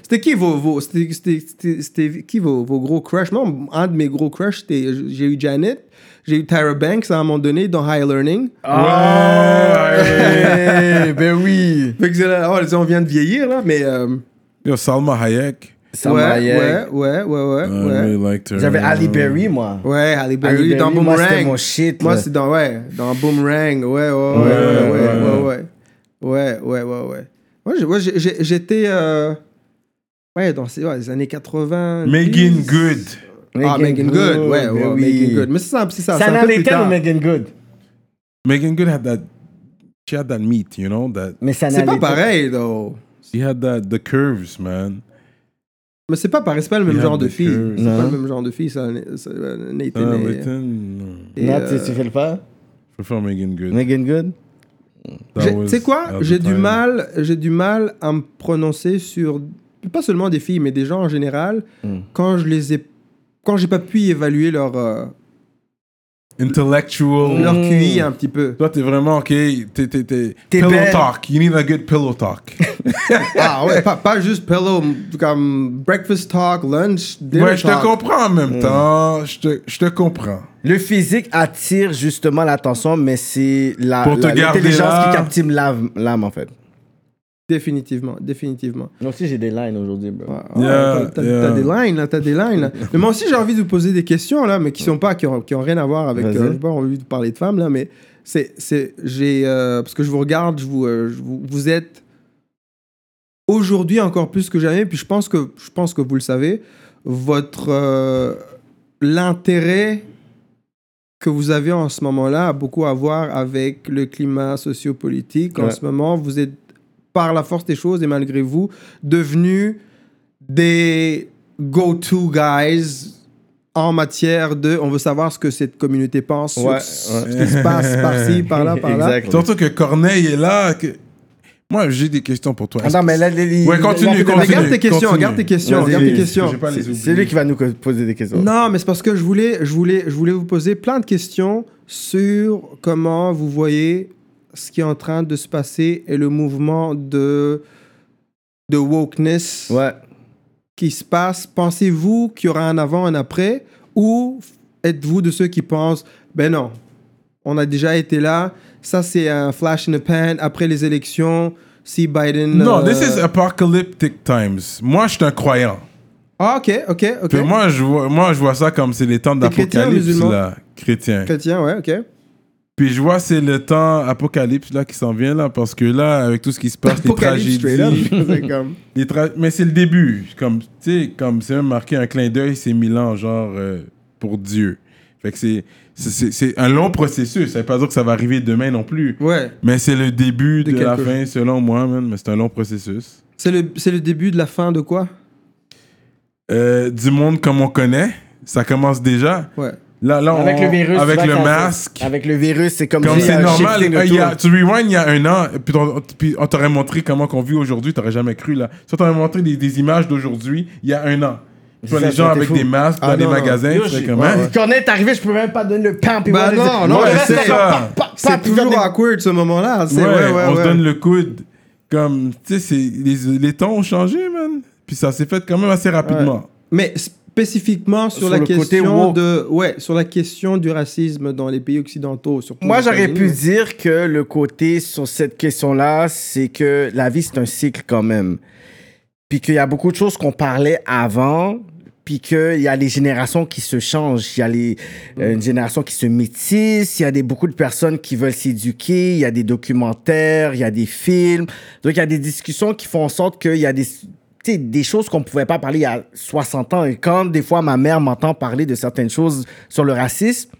C'était qui vos, vos, c'était, c'était, c'était- c'était qui vos, vos gros crushs? Moi, un de mes gros crushs, c'était, j'ai eu Janet, j'ai eu Tyra Banks à un moment donné dans High Learning. Ah, ouais, ben oui. Fait que c'est là, oh, on vient de vieillir, là, mais. euh, Yo, Salma Hayek. Salma ouais, Hayek. ouais, ouais, ouais, ouais, I ouais. really liked her. J'avais Ali Berry, moi. Ouais, Halle Ali Berry Berry, dans moi, c'était Boomerang. mon shit. Moi, là. c'est dans, ouais, dans Boomerang. Ouais, ouais, ouais, ouais, Ouais, ouais, ouais, ouais. ouais. Ouais, ouais, ouais, ouais. Moi, j'ai- moi, j'ai- j'ai- j'étais, euh, ouais, dans ces, ouais, les années 80. Megan Good. Ah, Megan Good, ouais, ouais, oui. Megan Good. Mais c'est ça, c'est ça. Ça c'est un peu plus n'allait tard. ou Megan Good? Megan Good had that. She had that meat, you know? That, Mais ça C'est pas pareil, though. she had that, the curves, man. Mais c'est pas pareil, c'est pas le même Yeah, genre de the fille. C'est pas Non. le même genre de fille, ça, ça, Nathan. Ah, et- Nathan, no. et, Non, euh, tu fais le pas? Je préfère Megan Good. Megan Good? Tu sais quoi? J'ai du mal, j'ai du mal à me prononcer sur pas seulement des filles, mais des gens en général Mm. quand je les ai, quand j'ai pas pu évaluer leur euh, Intellectual. leur Mm. QI un petit peu. Toi, t'es vraiment, ok, t'es, t'es, t'es, T'es pillow belle. talk. You need a good pillow talk. ah ouais, pas, pas juste pillow, comme breakfast talk, lunch, dinner ouais, je te talk. comprends en même temps. Je te, je te comprends. Le physique attire justement l'attention, mais c'est la, Pour te la- garder l'intelligence là. qui captive l'âme, l'âme, en fait. Définitivement, définitivement. Moi aussi, j'ai des lines aujourd'hui, bro. Ouais, ouais, Yeah, t'as- yeah. des lines, là, t'as des lines. Là. Mais moi aussi, j'ai envie de vous poser des questions, là, mais qui sont pas, qui ont, qui ont rien à voir avec. Euh, j'ai pas envie de parler de femmes, là, mais c'est, c'est, j'ai, euh, parce que je vous regarde, je vous, euh, je vous, vous êtes aujourd'hui encore plus que jamais, puis je pense que, je pense que vous le savez, votre euh, l'intérêt que vous avez en ce moment-là a beaucoup à voir avec le climat sociopolitique. En Ouais. ce moment, vous êtes, par la force des choses et malgré vous, devenus des go-to guys en matière de... On veut savoir ce que cette communauté pense Ouais, sur ouais. ce qui se passe par-ci, par-là, par-là. Surtout que Corneille est là. Que... Moi, j'ai des questions pour toi. Attends, mais là, les- les- Ouais, continue, continue. Mais garde tes questions, continue. garde tes questions, Vas-y, garde tes questions. C'est lui qui va nous poser des questions. Non, mais c'est parce que je voulais, je voulais, je voulais vous poser plein de questions sur comment vous voyez ce qui est en train de se passer et le mouvement de de wokeness Ouais. qui se passe. Pensez-vous qu'il y aura un avant, un après, ou êtes-vous de ceux qui pensent, ben non, on a déjà été là, ça c'est un flash in the pan après les élections. Si Biden. Non, euh, this is apocalyptic times. Moi, je suis un croyant. Ah, ok, ok, ok. Puis moi, je vois, moi, je vois ça comme c'est les temps chrétien d'apocalypse, musulman là. Chrétien. Chrétien, ouais, ok. Puis je vois c'est le temps apocalypse, là, qui s'en vient, là. Parce que là, avec tout ce qui se passe, les Apocalypse tragédies... C'est comme- les tra- Mais c'est le début. Comme, tu sais, comme c'est même marqué un clin d'œil, c'est mille ans, genre, euh, pour Dieu. Fait que c'est- c'est- un long processus. Ça veut pas dire que ça va arriver demain non plus. Ouais. Mais c'est le début De de, la fin, selon moi, man. Mais c'est un long processus. C'est le, le début de la fin de quoi? Euh, du monde comme on connaît, ça commence déjà. Ouais. Là, là, Avec on- le virus. avec le masque. Avec le virus, c'est comme, Comme si, c'est normal, euh, il y a- autour. tu rewind il y a un an, puis on, puis on t'aurait montré comment qu'on vit aujourd'hui, t'aurais jamais cru là. Ça t'aurait montré des, des images d'aujourd'hui il y a un an. Tu vois les gens avec fou. des masques Ah dans les magasins, tu j'ai- comment? Quand on est arrivé, je pouvais même pas donner le pain. puis Bah non, non, Ouais, c'est ça. C'est toujours awkward ce moment-là. Ouais, ouais, on se donne le coude. Comme, tu sais, c'est- les, les temps ont changé, man. Puis ça s'est fait quand même assez rapidement. Mais spécifiquement sur, Sur la question de, ouais, sur la question du racisme dans les pays occidentaux, surtout. Moi, j'aurais pu dire que le côté sur cette question-là, c'est que la vie, c'est un cycle quand même. Puis qu'il y a beaucoup de choses qu'on parlait avant, puis qu'il y a les générations qui se changent. Il y a les, euh, une génération qui se métisse, il y a des, beaucoup de personnes qui veulent s'éduquer, il y a des documentaires, il y a des films. Donc, il y a des discussions qui font en sorte qu'il y a des, des choses qu'on pouvait pas parler il y a 60 ans. Et quand des fois ma mère m'entend parler de certaines choses sur le racisme,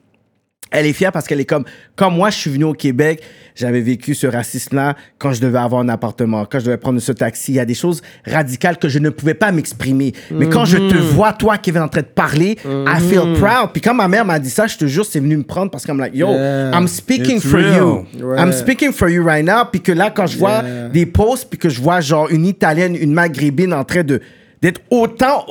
elle est fière parce qu'elle est comme, comme moi, je suis venu au Québec, j'avais vécu ce racisme-là quand je devais avoir un appartement, quand je devais prendre ce taxi. Il y a des choses radicales que je ne pouvais pas m'exprimer. Mais quand je te vois, toi, qui es en train de parler, I feel proud. Puis quand ma mère m'a dit ça, je te jure, c'est venu me prendre parce qu'elle me like, yo, Yeah. I'm speaking for real. you. Ouais. I'm speaking for you right now. Puis que là, quand je vois Yeah. des posts, puis que je vois genre une Italienne, une Maghrébine en train de d'être autant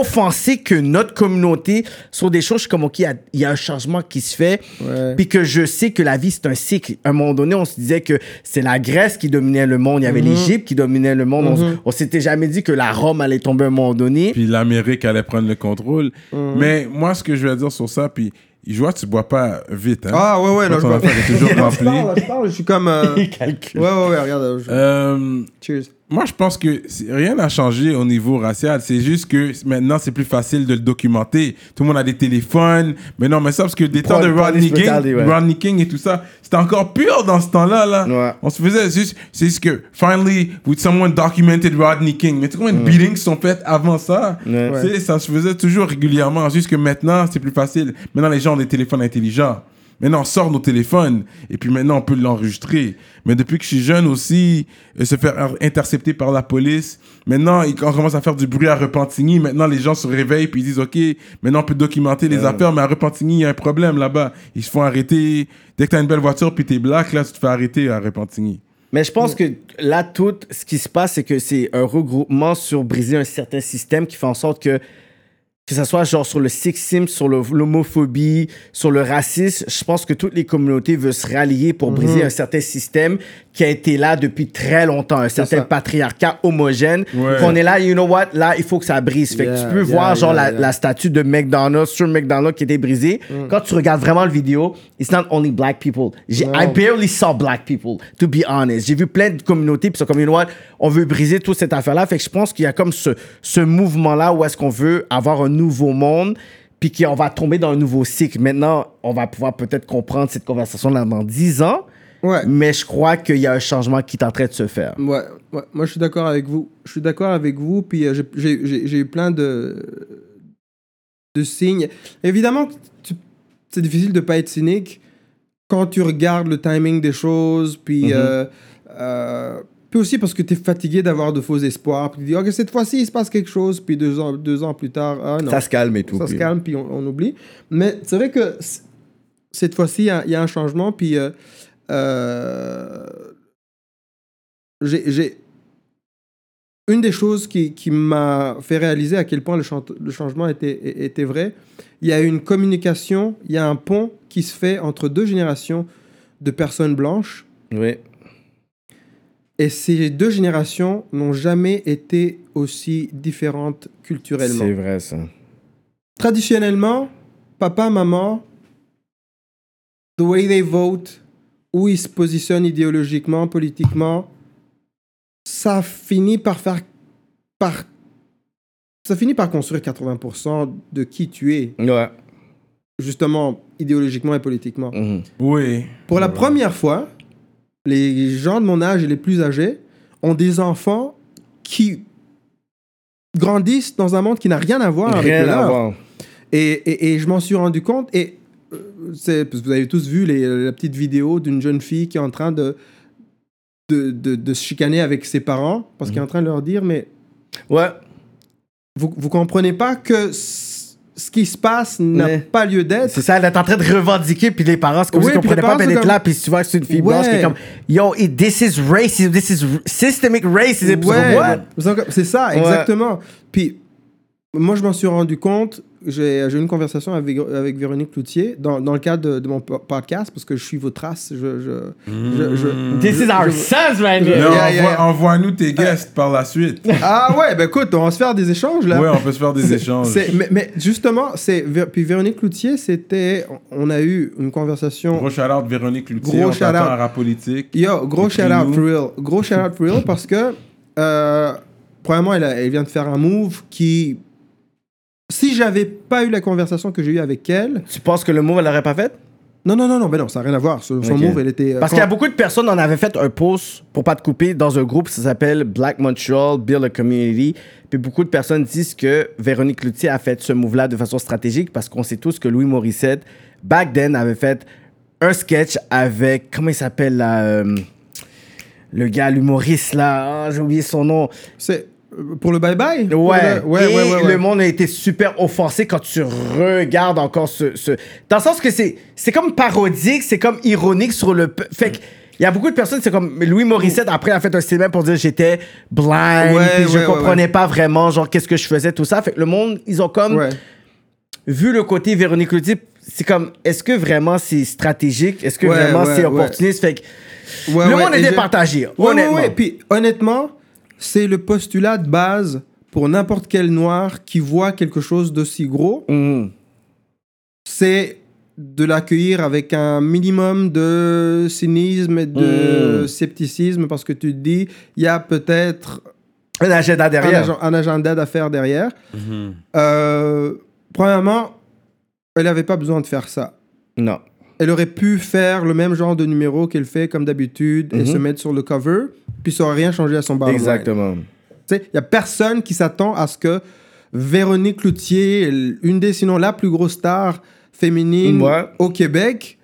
offensée que notre communauté sur des choses, je suis comme, OK, il y a- il y, a un changement qui se fait. Ouais. Puis que je sais que la vie, c'est un cycle. À un moment donné, on se disait que c'est la Grèce qui dominait le monde. Il y avait l'Égypte qui dominait le monde. On s- On, s'était jamais dit que la Rome allait tomber à un moment donné. Puis l'Amérique allait prendre le contrôle. Mhm. Mais moi, ce que je vais dire sur ça, puis je vois tu bois pas vite. Hein? Ah, ouais, ouais, non, je est toujours je parle, je parle, je suis comme. euh, Ouais, Calcul. ouais, ouais, regarde. je- Euh, Cheers. Moi, je pense que rien n'a changé au niveau racial. C'est juste que maintenant, c'est plus facile de le documenter. Tout le monde a des téléphones. Mais non, mais ça, parce que des temps de Rodney King, ouais. Rodney King et tout ça, c'était encore pire dans ce temps-là. Là. Ouais. On se faisait juste, c'est juste que, finally, with someone documented Rodney King. Mais tu combien de beatings sont faits avant ça? Ouais. Ça se faisait toujours régulièrement. Juste que maintenant, c'est plus facile. Maintenant, les gens ont des téléphones intelligents. Maintenant, on sort nos téléphones et puis maintenant, on peut l'enregistrer. Mais depuis que je suis jeune aussi, euh, se faire intercepter par la police, maintenant, ils- on commence à faire du bruit à Repentigny. Maintenant, les gens se réveillent puis ils disent, OK, maintenant, on peut documenter les affaires, mais à Repentigny, il y a un problème là-bas. Ils se font arrêter. Dès que tu as une belle voiture puis tu es black, là, tu te fais arrêter à Repentigny. Mais je pense que là, tout ce qui se passe, c'est que c'est un regroupement sur briser un certain système qui fait en sorte que, que ce soit genre sur le sexisme, sur l'homophobie, sur le racisme, je pense que toutes les communautés veulent se rallier pour briser un certain système qui a été là depuis très longtemps, un certain ça. patriarcat homogène. Ouais. Qu'on est là, you know what, là, il faut que ça brise. Fait que tu peux yeah, voir genre la, statue de McDonald's sur McDonald's qui était brisée. Quand tu regardes vraiment le vidéo, it's not only black people. J'ai- I barely saw black people, to be honest. J'ai vu plein de communautés, puis c'est comme, you know what, on veut briser toute cette affaire-là. Fait que je pense qu'il y a comme ce, ce mouvement-là où est-ce qu'on veut avoir un nouveau monde, puis qu'on va tomber dans un nouveau cycle. Maintenant, on va pouvoir peut-être comprendre cette conversation-là dans 10 ans, Ouais. mais je crois qu'il y a un changement qui est en train de se faire. Ouais, ouais, moi je suis d'accord avec vous. Je suis d'accord avec vous, puis euh, j'ai- eu plein de, de signes. Évidemment, c'est difficile de pas être cynique quand tu regardes le timing des choses, puis, euh, euh, puis aussi parce que tu es fatigué d'avoir de faux espoirs, puis tu dis, ok, cette fois-ci il se passe quelque chose, puis deux ans, deux ans plus tard, ah non Ça se calme et tout. ça se calme, puis on, on oublie. Mais c'est vrai que cette fois-ci, il y a- il y, a un changement, puis euh, euh, j'ai, une des choses qui, qui m'a fait réaliser à quel point le changement était, était vrai, il y a une communication, il y a un pont qui se fait entre deux générations de personnes blanches. Oui. Et ces deux générations n'ont jamais été aussi différentes culturellement. C'est vrai, ça. Traditionnellement, papa, maman, the way they vote, où ils se positionnent idéologiquement, politiquement, ça finit par faire. Par, ça finit par construire 80% de qui tu es, Ouais. justement, idéologiquement et politiquement. Mhm. Oui. Pour la première fois, les gens de mon âge et les plus âgés ont des enfants qui grandissent dans un monde qui n'a rien à voir avec le leur. Et, et, et je m'en suis rendu compte. Et euh, c'est- parce que vous avez tous vu les, la petite vidéo d'une jeune fille qui est en train de, de, de, de se chicaner avec ses parents parce qu'elle est en train de leur dire Mais Ouais. vous, vous comprenez pas que ce qui se passe n'a Ouais. pas lieu d'être. C'est ça, elle est en train de revendiquer, puis les parents, c'est comme Oui, si ils comprenaient pas, puis elle est là, puis tu vois que c'est une fille blanche qui est comme Yo, it- this is racism, this is systemic racism. Ouais, what? c'est- c'est ça, exactement. Puis, moi, je m'en suis rendu compte. J'ai j'ai eu une conversation avec, avec Véronique Cloutier dans, dans le cadre de, de mon po- podcast parce que je suis vos traces. Je, je, je- je- This is our sons here. Yeah, envoie- yeah. Envoie-nous tes guests par la suite. Ah ouais, ben écoute, on va se faire des échanges là. Ouais, on peut se faire des échanges. mais, mais justement, puis Véronique Cloutier, c'était, on a eu une conversation. Gros shout-out Véronique Loutier. Gros on t'attend shout-out. à rap politique. Yo, gros shout Écris-nous. out for real. Gros shout out for real parce que, euh, premièrement, elle, a- elle vient de faire un move qui, si j'avais pas eu la conversation que j'ai eue avec elle, Tu penses que le move, elle l'aurait pas fait? non, non, non, non, ben non, ça n'a rien à voir. Son, move, elle était. euh, Parce qu'il y a beaucoup de personnes, on avait fait un post, pour pas te couper, dans un groupe, ça s'appelle Black Montreal Build a Community. Puis beaucoup de personnes disent que Véronique Cloutier a fait ce move-là de façon stratégique parce qu'on sait tous que Louis Morissette, back then, avait fait un sketch avec, comment il s'appelle là euh, Le gars, l'humoriste là, Ah, j'ai oublié son nom. C'est pour le bye bye. Pour Ouais. le- ouais, Et ouais, le monde a été super offensé quand tu regardes encore ce. ce- Dans le sens que c'est c'est comme parodique, c'est comme ironique sur le. Fait que. Il y a beaucoup de personnes, c'est comme Louis Morissette, après, a fait un statement pour dire j'étais blind, puis je comprenais pas vraiment, genre, qu'est-ce que je faisais, tout ça. Fait que le monde, ils ont comme vu le côté Véronique Cloutier, c'est comme, est-ce que vraiment c'est stratégique? Est-ce que Ouais, vraiment ouais, c'est ouais. opportuniste? Fait que le monde Ouais, ouais, honnêtement. ouais. Puis honnêtement, c'est le postulat de base pour n'importe quel noir qui voit quelque chose d'aussi gros, Mhm. c'est de l'accueillir avec un minimum de cynisme et de Mm. scepticisme parce que tu te dis, il y a peut-être Un agenda un, derrière. agent- un agenda d'affaires derrière. Mhm. Euh, premièrement, elle n'avait pas besoin de faire ça. Non. Elle aurait pu faire le même genre de numéro qu'elle fait comme d'habitude et Mhm. se mettre sur le cover, puis ça n'aurait rien changé à son line. Exactement. Tu sais, il n'y a personne qui s'attend à ce que Véronique Cloutier, une des, sinon la plus grosse star féminine Ouais. au Québec,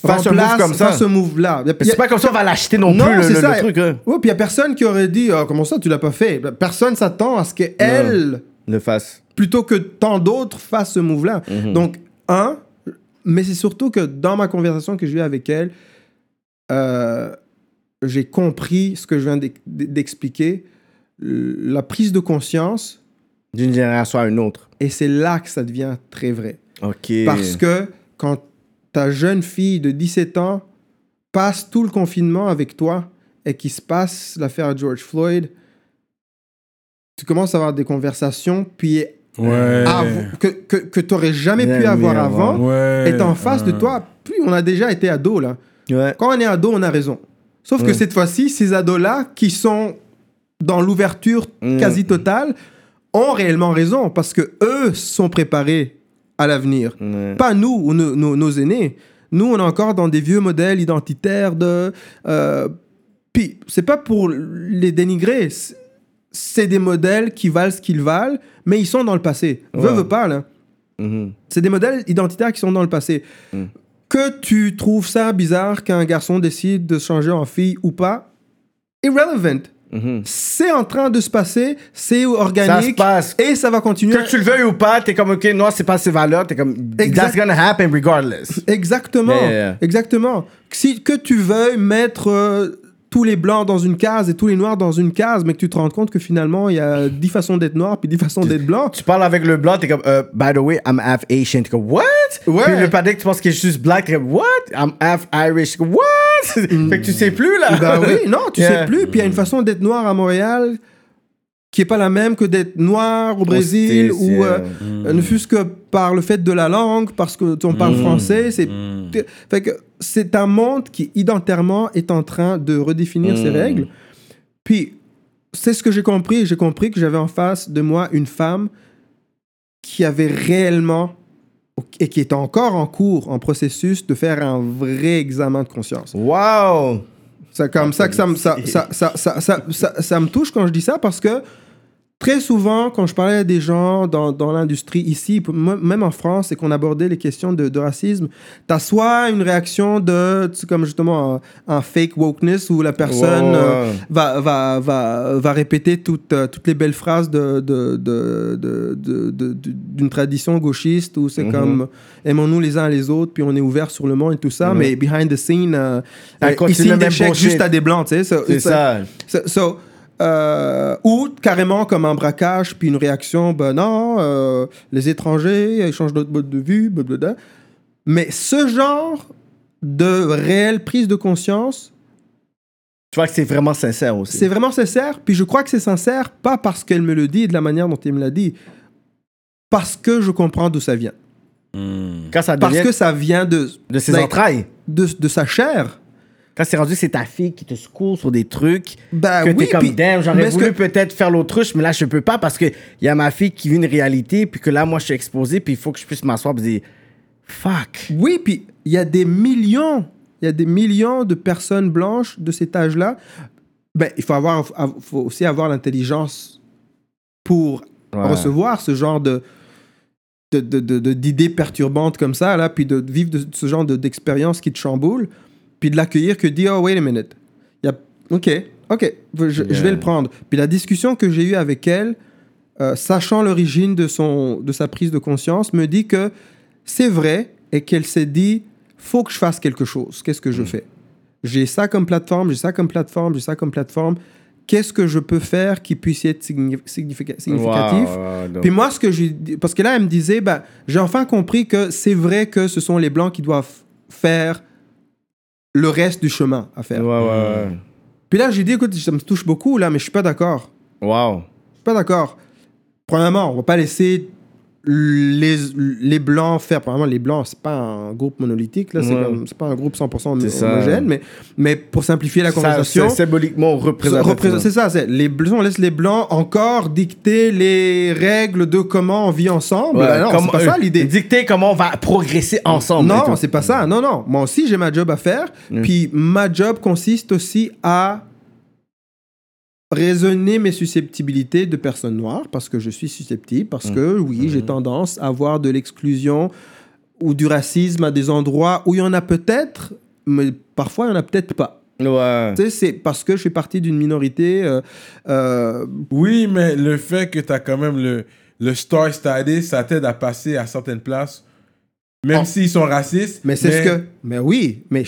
Fasse un move comme ça. fasse ce move-là. C'est pas comme ça on va l'acheter non, Non, plus, le, ça. le truc. hein. Ouais, puis il n'y a personne qui aurait dit Ah, Comment ça, tu l'as pas fait? Personne s'attend à ce qu'elle, Le face. plutôt que tant d'autres, fassent ce move-là. Mhm. Donc, un, mais c'est surtout que dans ma conversation que j'ai eue avec elle, euh, j'ai compris ce que je viens d'ex- d'expliquer, la prise de conscience, D'une génération à une autre. et c'est là que ça devient très vrai. OK. Parce que quand ta jeune fille de 17 ans passe tout le confinement avec toi et qu'il se passe l'affaire George Floyd, tu commences à avoir des conversations, puis Ouais. avou- que, que, que tu n'aurais jamais pu avoir avant. avant, Ouais. est en face de Ah. toi. Puis on a déjà été ado, là. Ouais. Quand on est ado, on a raison. Sauf que cette fois-ci, ces ados-là, qui sont dans l'ouverture Mm. quasi totale, ont réellement raison parce que eux sont préparés à l'avenir. Pas nous ou nos, nos- nos aînés. Nous, on est encore dans des vieux modèles identitaires de. Euh, puis, c'est pas pour les dénigrer. C'est- des modèles qui valent ce qu'ils valent, mais ils sont dans le passé. Veux, Ouais. veux pas, là. Mhm. C'est des modèles identitaires qui sont dans le passé. Mm. Que tu trouves ça bizarre qu'un garçon décide de changer en fille ou pas, irrelevant. Mhm. C'est en train de se passer, c'est Ça se organique passe. et ça va continuer. Que tu le veuilles ou pas, t'es comme, OK, non, c'est pas ses valeurs, t'es comme, Exact. that's gonna happen regardless. Exactement, exactement. Si que tu veuilles mettre euh, tous les blancs dans une case et tous les noirs dans une case, mais que tu te rends compte que finalement, il y a 10 façons d'être noir puis 10 façons d'être blanc. Tu parles avec le blanc, t'es comme, euh, by the way, I'm half Asian. T'es comme, what? Ouais. Puis le padec, tu penses qu'il est juste black. T'es comme, what? I'm half Irish. T'es comme, What? fait que tu sais plus, là. Ben oui, non, tu Yeah. sais plus. Puis il y a une façon d'être noir à Montréal qui est pas la même que d'être noir au Brésil ou euh, euh, ne fût-ce que par le fait de la langue, parce que on parle français. C'est fait que c'est un monde qui identitairement est en train de redéfinir ses règles. Puis c'est ce que j'ai compris. J'ai compris que j'avais en face de moi une femme qui avait réellement et qui est encore en cours, en processus de faire un vrai examen de conscience. Wow! C'est comme ça que ça me, ça me touche quand je dis ça parce que très souvent, quand je parlais à des gens dans, dans l'industrie ici, même en France, et qu'on abordait les questions de, de racisme, tu as soit une réaction de, tu sais, comme justement un, un fake wokeness où la personne euh, va, va, va, va répéter toutes, euh, toutes les belles phrases de, de, de, de- d'une tradition gauchiste où c'est Mhm. comme aimons-nous les uns les autres, puis on est ouvert sur le monde et tout ça, Mhm. mais behind the scene, euh, ils signent des chèques juste à des blancs, tu sais. So- C'est ça. so- so, euh, ou carrément comme un braquage, puis une réaction, ben non, euh, les étrangers, ils changent notre mode de vue, blablabla. Mais ce genre de réelle prise de conscience, Tu vois que c'est vraiment sincère aussi. c'est vraiment sincère, puis je crois que c'est sincère, pas parce qu'elle me le dit et de la manière dont elle me l'a dit, parce que je comprends d'où ça vient. Quand ça Parce que ça vient de, de ses like, entrailles. de, de sa chair. Quand c'est rendu, c'est ta fille qui te secoue sur des trucs. Ben que oui, t'es comme, damn, j'aurais voulu que- peut-être faire l'autruche, mais là, je peux pas parce qu'il y a ma fille qui vit une réalité, puis que là, moi, je suis exposé, puis il faut que je puisse m'asseoir et dire, fuck. Oui, puis il y a des millions, il y a des millions de personnes blanches de cet âge-là. Ben, il faut, avoir, faut aussi avoir l'intelligence pour Ouais. recevoir ce genre de de- de- de- de- d'idées perturbantes comme ça, là, puis de vivre de, ce genre de- d'expérience qui te chamboule, puis de l'accueillir que de dire, oh, wait a minute. Y a, ok, ok, je, je vais le prendre. Puis la discussion que j'ai eue avec elle, euh, sachant l'origine de, son, de sa prise de conscience, me dit que c'est vrai et qu'elle s'est dit, faut que je fasse quelque chose. Qu'est-ce que je fais? J'ai ça comme plateforme, j'ai ça comme plateforme, j'ai ça comme plateforme. Qu'est-ce que je peux faire qui puisse être signi- significa- significatif? Wow, wow, donc- puis moi, ce que je parce que là, elle me disait, bah, j'ai enfin compris que c'est vrai que ce sont les blancs qui doivent faire le reste du chemin à faire. Ouais, ouais, ouais. Puis là, j'ai dit, écoute, ça me touche beaucoup là, mais je suis pas d'accord. Wow. Je suis pas d'accord. Premièrement, on va pas laisser les, les blancs faire. Premièrement, les blancs, c'est pas un groupe monolithique là, c'est Ouais. comme- c'est pas un groupe 100% C'est ça. homogène, mais mais pour simplifier la conversation. c'est symboliquement. Représente- C'est ça, c'est les blancs, on laisse les blancs encore dicter les règles de comment on vit ensemble. Ouais, Ben non, c'est pas ça l'idée. Dicter comment on va progresser ensemble. Non, c'est pas ça. Non, non. Moi aussi, j'ai ma job à faire. Mm. Puis ma job consiste aussi à raisonner mes susceptibilité de personnes noires parce que je suis susceptible, parce que oui, j'ai tendance à avoir de l'exclusion ou du racisme à des endroits où il y en a peut-être, mais parfois il y en a peut-être pas. Ouais. Tu sais, c'est parce que je fais partie d'une minorité. euh, euh, Oui, mais le fait que tu as quand même le, le star status, ça t'aide à passer à certaines places, même Oh. s'ils sont racistes. Mais c'est ce que. Mais oui, mais,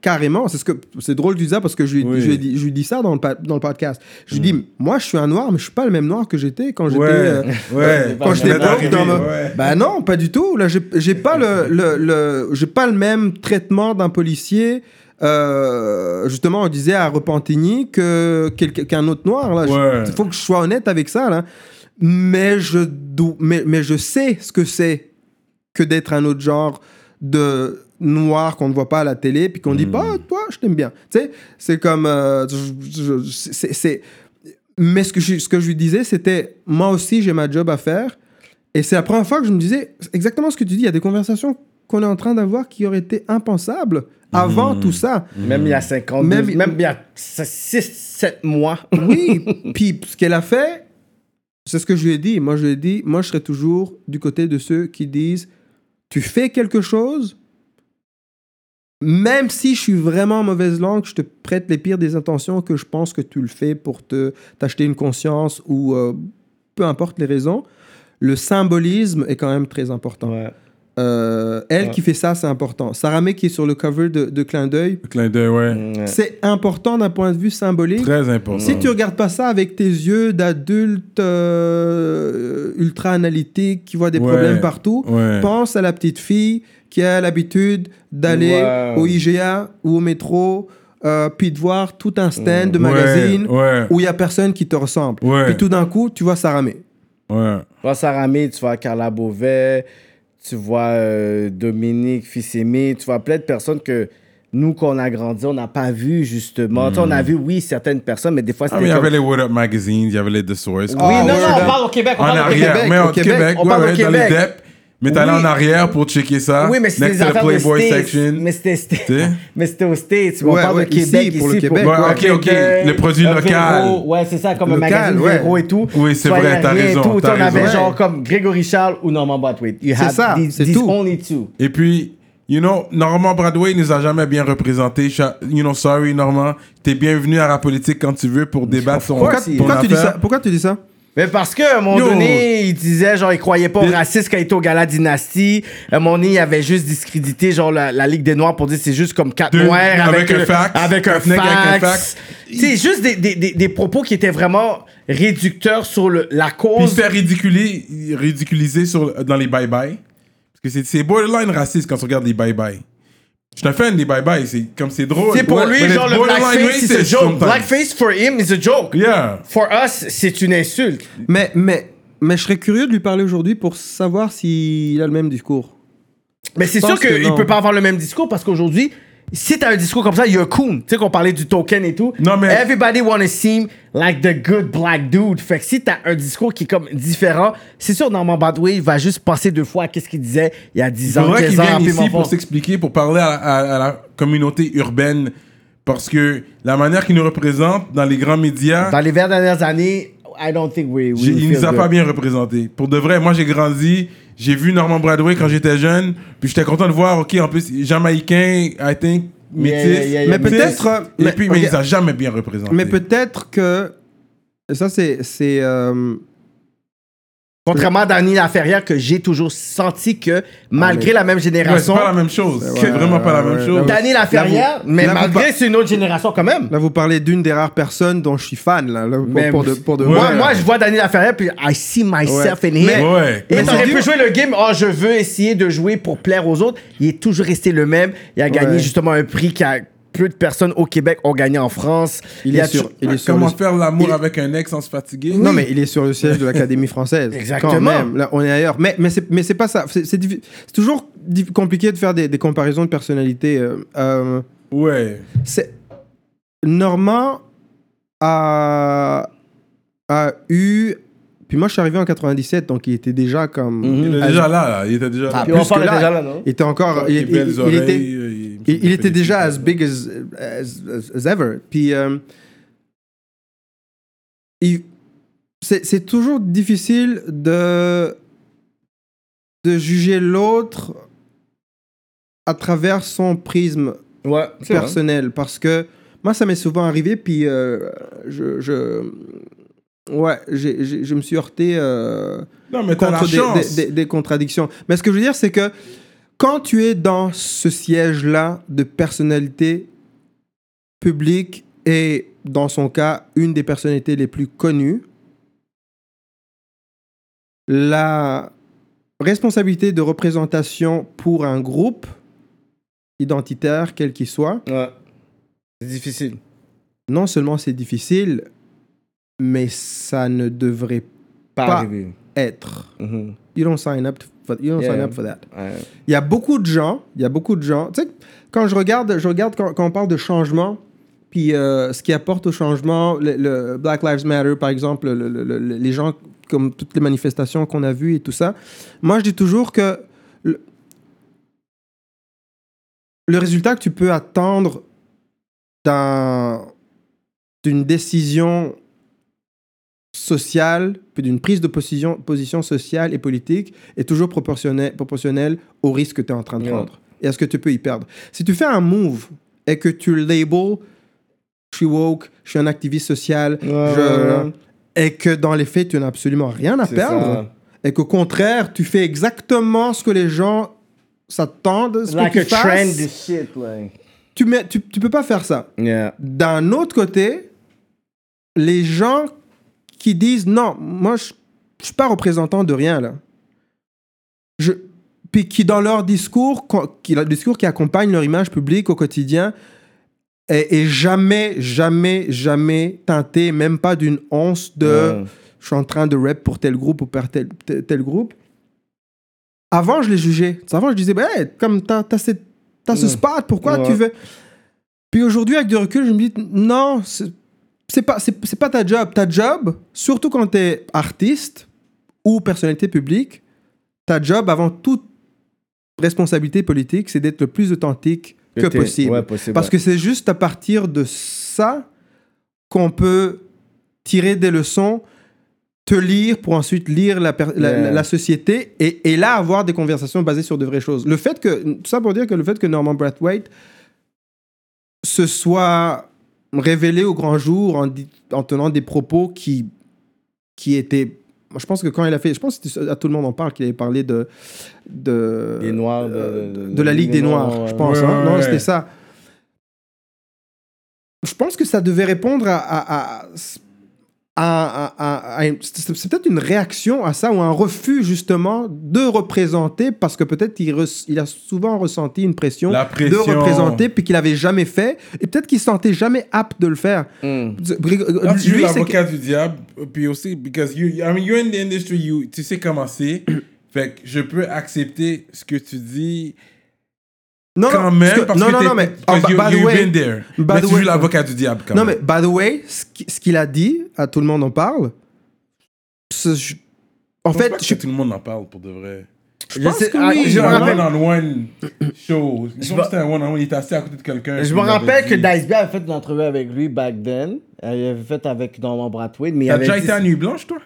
carrément, c'est ce que. C'est drôle dis ça parce que je lui, Oui. je dis, je lui dis ça dans le, dans le podcast. Je lui dis, moi, je suis un noir, mais je suis pas le même noir que j'étais quand j'étais. Ouais, euh, ouais. quand j'étais Vous êtes broke arrivé, dans ma- ouais. Ben non, pas du tout. Là, j'ai pas le, le, le- j'ai pas le même traitement d'un policier. euh, justement, on disait à Repentigny que qu'un autre noir. Il faut que je sois honnête avec ça. Là. Mais je mais, mais je sais ce que c'est que d'être un autre genre de noir qu'on ne voit pas à la télé puis qu'on dit pas Ah, toi je t'aime bien. Tu sais c'est comme euh, c'est c'est- mais ce que je, ce que je lui disais c'était moi aussi j'ai ma job à faire. Et c'est la première fois que je me disais exactement ce que tu dis. Il y a des conversations qu'on est en train d'avoir qui auraient été impensables avant tout ça. Même il y a 50, Même- même, même il y a 6, 7 mois. oui, puis ce qu'elle a fait, c'est ce que je lui ai dit. Moi, je lui ai dit, moi, je serai toujours du côté de ceux qui disent, tu fais quelque chose, même si je suis vraiment en mauvaise langue, je te prête les pires des intentions que je pense que tu le fais pour te t'acheter une conscience ou euh, peu importe les raisons, le symbolisme est quand même très important. Euh, elle qui fait ça, c'est important. Sarah May qui est sur le cover de, de Clin d'œil, Clin d'œil, ouais. Ouais. c'est important d'un point de vue symbolique. Très important. Si tu regardes pas ça avec tes yeux d'adulte euh, ultra analytique qui voit des Ouais. problèmes partout, Ouais. pense à la petite fille qui a l'habitude d'aller au IGA ou au métro, euh, puis de voir tout un stand de Ouais, magazine Ouais. où il y a personne qui te ressemble. Ouais. Puis tout d'un coup, tu vois Sarah May. Ouais. Tu vois Sarah May, tu vois Carla Beauvais, tu vois euh, Dominique Fils-Aimé, tu vois plein de personnes que nous, qu'on a grandi, on n'a pas vu justement. Sais, on a vu, oui, certaines personnes, mais des fois, Ah, c'était mais il y avait les What Up Magazines, il y avait les The Source. Oui, Ah, non, ouais, non, ouais. on parle au Québec, on En parle au arrière, Québec. mais au Québec, Québec, on ouais, parle au ouais, dans les Québec. DEP. Mais t'allais Oui. en arrière pour checker ça. Oui, mais c'était Next des to the affaires de Playboy States. section. Mais c'était, mais aux States. Mais on Ouais, parle ouais, de Québec ici, pour le Québec. Ouais, un ok, ok. Le produit local. Véro. Ouais, c'est ça, comme un magazine ouais. Véro et tout. Oui, c'est vrai, t'as raison, tout. t'as on avait raison. genre comme Grégory Charles ou Norman. You C'est ça, c'est tout. only two. Et puis, you know, Normand Bradway nous a jamais bien représenté. You know, sorry, Normand. T'es bienvenu à la politique quand tu veux pour débattre son Pourquoi, ton tu dis affaire. ça? Pourquoi tu dis ça? Mais parce qu'à un moment Yo. donné, il disait, genre, il croyait pas au racisme quand il était au Gala Dynastie. À un moment donné, il avait juste discrédité, genre, la, la Ligue des Noirs pour dire c'est juste comme quatre Deux- noirs avec avec, un fax. Avec un fax. sais, juste des, des, des, des propos qui étaient vraiment réducteurs sur le, la Puis il cause. se fait ridiculiser, ridiculiser sur, dans les bye-bye. Parce que c'est- c'est borderline raciste quand tu regardes les bye-bye. Je suis un fan des bye-bye. C'est comme c'est drôle. C'est pour lui, genre, le blackface, c'est un racist joke. Blackface, for him, is a joke. Yeah. For us, c'est une insulte. mais, mais, mais je serais curieux de lui parler aujourd'hui pour savoir s'il a le même discours. Mais c'est sûr qu'il non. peut pas avoir le même discours parce qu'aujourd'hui, si t'as un discours comme ça, you're a coon. Tu sais qu'on parlait du token et tout. Non, mais- Everybody wanna seem like the good black dude. Fait que si t'as un discours qui est comme différent, c'est sûr, Norman Badway va juste passer deux fois à qu'est-ce qu'il disait il y a 10 Il ans, faudrait 15 qu'il vienne ici pour s'expliquer, pour parler à, à- à la communauté urbaine. Parce que la manière qu'il nous représente dans les grands médias, Dans les 20 dernières années, I don't think we, we il nous a good. pas bien représentés. Pour de vrai, moi j'ai grandi, j'ai vu Norman Bradway quand j'étais jeune, puis j'étais content de voir, ok, en plus, jamaïcain, I think, métis. Yeah, yeah, yeah, yeah. Mais peut-être, Et mais- puis, mais ok. il jamais bien représentés. Mais peut-être que. et Ça, c'est. c'est euh, Contrairement à Danny Laferrière, que j'ai toujours senti que malgré mais- la même Ouais, c'est génération, pas la même chose. Ouais, C'est vraiment pas la même chose. Danny Laferrière, mais malgré c'est une autre génération quand même. Là, vous parlez d'une des rares personnes dont je suis fan, là, là, pour, Mais- pour de, pour de Ouais. Moi, moi, je vois Danny Laferrière, puis I see myself in him. Mais- Ouais. Et Mais t'aurais pu jouer le game, oh, je veux essayer de jouer pour plaire aux autres. Il est toujours resté le même. Il a gagné Ouais. justement un prix qui a peu de personnes au Québec ont gagné en France. Il est sur, il est sur Comment le- faire l'amour il- avec un ex sans se fatiguer Non, mais il est sur le siège de l'Académie française. Exactement. Quand même. Là, on est ailleurs. Mais, mais c'est mais c'est pas ça. C'est c'est diffi- c'est toujours diff- compliqué de faire des, des comparaisons de personnalité. euh, euh, Ouais. c'est Normand a, a eu. Puis moi, je suis arrivé en 97, donc il était déjà comme. Mhm. Il était déjà là, là. Il était déjà là. Ah, Puis plus on parle que là. déjà là, non? Il était encore. Il, Les il- belles il oreilles, était, euh, il- il, il était déjà as félicite. big as, as, as- as ever. Puis. euh, c'est c'est toujours difficile de, de juger l'autre à travers son prisme Ouais, c'est vrai. personnel parce que moi ça m'est souvent arrivé puis euh, je, je ouais j'ai- j'ai- je me suis heurté euh, Non, mais contre des, chance. des- des- des contradictions mais ce que je veux dire c'est que quand tu es dans ce siège là de personnalité publique et dans son cas une des personnalités les plus connues la responsabilité de représentation pour un groupe identitaire, quel qu'il soit, Ouais. C'est difficile. non seulement c'est difficile, mais ça ne devrait Pas, être. Mhm. You don't sign up for, you don't Yeah. sign up for that. Il y a beaucoup de gens, il y a beaucoup de gens. Tu sais, quand je regarde, je regarde quand, quand on parle de changement, puis euh, ce qui apporte au changement, le, le Black Lives Matter, par exemple, le- le- le- le- les gens, comme toutes les manifestations qu'on a vues et tout ça. Moi, je dis toujours que le, résultat que tu peux attendre d'un- d'une décision sociale, d'une prise de position, position sociale et politique est toujours proportionnel, proportionnel au risque que tu es en train de Yeah. prendre et à ce que tu peux y perdre? Si tu fais un move et que tu labels je suis woke, je suis un activiste social, Ouais, je- ouais, ouais. et que dans les faits, tu n'as absolument rien à perdre, ça. et qu'au contraire, tu fais exactement ce que les gens ça te tente ce Like que a tu fasses, shit, like. tu, mets, tu, tu peux pas faire ça. Yeah. D'un autre côté, les gens qui disent non, moi je, je suis pas représentant de rien là. Je, puis qui dans leur discours, qui, le discours qui accompagne leur image publique au quotidien, est, est jamais, jamais, jamais teinté, même pas d'une once de je suis en train de rap pour tel groupe ou pour tel, tel, tel groupe. Avant, je les jugeais. Avant, je disais, bah, hey, comme t'as as, t'as ce spot, pourquoi Ouais. tu veux? Puis aujourd'hui, avec du recul, je me dis, non, c'est pas, c'est pas ta job. Ta job, surtout quand t'es artiste ou personnalité publique, ta job, avant toute responsabilité politique, c'est d'être le plus authentique que possible. Ouais, possible. Parce que c'est juste à partir de ça qu'on peut tirer des leçons, te lire pour ensuite lire la, per- la, Yeah. la- la société et, et là avoir des conversations basées sur de vraies choses. Le fait que, tout ça pour dire que le fait que Norman Brathwaite se soit révélé au grand jour en, dit- en tenant des propos qui, qui étaient. moi, Je pense que quand il a fait, je pense que c'était- à tout le monde en parle qu'il avait parlé de de Des Noirs, de- euh, de- de la Ligue des Noirs, ouais. je pense. Ouais, hein. ouais, non, ouais. c'était ça. Je pense que ça devait répondre à. C'est c'est peut-être une réaction à ça ou un refus justement de représenter parce que peut-être il a souvent ressenti une pression, La de représenter puis qu'il avait jamais fait et peut-être qu'il se sentait jamais apte de le faire. Mm. Là, tu joues Lui, l'avocat du diable, puis aussi, because you, I mean, you're in the industry, you, tu sais comment c'est. fait que je peux accepter ce que tu dis non, quand non, même, parce que- non, que non, mais oh, by- you, by the you've way- been there. by Mais the way- l'avocat du diable quand Non, même. mais by the way, ce qui- ce qu'il a dit, à tout le monde en parle. je- en Je pense fait, pas que je, tout le monde en parle, pour de vrai. je pense sais- que ah, oui. je me un rappelle- one-on-one show. Je pense que c'était un one-on-one, il était assis à côté de quelqu'un. Je me rappelle que Dice B avait fait une entrevue avec lui back then. Il avait fait avec Norman il T'as déjà été à Nuit Blanche, toi?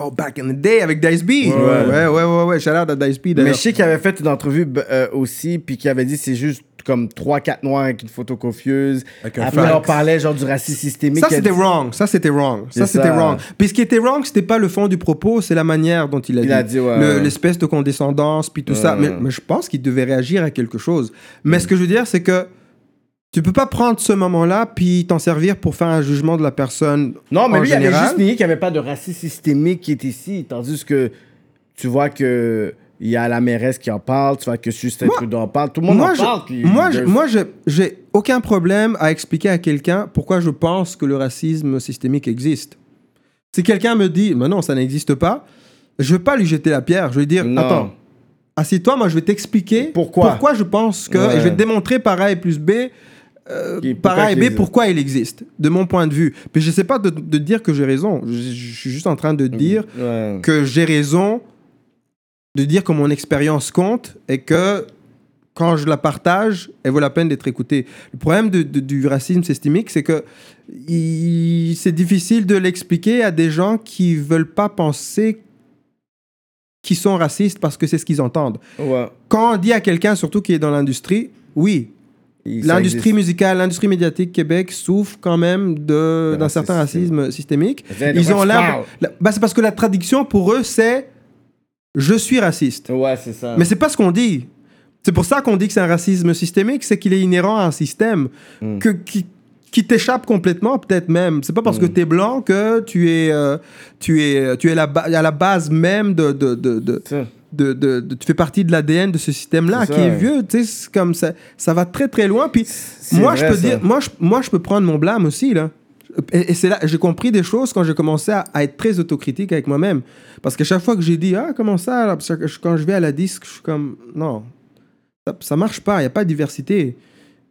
Oh, back in the day avec Dice B. Ouais, Ouais. ouais, ouais, ouais. ouais. Shout out à Dice B Mais je sais qu'il avait fait une entrevue euh, aussi, puis qu'il avait dit c'est juste comme 3-4 noirs avec une photo confuse. Avec un Après, fax. on parlait genre du racisme systémique. Ça, c'était dit- wrong. Ça, c'était wrong. Ça, c'était wrong. Puis ce qui était wrong, c'était pas le fond du propos, c'est la manière dont il a Il dit. a dit, ouais, Le- ouais. L'espèce de condescendance, puis tout ça. Mais je pense qu'il devait réagir à quelque chose. Mais ce que je veux dire, c'est que tu peux pas prendre ce moment-là, puis t'en servir pour faire un jugement de la personne. Non, mais en lui, il avait juste nié qu'il n'y avait pas de racisme systémique qui est ici. Tandis que tu vois que il y a la mairesse qui en parle, tu vois que Justin Trudeau en parle, tout le monde moi, en parle. moi, je- moi, j'ai aucun problème à expliquer à quelqu'un pourquoi je pense que le racisme systémique existe. Si quelqu'un me dit, mais non, ça n'existe pas, je vais pas lui jeter la pierre. Je vais lui dire, Non. attends, assieds-toi, moi je vais t'expliquer Pourquoi? je pense que, Ouais. et je vais te démontrer par A et plus B, euh, par A et B, pourquoi il existe, de mon point de vue. Mais je sais pas de, de dire que j'ai raison. Je, je suis juste en train de dire Ouais. que j'ai raison de dire que mon expérience compte et que quand je la partage, elle vaut la peine d'être écoutée. Le problème de- de- du racisme systémique, c'est que c'est difficile de l'expliquer à des gens qui veulent pas penser qu'ils sont racistes parce que c'est ce qu'ils entendent. Ouais. Quand on dit à quelqu'un, surtout qui est dans l'industrie, oui, l'industrie musicale, l'industrie médiatique Québec souffre quand même de- d'un certain racisme systémique. Ils ont l'air. bah, c'est parce que la traduction pour eux, c'est je suis raciste. Ouais, c'est ça. Mais c'est pas ce qu'on dit. C'est pour ça qu'on dit que c'est un racisme systémique, c'est qu'il est inhérent à un système Mm. que, qui, qui t'échappe complètement, peut-être même. C'est pas parce que Mm. tu es blanc que tu es, euh, tu es, tu es la à la base même de. de, de, de- Ça. De- de- de- tu fais partie de l'ADN de ce système-là qui est vieux, tu sais, comme ça, ça va très très loin. Puis moi, je peux ça. dire, moi, je, moi, je peux prendre mon blâme aussi là. Et, et c'est là, j'ai compris des choses quand j'ai commencé à, à être très autocritique avec moi-même. Parce que chaque fois que j'ai dit, ah, comment ça, là? Quand je vais à la disque, je suis comme, non, ça, ça marche pas, il n'y a pas de diversité.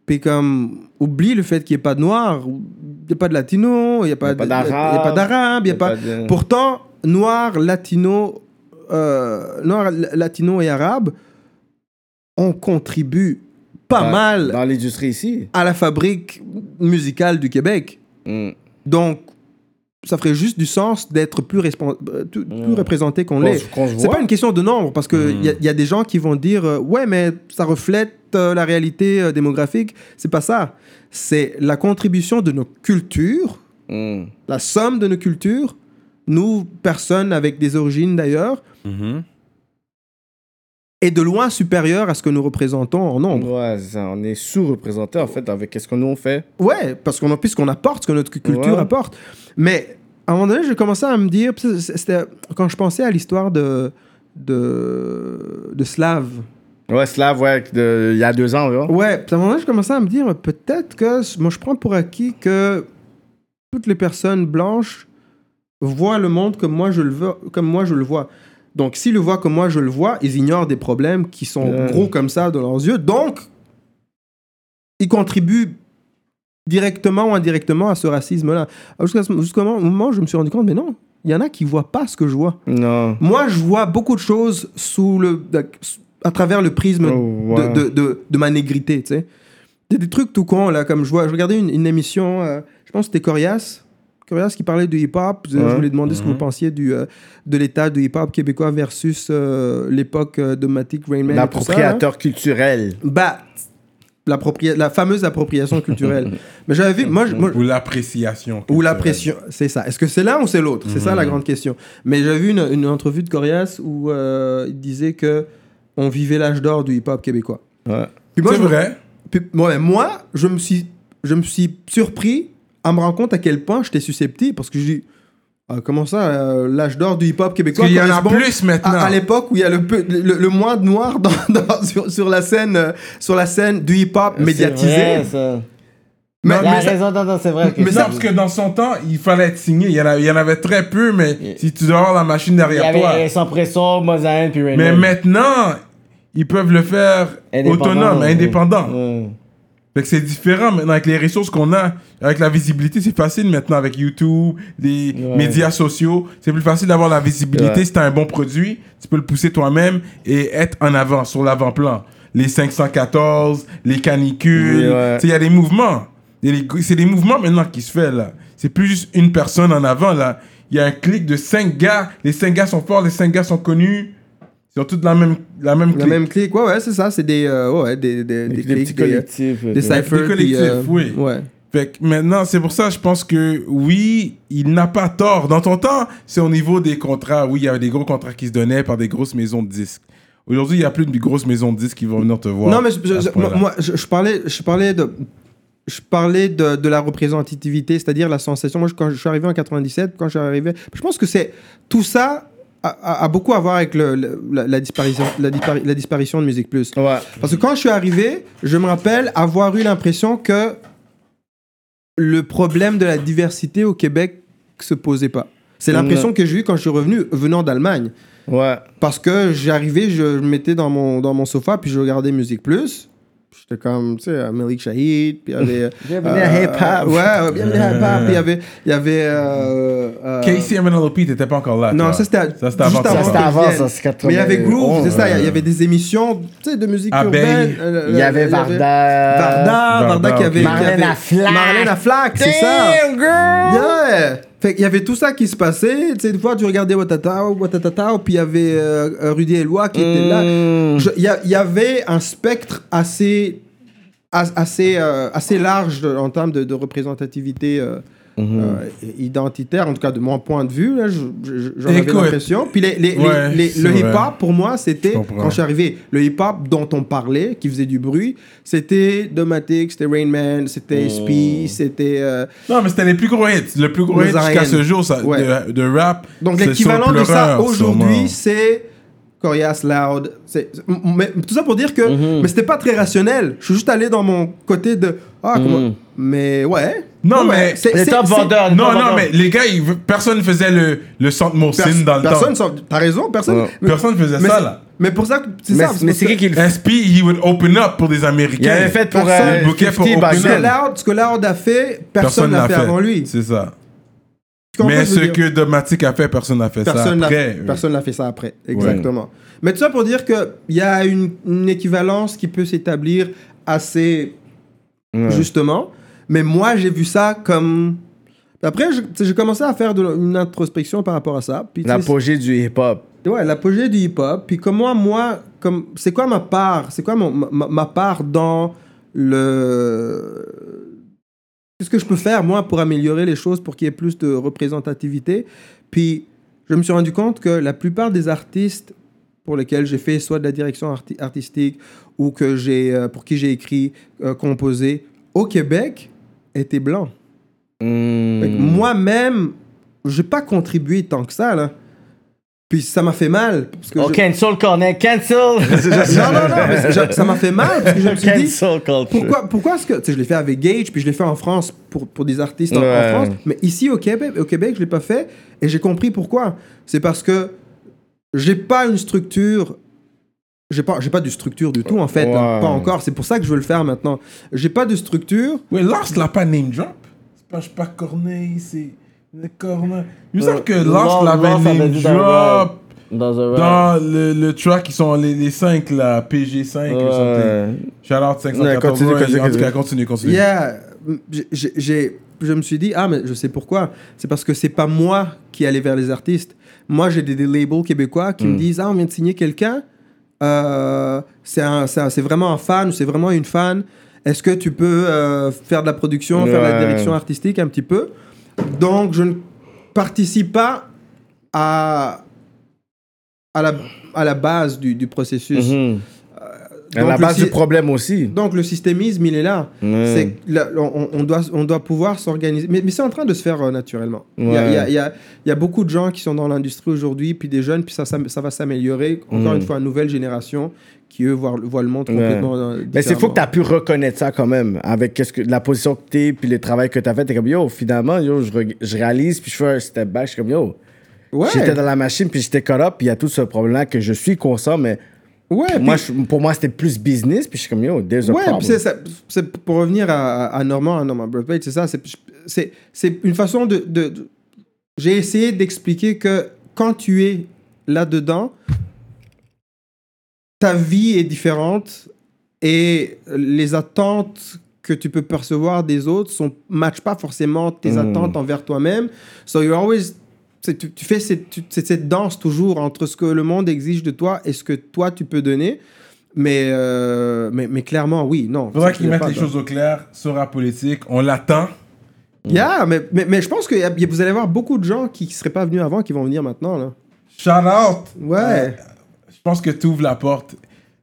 Puis comme, oublie le fait qu'il n'y ait pas de noirs, il n'y a pas de latinos, il n'y a pas Y a pas y a- y pas il n'y a pas... de- Pourtant, noirs, latinos, euh, noirs, la- latinos et arabes, on contribue pas Dans- mal Dans l'industrie ici. à la fabrique musicale du Québec. Mm. Donc, ça ferait juste du sens d'être plus, euh, plus Mm. représenté qu'on l'est. C'est pas une question de nombre, parce qu'il Mm. y, a- y a des gens qui vont dire euh, Ouais, mais ça reflète euh, la réalité euh, démographique. C'est pas ça. C'est la contribution de nos cultures, la somme de nos cultures, nous, personnes avec des origines d'ailleurs, Mhm. est de loin supérieur à ce que nous représentons en nombre. Ouais, c'est ça, on est sous-représenté en fait avec ce que nous on fait. Ouais, parce qu'on a plus ce qu'on apporte, ce que notre culture Ouais. apporte. Mais à un moment donné, j'ai commencé à me dire, c'était quand je pensais à l'histoire de, de, de Slav. Ouais, Slav, ouais, de- il y a deux ans. Ouais, puis à un moment donné, je commençais à me dire, peut-être que moi, je prends pour acquis que toutes les personnes blanches voient le monde comme moi je le veux, comme moi je le vois. Donc, s'ils le voient comme moi je le vois, ils ignorent des problèmes qui sont gros comme ça dans leurs yeux. Donc, ils contribuent directement ou indirectement à ce racisme-là. Alors, Jusqu'à ce jusqu'au moment je me suis rendu compte, mais non, il y en a qui voient pas ce que je vois. Non. Moi, je vois beaucoup de choses sous le, à travers le prisme Oh, de, de, de, de ma négrité, tu sais. Il y a des trucs tout cons, là, comme je vois. Je regardais une, une émission, euh, je pense que c'était Corias. Corias qui parlait du hip-hop. Je Ouais. voulais demander ce que Mhm. vous pensiez du, euh, de l'état du hip-hop québécois versus euh, l'époque euh, de Matic, Rainman. L'appropriateur culturel. Bah, la fameuse appropriation culturelle. Mais j'avais vu, moi, je- moi, Ou l'appréciation. ou la culturelle. pression, c'est ça. Est-ce que c'est l'un ou c'est l'autre? C'est ça la Mhm. grande question. Mais j'avais vu une, une entrevue de Corias où euh, il disait que on vivait l'âge d'or du hip-hop québécois. Ouais. Moi, C'est je vrai. puis, ouais, moi, je me suis, je me suis surpris à me rendre compte à quel point j'étais susceptible parce que je dis ah, comment ça euh, l'âge d'or du hip-hop québécois qu'il y en a plus maintenant. à, à l'époque où il y a le, peu- le, le moins de noirs dans, dans- sur, sur la scène euh, sur la scène du hip-hop médiatisé. C'est vrai, ça. Mais, Non, Il raison, c'est vrai. Mais ça- parce que dans son temps, il fallait être signé. Il y en, a- il y en avait très peu, mais si tu dois avoir la machine Il y derrière toi. avait sans pression, puis. Mais maintenant, ils peuvent le faire Indépendant, autonome, indépendant. Ouais. Fait que c'est différent maintenant avec les ressources qu'on a, avec la visibilité, c'est facile maintenant avec YouTube, les Ouais. médias sociaux. C'est plus facile d'avoir la visibilité Ouais. si t'as un bon produit, tu peux le pousser toi-même et être en avant, sur l'avant-plan. Les 514, les canicules, ouais. tu il y a des mouvements. C'est des mouvements maintenant qui se fait là. C'est plus juste une personne en avant là. Il y a un clic de cinq gars. Les cinq gars sont forts, les cinq gars sont connus. Ils ont la même, la même la clique. même clique, ouais, ouais, c'est ça, c'est des, euh, ouais, des, des, des, Des, clics, petits des, euh, collectifs. des cyphers, Des collectifs, puis, euh, oui. Ouais. Fait que maintenant, c'est pour ça, je pense que oui, il n'a pas tort. Dans ton temps, c'est au niveau des contrats. Oui, il y avait des gros contrats qui se donnaient par des grosses maisons de disques. Aujourd'hui, il n'y a plus de grosses maisons de disques qui vont venir te voir. Non, mais je- je- moi, je, je parlais, je parlais de. Je parlais de, de la représentativité, c'est-à-dire la sensation. Moi, je- quand je suis arrivé en 97, quand je suis arrivé, je pense que c'est tout ça a, a- a beaucoup à voir avec le- le- la, la disparition, la, dispari- la disparition de Musique Plus. Ouais. Parce que quand je suis arrivé, je me rappelle avoir eu l'impression que le problème de la diversité au Québec se posait pas. C'est l'impression que j'ai eue quand je suis revenu venant d'Allemagne. Ouais. Parce que j'arrivais, je me mettais dans mon, dans mon sofa, puis je regardais Musique Plus. J'étais comme, tu sais, euh, Malik Shahid, puis il y avait... Bienvenue à Hip Hop. Ouais, ouais, bienvenue à Hip Hop. Puis il y avait... Il y avait euh, euh, Casey MNLP, t'étais pas encore là. Non, toi. ça c'était Ça, c'était avant Ça, c'était avant, ça, c'est 80. Mais il y avait Groove, c'est ça, il y euh, avait des émissions, tu sais, de musique urbaine. euh, Il y avait euh, Varda. Varda, Varda qui avait... qui Marlène avait- Aflac. Marlène Aflac, c'est ça. Damn, girl! Yeah! Fait qu'il y avait tout ça qui se passait. Tu sais, des fois, tu regardais Watatao, puis il y avait euh, Rudy Eloi qui était là. Mm. Je- Il y, avait un spectre assez, as- assez, euh, assez large en termes de, de représentativité euh, Mhm. euh, identitaire, en tout cas de mon point de vue. J'en avais l'impression. Puis les, les- les- Ouais, les- c'est le vrai. hip-hop, pour moi, c'était, quand je suis arrivé, le hip-hop dont on parlait, qui faisait du bruit, c'était Domatic, c'était Rain Man, c'était Oh. SP, c'était... euh, Non, mais c'était les plus gros hits. Le plus gros hit jusqu'à ce jour ça, Ouais. de, de rap. Donc c'est l'équivalent de ça aujourd'hui, sûrement. c'est Corias Loud. Mais, tout ça pour dire que Mhm. mais c'était pas très rationnel. Je suis juste allé dans mon côté de ah comment Mhm. mais ouais. Non, mais- c'est- Les top vendeurs. Non, non, mais les gars, ils- personne faisait le, le centre pers- dans le personne temps. s'en- T'as raison, personne. Ouais. mais- Personne faisait mais ça, c'est- là. Mais pour ça, que- c'est Mais, ça. parce mais que c'est qui qui le fait? SP, he would open up pour des Américains. Il avait fait pour Personne- euh, le bouquet pour 50 back Ce que Open then. Loud, ce que Loud a fait, personne l'a fait avant lui. C'est ça. Tu comprends Mais je veux ce dire? que Domatic a fait, personne n'a fait Personne ça n'a après. personne n'a fait ça après. Exactement. Mais tout ça pour dire qu'il y a une, une équivalence qui peut s'établir assez Ouais. justement. Mais moi, j'ai vu ça comme. Après, j'ai commencé à faire de, une introspection par rapport à ça. L'apogée du hip-hop. Ouais, l'apogée du hip-hop. Puis comment moi, comme, c'est quoi ma part? C'est quoi mon- ma, ma part dans le... Qu'est-ce que je peux faire, moi, pour améliorer les choses, pour qu'il y ait plus de représentativité? Puis, je me suis rendu compte que la plupart des artistes pour lesquels j'ai fait soit de la direction arti- artistique ou que j'ai, euh, pour qui j'ai écrit, euh, composé, au Québec, étaient blancs. Que Moi-même, j'ai pas contribué tant que ça, là. Puis ça m'a fait mal. Parce que Oh, je- cancel, Cornet, cancel! Non, non, non, mais ça m'a fait mal parce que je me suis dit, culture. pourquoi, pourquoi est-ce que. Tu sais, je l'ai fait avec Gage, puis je l'ai fait en France pour, pour des artistes en, en. France. Mais ici, au Québec, au Québec je l'ai pas fait. Et j'ai compris pourquoi. C'est parce que j'ai pas une structure. J'ai pas, j'ai pas de structure du tout, en fait. Ouais. hein, pas encore. C'est pour ça que je veux le faire maintenant. J'ai pas de structure. Oui, Lost l'a pas name drop. C'est pas, je sais pas Corneille, c'est. Le Corneille. Il me semble que Lost- l'avait name dit dans le drop Dans un dans le, le track, ils sont les, les 5 là, PG5. ils sont- Ouais. Shout out 514. Ouais, continue, Ouais, continue, en tout continue. cas, continue, continue. Yeah. J'ai- je me suis dit, ah, mais je sais pourquoi. C'est parce que c'est pas moi qui allais vers les artistes. Moi, j'ai des, des labels québécois qui me disent, ah, on vient de signer quelqu'un. Euh, c'est vraiment un fan, c'est vraiment une fan. Est-ce que tu peux euh, faire de la production, faire de la direction artistique un petit peu? Donc, je ne participe pas à, à, la, à la base du, du processus. Mhm. À donc la le base si- du problème aussi. Donc, le systémisme, il est là. Ouais. C'est que là, on, on doit, on doit pouvoir s'organiser. Mais, mais c'est en train de se faire euh, naturellement. Il y, a, Ouais. il y a- il y a- il y a beaucoup de gens qui sont dans l'industrie aujourd'hui, puis des jeunes, puis ça, ça, ça va s'améliorer. Encore Mm. une fois, une nouvelle génération qui, eux, voient, voient le monde Ouais. complètement euh, Mais c'est fou que tu as pu reconnaître ça quand même, avec qu'est-ce que, la position que tu es, puis le travail que tu as fait. Tu comme, yo, finalement, yo, je, je réalise, puis je fais un step back. Je suis comme, yo, Ouais, j'étais dans la machine, puis j'étais up, puis il y a tout ce problème-là que je suis conscient, mais ouais, moi, puis- je- pour moi, c'était plus business, puis je suis comme, yo, there's a Ouais, problem. puis ça- pour revenir à, à Normand, à Normand Brathwaite, c'est ça. C'est, c'est, une façon de, de- de- J'ai essayé d'expliquer que quand tu es là-dedans, ta vie est différente et les attentes que tu peux percevoir des autres ne matchent pas forcément tes Mm. attentes envers toi-même. So you're always... Tu, tu fais cette, tu- c'est cette danse toujours entre ce que le monde exige de toi et ce que toi tu peux donner. Mais, euh, mais, mais clairement, oui, non. Faudra C'est- qu'ils mettent les choses au clair sur la politique. On l'attend. Yeah, mais, mais, mais je pense que vous allez avoir beaucoup de gens qui ne seraient pas venus avant qui vont venir maintenant. Là. Shout out. Ouais. Je pense que tu ouvres la porte.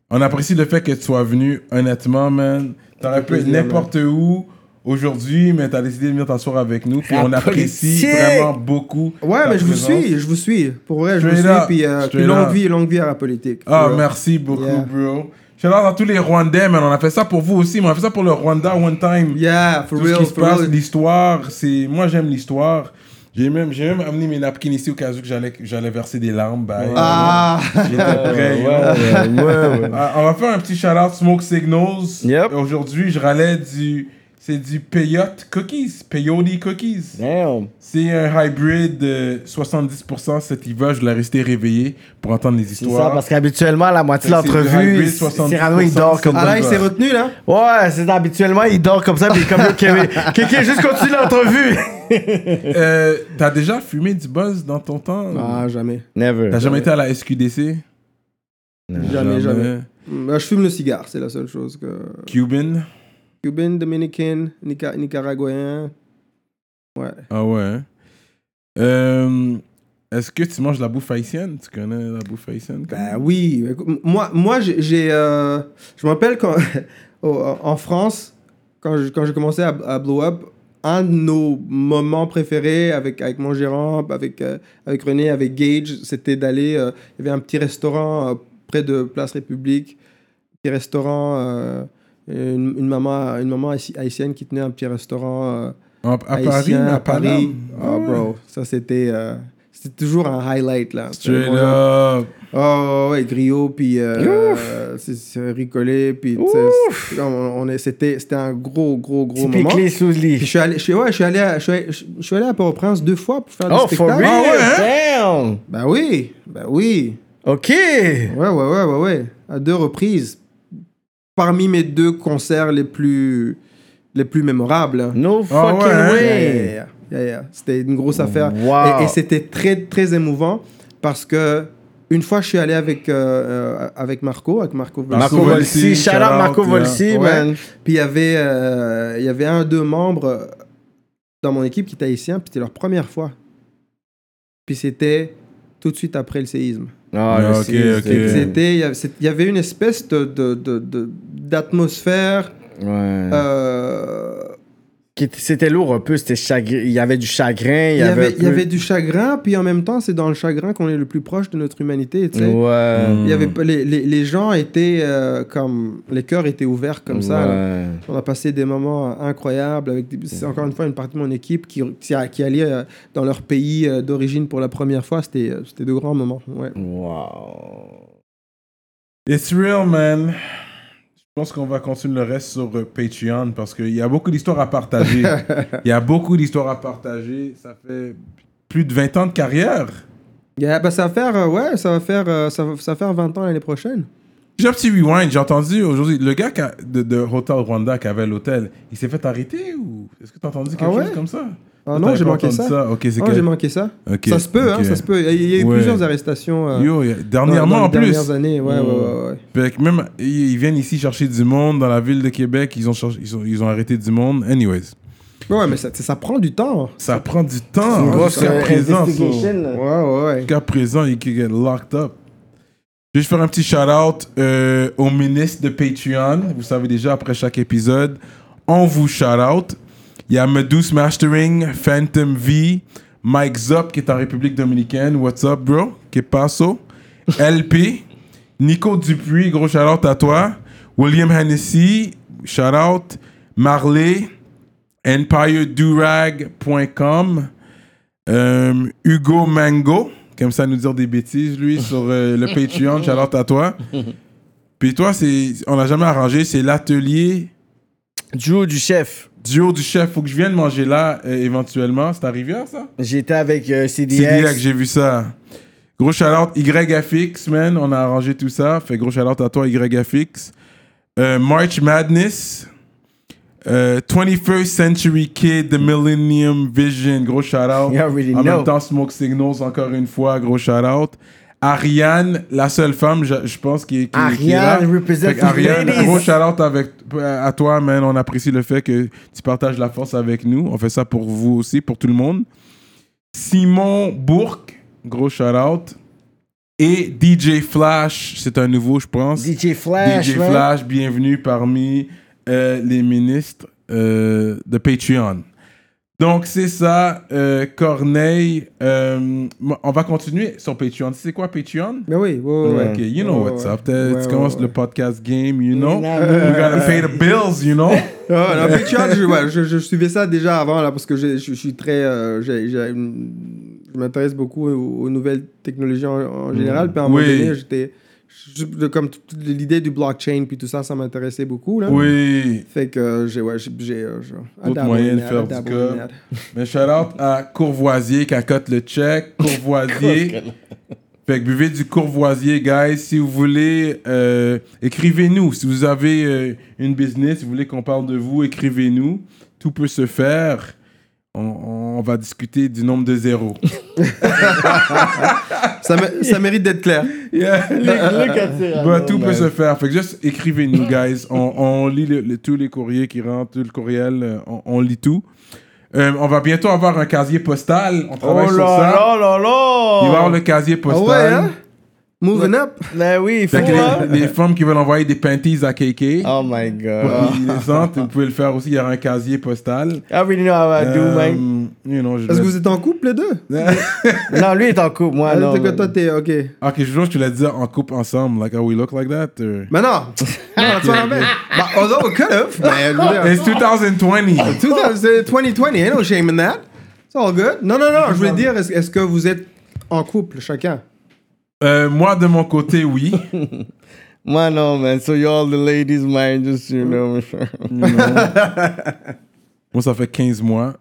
On apprécie le fait que tu sois venu, honnêtement, man. T'aurais pu n'importe où aujourd'hui, mais t'as décidé de venir t'asseoir avec nous. Puis on apprécie vraiment beaucoup. Ouais, mais je vous suis, je vous suis. Pour vrai, je vous suis. up, Puis, euh, puis longue vie, longue vie à la politique. Ah, merci beaucoup, Yeah. bro. Shout out à tous les Rwandais, man. On a fait ça pour vous aussi, mais on a fait ça pour le Rwanda one time. Yeah, for Tout real, ce qui se passe, l'histoire, c'est... Moi, j'aime l'histoire. J'ai même, j'ai même amené mes napkins ici au cas où que j'allais, verser des larmes. Bah, Ah, J'étais prêt, ouais, ouais, ouais. Ah, on va faire un petit shout-out Smoke Signals. Yep. Aujourd'hui, je râlais du... C'est du Peyote Cookies. Peyote Cookies. Damn. C'est un hybrid de 70% cet hiver. Je voulais rester réveillé pour entendre les C'est histoires. ça, parce qu'habituellement, la moitié de C'est l'entrevue, hybrid 70%, Cyrano, il dort comme ah là, ça. il s'est retenu, là? Ouais, c'est habituellement, il dort comme ça, puis comme Kéké, juste continue l'entrevue. Euh, T'as déjà fumé du buzz dans ton temps? Ah, jamais. Never. T'as jamais été à la SQDC Jamais, jamais. Bah, je fume le cigare, c'est la seule chose que. Cuban? Cuban, Dominicain, Nica- Nicaraguayen. Ouais. Ah ouais. hein? Euh, Est-ce que tu manges la bouffe haïtienne? Tu connais la bouffe haïtienne Ben oui. Moi, moi j'ai. euh, je me rappelle quand. en France, quand je- quand j'ai commencé à, à blow up, un de nos moments préférés avec, avec mon gérant, avec, euh, avec René, avec Gage, c'était d'aller. il y avait un petit restaurant près de Place République. Petit restaurant. Euh, une, une maman, une maman haïti- haïtienne qui tenait un petit restaurant. euh, à Paris, à Paris. Oh, bro, ça c'était. euh, c'était toujours un highlight là. Straight up. Oh, ouais, griot, puis euh, c'est- ricolé, puis on, on est- c'était c'était un gros, gros, gros moment. sous le Puis je suis allé, je suis, ouais, je suis allé, à, je suis allé, je suis allé à Port-au-Prince deux fois pour faire Oh, des for spectacles. real? Ah ouais, Damn. Ben oui, ben oui. OK. Ouais, ouais, ouais, ouais, ouais. À deux reprises. Parmi mes deux concerts les plus, les plus mémorables. No Ah fucking ouais, hein? Yeah, way. yeah, yeah. Yeah, yeah. C'était une grosse affaire. Wow. Et, et c'était très, très émouvant parce que une fois, je suis allé avec, euh, euh, avec Marco, avec Marco. Marco Marco Volsi, Volsi, shout out shout out, Marco yeah. Volsi, Ouais. Puis il y avait, euh, il y avait un, deux membres euh, dans mon équipe qui étaient haïtiens, puis c'était leur première fois. Puis c'était tout de suite après le séisme. Ah, Ah, ok, ok. il y avait- une espèce de, d'atmosphère. Ouais. euh, C'était lourd un peu, c'était chagrin. Il y avait du chagrin, il il y, y, avait. avait, un il y peu- avait du chagrin, puis en même temps, c'est dans le chagrin qu'on est le plus proche de notre humanité. Tu sais. Ouais. Il y avait, pas- les, les, les gens étaient euh, comme. Les cœurs étaient ouverts comme ça. là. On a passé des moments incroyables avec des- c'est encore une fois une partie de mon équipe qui, qui, qui allait euh, dans leur pays euh, d'origine pour la première fois. C'était euh, c'était de grands moments. Ouais. Wow. It's real, man. Je pense qu'on va continuer le reste sur euh, Patreon parce qu'il y a beaucoup d'histoires à partager. Il y a beaucoup d'histoires à partager. Ça fait plus de 20 ans de carrière. Yeah, bah, ça va faire, euh, ouais, ça va faire, euh, ça va, ça va faire 20 ans l'année prochaine. J'ai un petit rewind. J'ai entendu aujourd'hui le gars a- de, de Hotel Rwanda qui avait l'hôtel, il s'est fait arrêter ou est-ce que tu as entendu quelque Ah ouais? chose comme ça? Ah non, j'ai manqué ça. Ok, c'est Ah, que- j'ai manqué ça. Ça se peut, hein, ça se peut. Il y a eu Ouais. plusieurs arrestations euh, Yo, dans, dernièrement dans en les plus. dernières années. Ouais, ouais, ouais, même, ils ils viennent ici chercher du monde dans la ville de Québec. Ils ont, cherché- ils ont, ils ont arrêté du monde. Anyways, Ouais, mais ça, ça prend du temps. ça prend du temps. Grosse Jusqu'à euh, présent, so-. Ouais, ouais, ouais. Jusqu'à présent, il can get locked up. Je vais juste faire un petit shout-out euh, au ministre de Patreon. Vous savez déjà, après chaque épisode, on vous shout-out. Il y a Medus Mastering, Phantom V, Mike Zop qui est en République Dominicaine. What's up, bro? Que paso? LP, Nico Dupuis, gros shout-out à toi. William Hennessy, shout-out. Marley, EmpireDurag.com. Euh, Hugo Mango, comme ça nous dire des bêtises, lui, sur euh, le Patreon. Shout-out à toi. Puis toi, c'est, on n'a jamais arrangé, c'est l'atelier Duo du chef. Duo du chef. Faut que je vienne manger là euh, éventuellement. C'est à Rivière, ça? J'étais avec euh, CDX. C'est direct, j'ai vu ça. Gros shout-out YFX, man. On a arrangé tout ça. Fait gros shout-out à toi, YFX. Euh, March Madness. Euh, 21st Century Kid, The Millennium Vision. Gros shout-out. You already En know. même temps, Smoke Signals, encore une fois, gros shout-out. Ariane, la seule femme, je, je pense, qui, qui, qui est là. Ariane represent Fait Ariane, gros shout-out avec, à toi, man. On apprécie le fait que tu partages la force avec nous. On fait ça pour vous aussi, pour tout le monde. Simon Bourque, gros shout-out. Et DJ Flash, c'est un nouveau, je pense. DJ Flash. DJ. Flash, bienvenue parmi euh, les ministres euh, de Patreon. Donc, c'est ça, euh, Corneille. euh, on va continuer sur Patreon. Tu sais quoi, Patreon? Mais oui, ouais, ouais, ouais. Ok, you know Ouais, what's up. Ouais, tu ouais, commences ouais. le podcast game, you know? We gotta pay the bills, you know? Ah, non, Patreon, je, ouais, je, je suivais ça déjà avant, là, parce que je, je suis très. euh, je m'intéresse beaucoup aux, aux nouvelles technologies en, en général. Puis à un moment Oui. donné, j'étais. Comme l'idée du blockchain, puis tout ça, ça m'intéressait beaucoup. Là. Oui. Fait que euh, j'ai. Ouais, j'ai. euh, D'autres moyens de faire du cas. Mais shout out à Courvoisier qui a cote le check. Courvoisier. fait que buvez du Courvoisier, guys. Si vous voulez, euh, écrivez-nous. Si vous avez euh, une business, si vous voulez qu'on parle de vous, écrivez-nous. Tout peut se faire. On, on va discuter du nombre de zéros. Ça, mé- ça mérite d'être clair. Yeah. Bah, tout peut se faire. Fait que juste écrivez-nous, guys. On, on lit le- le- tous les courriers qui rentrent, tout le courriel, euh, on, on lit tout. Euh, on va bientôt avoir un casier postal. On travaille Oh sur ça. là là là là. Il va y avoir le casier Ah ouais, postal. hein? Moving up. Ben oui, il faut. Que hein. les, les femmes qui veulent envoyer des panties à KK, Oh my pour god. les sentent, vous pouvez le faire aussi. Il y aura un casier postal. I already know how I do, Euh, man. you know, Est-ce que vous êtes en couple, les deux? Non, lui est en couple, moi Ah, non. que toi, t'es. Ok. Ok, je veux que tu l'as dit en couple ensemble. Like, how we look like that? or- Mais non! non, that's what I meant. Bah, although it could have. It's 2020. 2000, c'est 2020, ain't no shame in that. It's all good. Non, non, non, je voulais dire, est-ce que vous êtes en couple, chacun? Euh, moi, de mon côté, oui. Moi non, man. So you all the ladies, man, just you know. You know. Moi, ça fait 15 mois.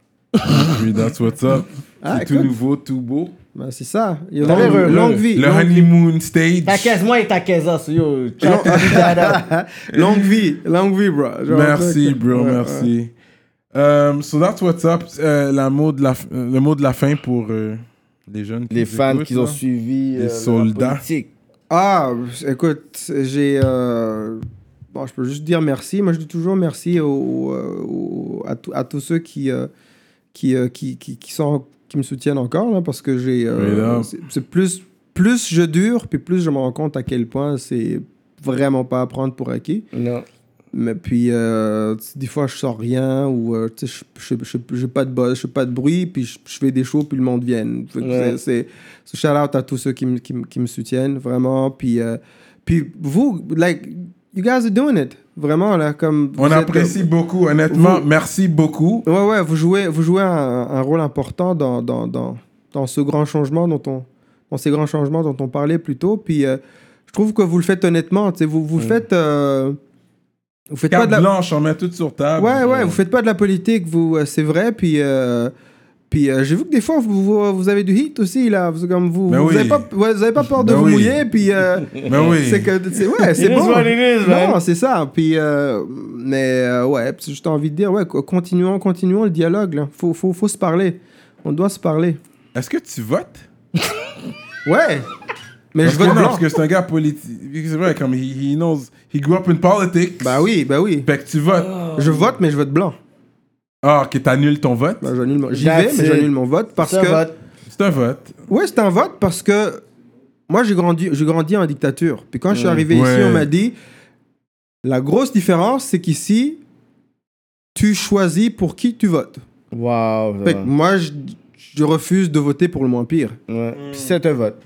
Puis that's what's up. Ah, C'est tout nouveau, tout beau. Ben, c'est ça. Il y a T'as l'air longue, heureux. longue vie. Le longue, honeymoon stage. Ta caisse, moi et ta caisse, so yo. Longue vie. Longue vie, bro. Genre, Merci, ok. bro, Ouais, merci. Um, so that's what's up. Euh, la mot de la, euh, le mot de la fin pour euh, les jeunes qui Les fans écoutent, qui ont là. suivi Les euh, soldats. Ah, écoute, j'ai. euh, Bon, je peux juste dire merci. Moi, je dis toujours merci au- au- au- à, tous- à tous ceux qui, euh, qui, euh, qui, qui, qui sont, qui me soutiennent encore, là, parce que j'ai. euh, c'est plus plus je dure, puis plus je me rends compte à quel point c'est vraiment pas à prendre pour acquis. Non. Mais puis, euh, des fois, je sors rien ou euh, je n'ai pas de buzz, je pas de bruit, puis je, je fais des shows, puis le monde vient. Ouais. c'est- C'est c'est shout out à tous ceux qui, me- qui, qui me soutiennent, vraiment. Puis, euh, puis vous, like, you guys are doing it. Vraiment, là, comme. On êtes- apprécie beaucoup, honnêtement. vous- Merci beaucoup. Ouais, ouais, vous jouez, vous jouez un, un rôle important dans, dans, dans, dans ce grand changement dont on, dans ces grands changements dont on parlait plus tôt. Puis euh, je trouve que vous le faites honnêtement. Vous, vous le faites. Euh, vous faites pas Carte de la. blanche, on met tout sur table. Ouais, ouais, vous faites pas de la politique, vous, euh, c'est vrai. Puis, euh, puis euh, j'ai vu que des fois, vous, vous, vous avez du hit aussi, là. Vous, comme vous, Ben vous, oui. avez pas, ouais, vous avez pas peur de Ben vous oui. mouiller. Puis, euh, Ben oui. c'est que, c'est, ouais, c'est bon. is, non, c'est ça. Puis, euh, mais euh, ouais, j'ai juste envie de dire, ouais, co- continuons, continuons le dialogue, là. Faut, faut, faut se parler. On doit se parler. Est-ce que tu votes? Ouais. Mais Parce je vote non, blanc. parce que c'est un gars politique. C'est vrai, comme he, he knows, he grew up in politics. Bah oui, bah oui. Fait que tu votes. Je vote, mais je vote blanc. Ah, ok, t'annules ton vote? Bah, j'annule mon- J'y vais, That's mais it. j'annule mon vote parce Ça que. vote. C'est un vote. Ouais, c'est un vote parce que moi, j'ai grandi, j'ai grandi en dictature. Puis quand je suis Mm. arrivé ici, on m'a dit la grosse différence, c'est qu'ici, tu choisis pour qui tu votes. Wow. Fait que moi, je, je refuse de voter pour le moins pire. Ouais. Puis c'est un vote.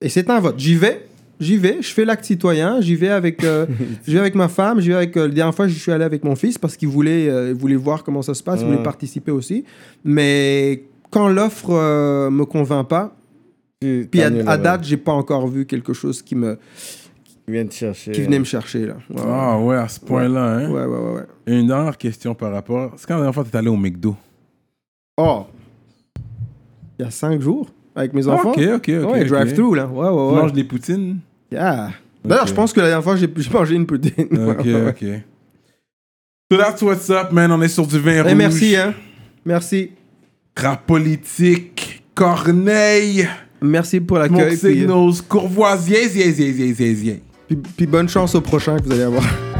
Et c'est un vote. J'y vais. J'y vais, je fais l'acte citoyen, j'y vais avec, euh, j'y vais avec ma femme, j'y vais avec. euh, la dernière fois, je suis allé avec mon fils parce qu'il voulait, euh, il voulait voir comment ça se passe, il voulait Ouais. participer aussi. Mais quand l'offre euh, me convainc pas, Tu puis à, t'annules à le date, j'ai pas encore vu quelque chose qui me, Ils viennent te chercher. qui venait me chercher là. Ouais, Ah ouais, à ce point-là, hein? ouais, ouais, ouais, ouais. Et Une dernière question par rapport. C'est quand la dernière fois que t'es allé au McDo? Oh, il y a cinq jours? Avec mes enfants. ok, ok, ok. ouais, drive-through là. Ouais, ouais, manges des poutines? Yeah. D'ailleurs, je pense que la dernière fois, j'ai mangé une poutine. Ok, ok. So that's what's up, man. On est sur du vin Eh, rouge. merci, hein. Merci. Rap politique, Corneille, Merci pour Smoke l'accueil. Signals, Courvoisier, zier. puis, puis bonne chance au prochain que vous allez avoir.